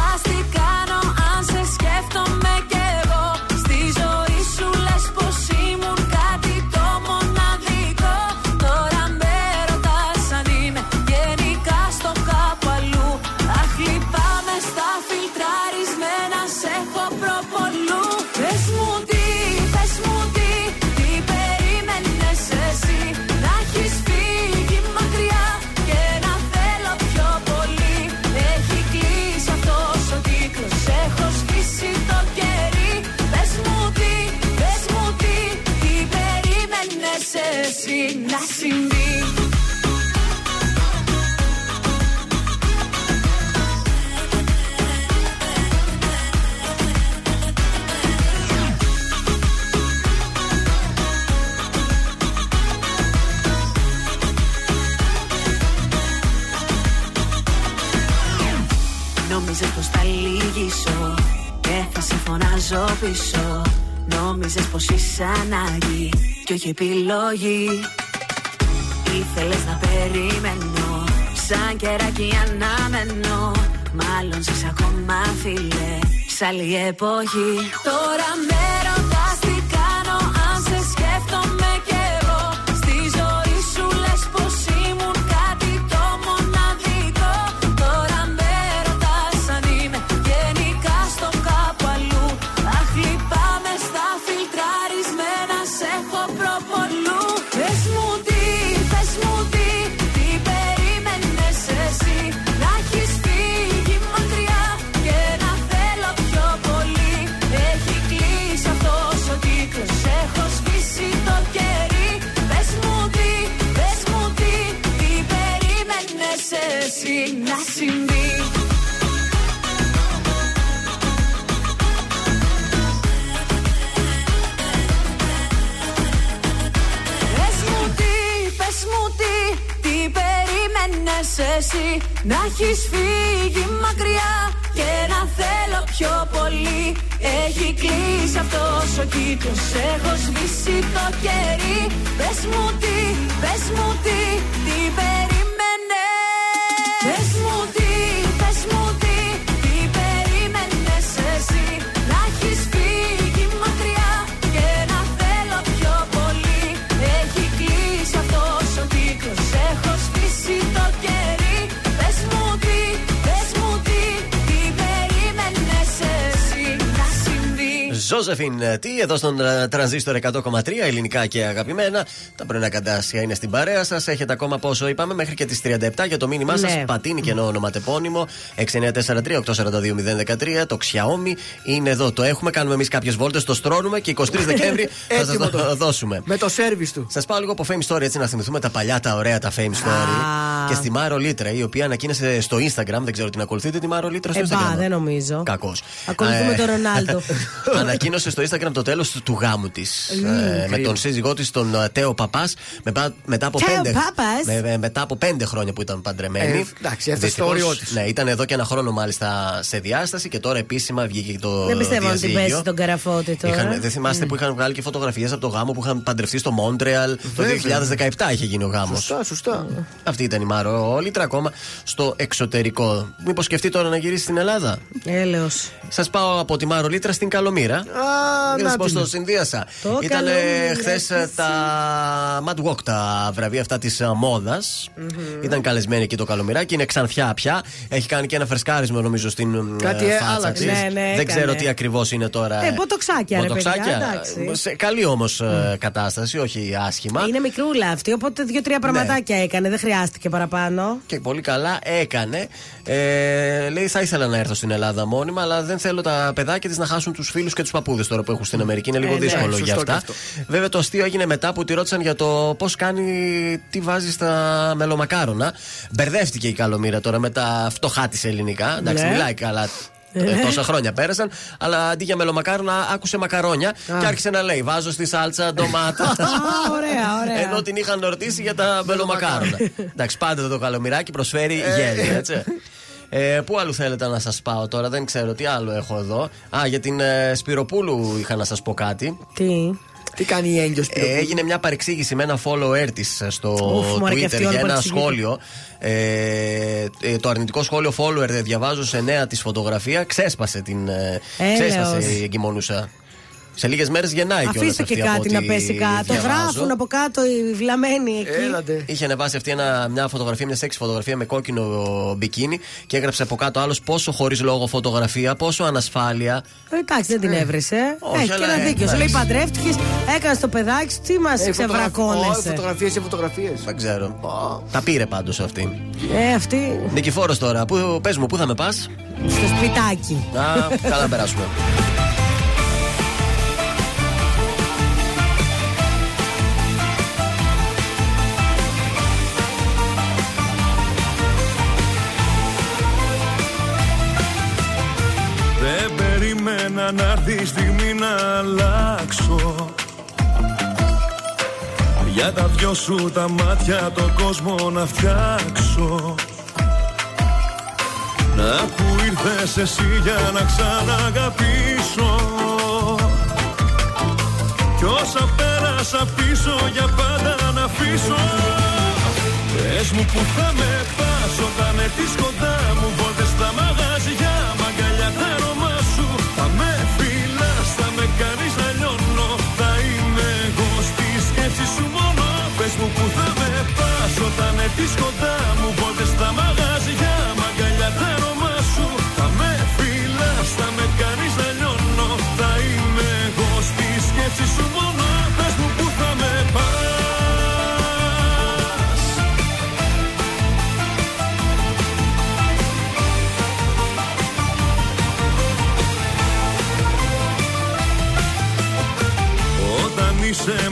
φωνάζω πίσω. Νόμιζες πως είσαι ανάγκη Και όχι επιλογή. Ήθελες να περιμένω Σαν καιράκι αναμένω. Μάλλον σε ακόμα φίλε Σ' άλλη εποχή. Τώρα με εσύ Να έχεις φύγει μακριά και να θέλω πιο πολύ. Έχει κλείσει αυτός ο κύκλος, έχω σβήσει το κερί. Πες μου τι, πες μου τι, τι περίμενες συμβεί Ζώζεφιν, ε, τι εδώ στον ε, τρανζίστορ 100,3 ελληνικά και αγαπημένα. Τα πρωινά καντάσια είναι στην παρέα σας. Έχετε ακόμα πόσο είπαμε, μέχρι και τις 37 για το μήνυμά Ναι. σα. Πατίνι και ενώ ονοματεπώνυμο 6943-842-013. Το Xiaomi είναι εδώ. Το έχουμε. Κάνουμε εμείς κάποιες βόλτες. Το στρώνουμε και 23 Δεκέμβρη θα σας Έτοιμο το το. δώσουμε. Με το σερβις του. Σας πάω λίγο από Fame Story έτσι να θυμηθούμε τα παλιά, τα ωραία τα Fame Story. Και στη Μάρο Λίτρα, η οποία ανακοίνωσε στο Instagram. Δεν ξέρω την ακολουθείτε τη Μάρο Λίτρα στο Ε, μπα, Instagram. δεν νομίζω. Κακός. Ακολουθούμε τον Ρονάλντο. Ανακοίνωσε στο Instagram το τέλος του γάμου της. Μμμ, με κρίμα. τον σύζυγό της, τον ε, Τέο Παπάς. μετά από Τέο πέντε. Παπάς. με- με- μετά από πέντε χρόνια που ήταν παντρεμένοι. Ε, εντάξει, έφτασε στο Δυστυχώς, όριό της. Ναι, ήταν εδώ και ένα χρόνο μάλιστα σε διάσταση και τώρα επίσημα βγήκε το. Δεν πιστεύω ότι διαζύγιο. πέσει τον καραφώτη τώρα. Είχαν, δεν θυμάστε που είχαν βγάλει και φωτογραφίες από το γάμο που είχαν παντρευτεί στο Μόντρεαλ. Το Βέβαια. 2017 είχε γίνει ο γάμος. Σωστά, σωστά. Αυτή ήταν η Μάρο Όλιτρα ακόμα στο εξωτερικό. Μήπως σκεφτεί τώρα να γυρίσει στην Ελλάδα; Έλεος. Σας πάω από τη Μάρο Λίτρα στην Καλομήρα. Είδες να πώ την. το συνδύασα. Το Ήταν καλό μου χθες λάθος. τα Mad Walk, τα βραβεία αυτά της μόδας. Ήταν καλεσμένη εκεί το καλομυράκι. Είναι ξανθιά πια. Έχει κάνει και ένα φρεσκάρισμα νομίζω στην ε, Κάτι, ε, φάτσα άλλαξε. της. Ναι, ναι, Δεν έκανε. ξέρω τι ακριβώς είναι τώρα. Ε, μποτοξάκια, ρε παιδιά, εντάξει. Σε καλή όμως κατάσταση, όχι άσχημα. Είναι μικρούλα αυτή, οπότε δύο-τρία πραγματάκια έκανε. Δεν χρειάστηκε παραπάνω. Και πολύ καλά έκανε. Ε, λέει: Θα ήθελα να έρθω στην Ελλάδα μόνιμα, αλλά δεν θέλω τα παιδάκια της να χάσουν τους φίλους και τους παππούδε τώρα που έχουν στην Αμερική. Είναι λίγο Ε, ναι, δύσκολο σωστό για και αυτά. αυτό. Βέβαια, το αστείο έγινε μετά που τη ρώτησαν για το πώς κάνει, τι βάζει στα μελομακάρονα. Μπερδεύτηκε η καλομήρα τώρα με τα φτωχά της ελληνικά. Εντάξει, Ναι. μιλάει καλά. ε, Τόσα χρόνια πέρασαν, αλλά αντί για μελομακάρονα άκουσε μακαρόνια και άρχισε να λέει: Βάζω στη σάλτσα ντομάτα. Α, ωραία, ωραία. Ενώ την είχαν ρωτήσει για τα μελομακάρονα. Εντάξει, πάντα το καλομυράκι προσφέρει γέλιο, έτσι. Ε, πού άλλου θέλετε να σας πάω τώρα, δεν ξέρω τι άλλο έχω εδώ. Α, για την ε, Σπυροπούλου είχα να σας πω κάτι. Τι; Τι κάνει η έγκυο Ε, έγινε μια παρεξήγηση με ένα follower της στο Ουφ, μωρέ, και Twitter αυτή όλη για ένα παρεξηγείται. σχόλιο. Ε, ε, το αρνητικό σχόλιο follower δεν διαβάζω σε νέα της φωτογραφία. Ξέσπασε την. ε, Έλεος. ξέσπασε η εγκυμονούσα. Σε λίγες μέρες γεννάει κιόλας Αφήστε και αυτή από κάτι να ό,τι πέσει κάτω. διαβάζω. Γράφουν από κάτω οι βλαμμένοι εκεί. Έλατε. Είχε ανεβάσει αυτή ένα, μια φωτογραφία, μια σεξ φωτογραφία με κόκκινο μπικίνι και έγραψε από κάτω άλλος πόσο χωρίς λόγο φωτογραφία, πόσο ανασφάλεια. Ε, Εντάξει, δεν την έβρισε. όχι, Έχει και αλλά, ένα ε, δίκιο. Σου λέει εντάξει. παντρεύτηκες, έκανες το παιδάκι σου, τι μας ξεβρακώνεσαι. Φωτογραφίες σε φωτογραφίες. Δεν ξέρω. Τα πήρε πάντως αυτή. Ε, αυτή Νικηφόρος τώρα, πού, πες μου, πού θα με πας; στο σπιτάκι. Α, καλά να περάσουμε. Να έρθει η στιγμή να αλλάξω. Για τα δυο σου τα μάτια το κόσμο να φτιάξω. Να που ήρθες εσύ για να ξαναγαπήσω. Κι όσα πέρασα πίσω για πάντα να αφήσω. Πες μου που θα με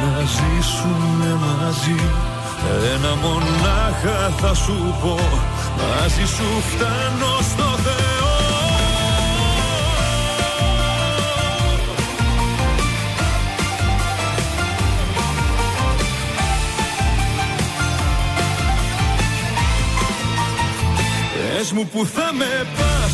να ζήσουμε μαζί. Ένα μονάχα θα σου πω Μαζί σου φτάνω στο Θεό. Πες μου που θα με πας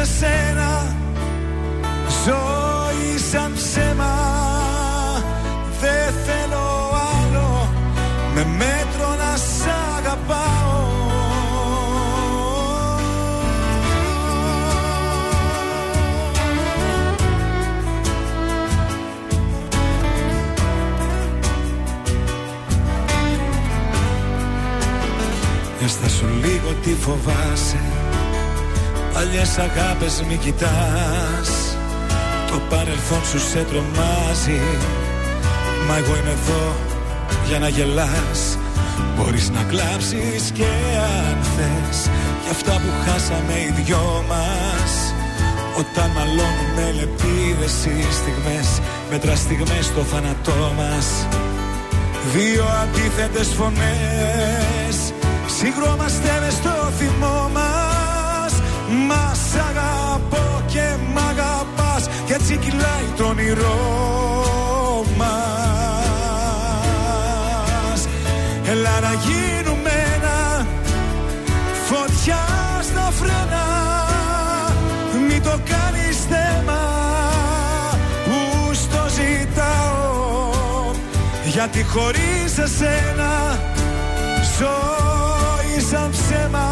εσένα Ζωή σαν ψέμα. Δεν θέλω άλλο Με μέτρο να σ' αγαπάω. Έστα σου λίγο τι φοβάσαι Παλιές αγάπες μη κοιτάς. Το παρελθόν σου σε τρομάζει. Μα εγώ είμαι εδώ για να γελάς. Μπορείς να κλάψεις και αν θες. Για αυτά που χάσαμε οι δυο μας. Όταν μαλώνουμε λεπίδες οι στιγμές Μέτρα στιγμές στο θάνατό μας. Δύο αντίθετες φωνές. Συγκρόμαστε μες στο θυμό μας όνειρό μας. Έλα να γίνουμε ένα Φωτιά στα φρένα. Μην το κάνεις θέμα Που στο ζητάω. Γιατί χωρίς εσένα Ζωή σαν ψέμα.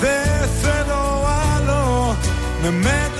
Δεν θέλω άλλο. Με μέτρο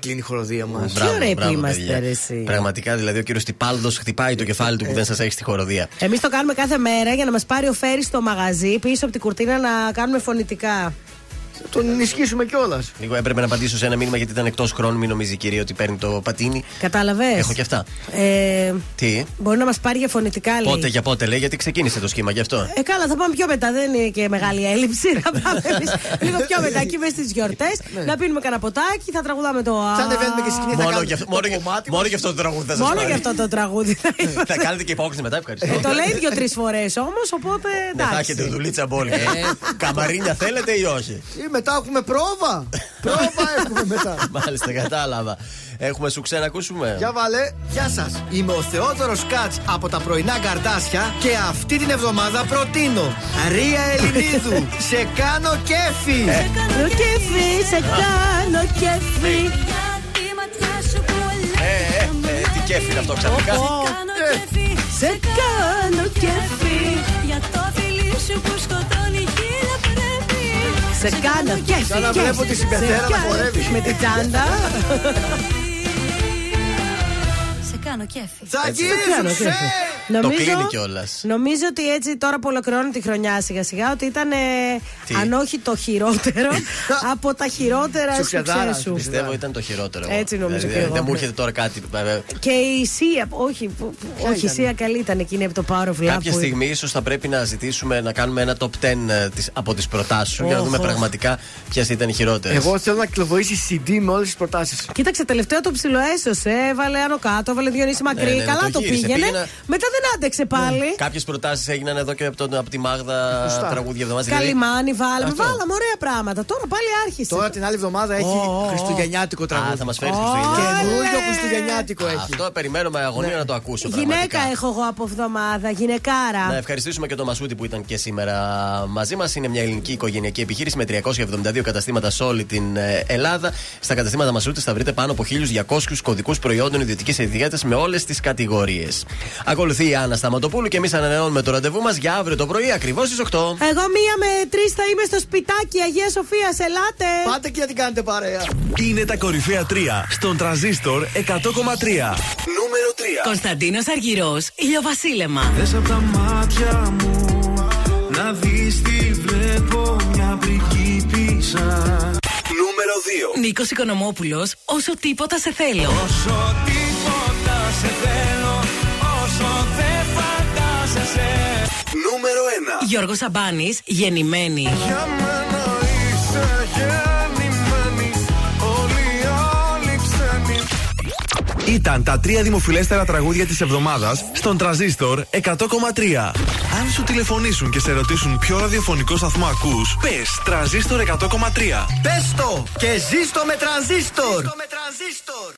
κλείνει η χοροδία μας. Τι ωραίοι που είμαστε, ρε, εσύ. Πραγματικά δηλαδή ο κύριος Τιπάλδος χτυπάει το κεφάλι του που δεν σας έχει στη χοροδία. Εμείς το κάνουμε κάθε μέρα για να μας πάρει ο Φέρι στο μαγαζί πίσω από την κουρτίνα να κάνουμε φωνητικά. Τον ενισχύσουμε κιόλας. Λίγο έπρεπε να απαντήσω σε ένα μήνυμα γιατί ήταν εκτός χρόνου. Μην νομίζει η κυρία ότι παίρνει το πατίνι. Κατάλαβες; Έχω και αυτά. Ε, Τι, μπορεί να μας πάρει για φωνητικά, λέει. πότε για πότε λέει, γιατί ξεκίνησε το σχήμα γι' αυτό. Ε, καλά, θα πάμε πιο μετά. Δεν είναι και μεγάλη έλλειψη. Να πάμε εμείς λίγο πιο μετά, εκεί μέσα στις γιορτές. να πίνουμε κανένα ποτάκι, θα τραγουδάμε το. Θα ανεβαίνουμε και σκηνή, θα Μόνο κάνουμε γι' αυτό- το μόνο γι' κομμάτι μόνο γι' αυτό το τραγούδι θα σας Μόνο για αυτό το τραγούδι θα είμαι. Θα κάνετε και υπόκριση μετά, ευχαριστώ. Ε, το λέει δύο-τρει φορές όμως, οπότε Δεν θα εντάξει. έχετε δουλίτσα μπόλια. Καμαρίνια θέλετε ή όχι; Ή μετά έχουμε πρόβα. πρόβα έχουμε μετά. Μάλιστα, κατάλαβα. Έχουμε σου να ακούσουμε. Για βάλε. Γεια σας. Είμαι ο Θεόδωρος Κάτς από τα πρωινά καρτάσια και αυτή την εβδομάδα προτείνω Ρία Ελληνίδου. σε κάνω κέφι. Το κέφι, σε κάνω κέφι. Ε, ε, ε, τι κέφι είναι αυτό ξαφνικά; Ω, Σε κάνω κέφι. Για το Σε κάνω κέφι. Σαν να κέφι. βλέπω τη συμπεθέρα Σε να κάνω χορεύει. Με την τσάντα. Κάνω κέφι. Το κλείνει κιόλας. Νομίζω ότι έτσι τώρα που ολοκληρώνει τη χρονιά σιγά σιγά ότι ήταν, ε, Τι; αν όχι το χειρότερο, από τα χειρότερα Σου σουξέ σου. Πιστεύω ήταν το χειρότερο. Έτσι νομίζω Δηλαδή, και εγώ. Δεν μου έρχεται τώρα κάτι. βέβαια. Και η Σία, όχι, που- που- όχι, η ήταν; Σία καλή ήταν εκείνη από το Power of Love. Κάποια που- στιγμή ίσως θα πρέπει να ζητήσουμε να κάνουμε ένα top 10 ε, της- από τις προτάσεις σου για να Οχ, δούμε οχ. πραγματικά ποιες ήταν οι χειρότερες. Εγώ θέλω να κυκλοφορήσει CD με όλες τις προτάσεις. Κοίταξε, τελευταίο το ψιλοέσωσε. Έβαλε άνω κάτω, έβαλε Διονύση μακρύ. Ναι, ναι, Καλά το το, γύρισε. πήγαινε. Πήγαινα- Μετά δεν άντεξε πάλι. Κάποιες προτάσεις έγιναν εδώ και από, τον, από τη Μάγδα Σωστά. τραγούδια εβδομάδα. Δηλαδή, Καλημάνι, βάλαμε. Αυτό. Βάλαμε ωραία πράγματα. Τώρα πάλι άρχισε. Τώρα την άλλη εβδομάδα έχει Ω, ω, ω. Χριστουγεννιάτικο τραγούδι. Α, θα μας φέρει Χριστούγεννα. Καινούριο Χριστουγεννιάτικο έχει. Αυτό περιμένω με αγωνία να το ακούσω. Γυναίκα πραγματικά. έχω εγώ από εβδομάδα, γυναικάρα. Να ευχαριστήσουμε και τον Μασούτη που ήταν και σήμερα μαζί μας. Είναι μια ελληνική οικογενειακή επιχείρηση με 372 καταστήματα σε όλη την ε, Ελλάδα. Στα καταστήματα Μασούτη θα βρείτε πάνω από 1200 κωδικούς προϊόντων ιδιωτικής ιδιαίτερη με όλες τις κατηγορίες. Ακολουθεί η Άννα Σταματοπούλου και εμείς ανανεώνουμε το ραντεβού μας για αύριο το πρωί ακριβώς στις 8. Εγώ μία με τρεις θα είμαι στο σπιτάκι Αγία Σοφία, ελάτε! Πάτε και να την κάνετε παρέα. Είναι τα κορυφαία 3 στον τραζίστορ 100,3. Νούμερο 3. Κωνσταντίνος Αργυρός, ηλιοβασίλεμα. Θες από τα μάτια μου να δεις τι βλέπω μια πριγκίπισσα Νούμερο 2. Νίκος Οικονομόπουλος, όσο τίποτα σε θέλω. Όσο τίποτα σε θέλω όσο δεν φαντάζεσαι Νούμερο 1. Γιώργος Σαμπάνης, γεννημένη. Για μένα είσαι γεννημένης όλοι οι άλλοι ξένοι Ήταν τα τρία δημοφιλέστερα τραγούδια της εβδομάδας στον Τραζίστορ 100,3. Αν σου τηλεφωνήσουν και σε ρωτήσουν ποιο ραδιοφωνικό σταθμό ακούς, πες Τραζίστορ 100,3. Πες το και ζήστο με τρανζίστορ.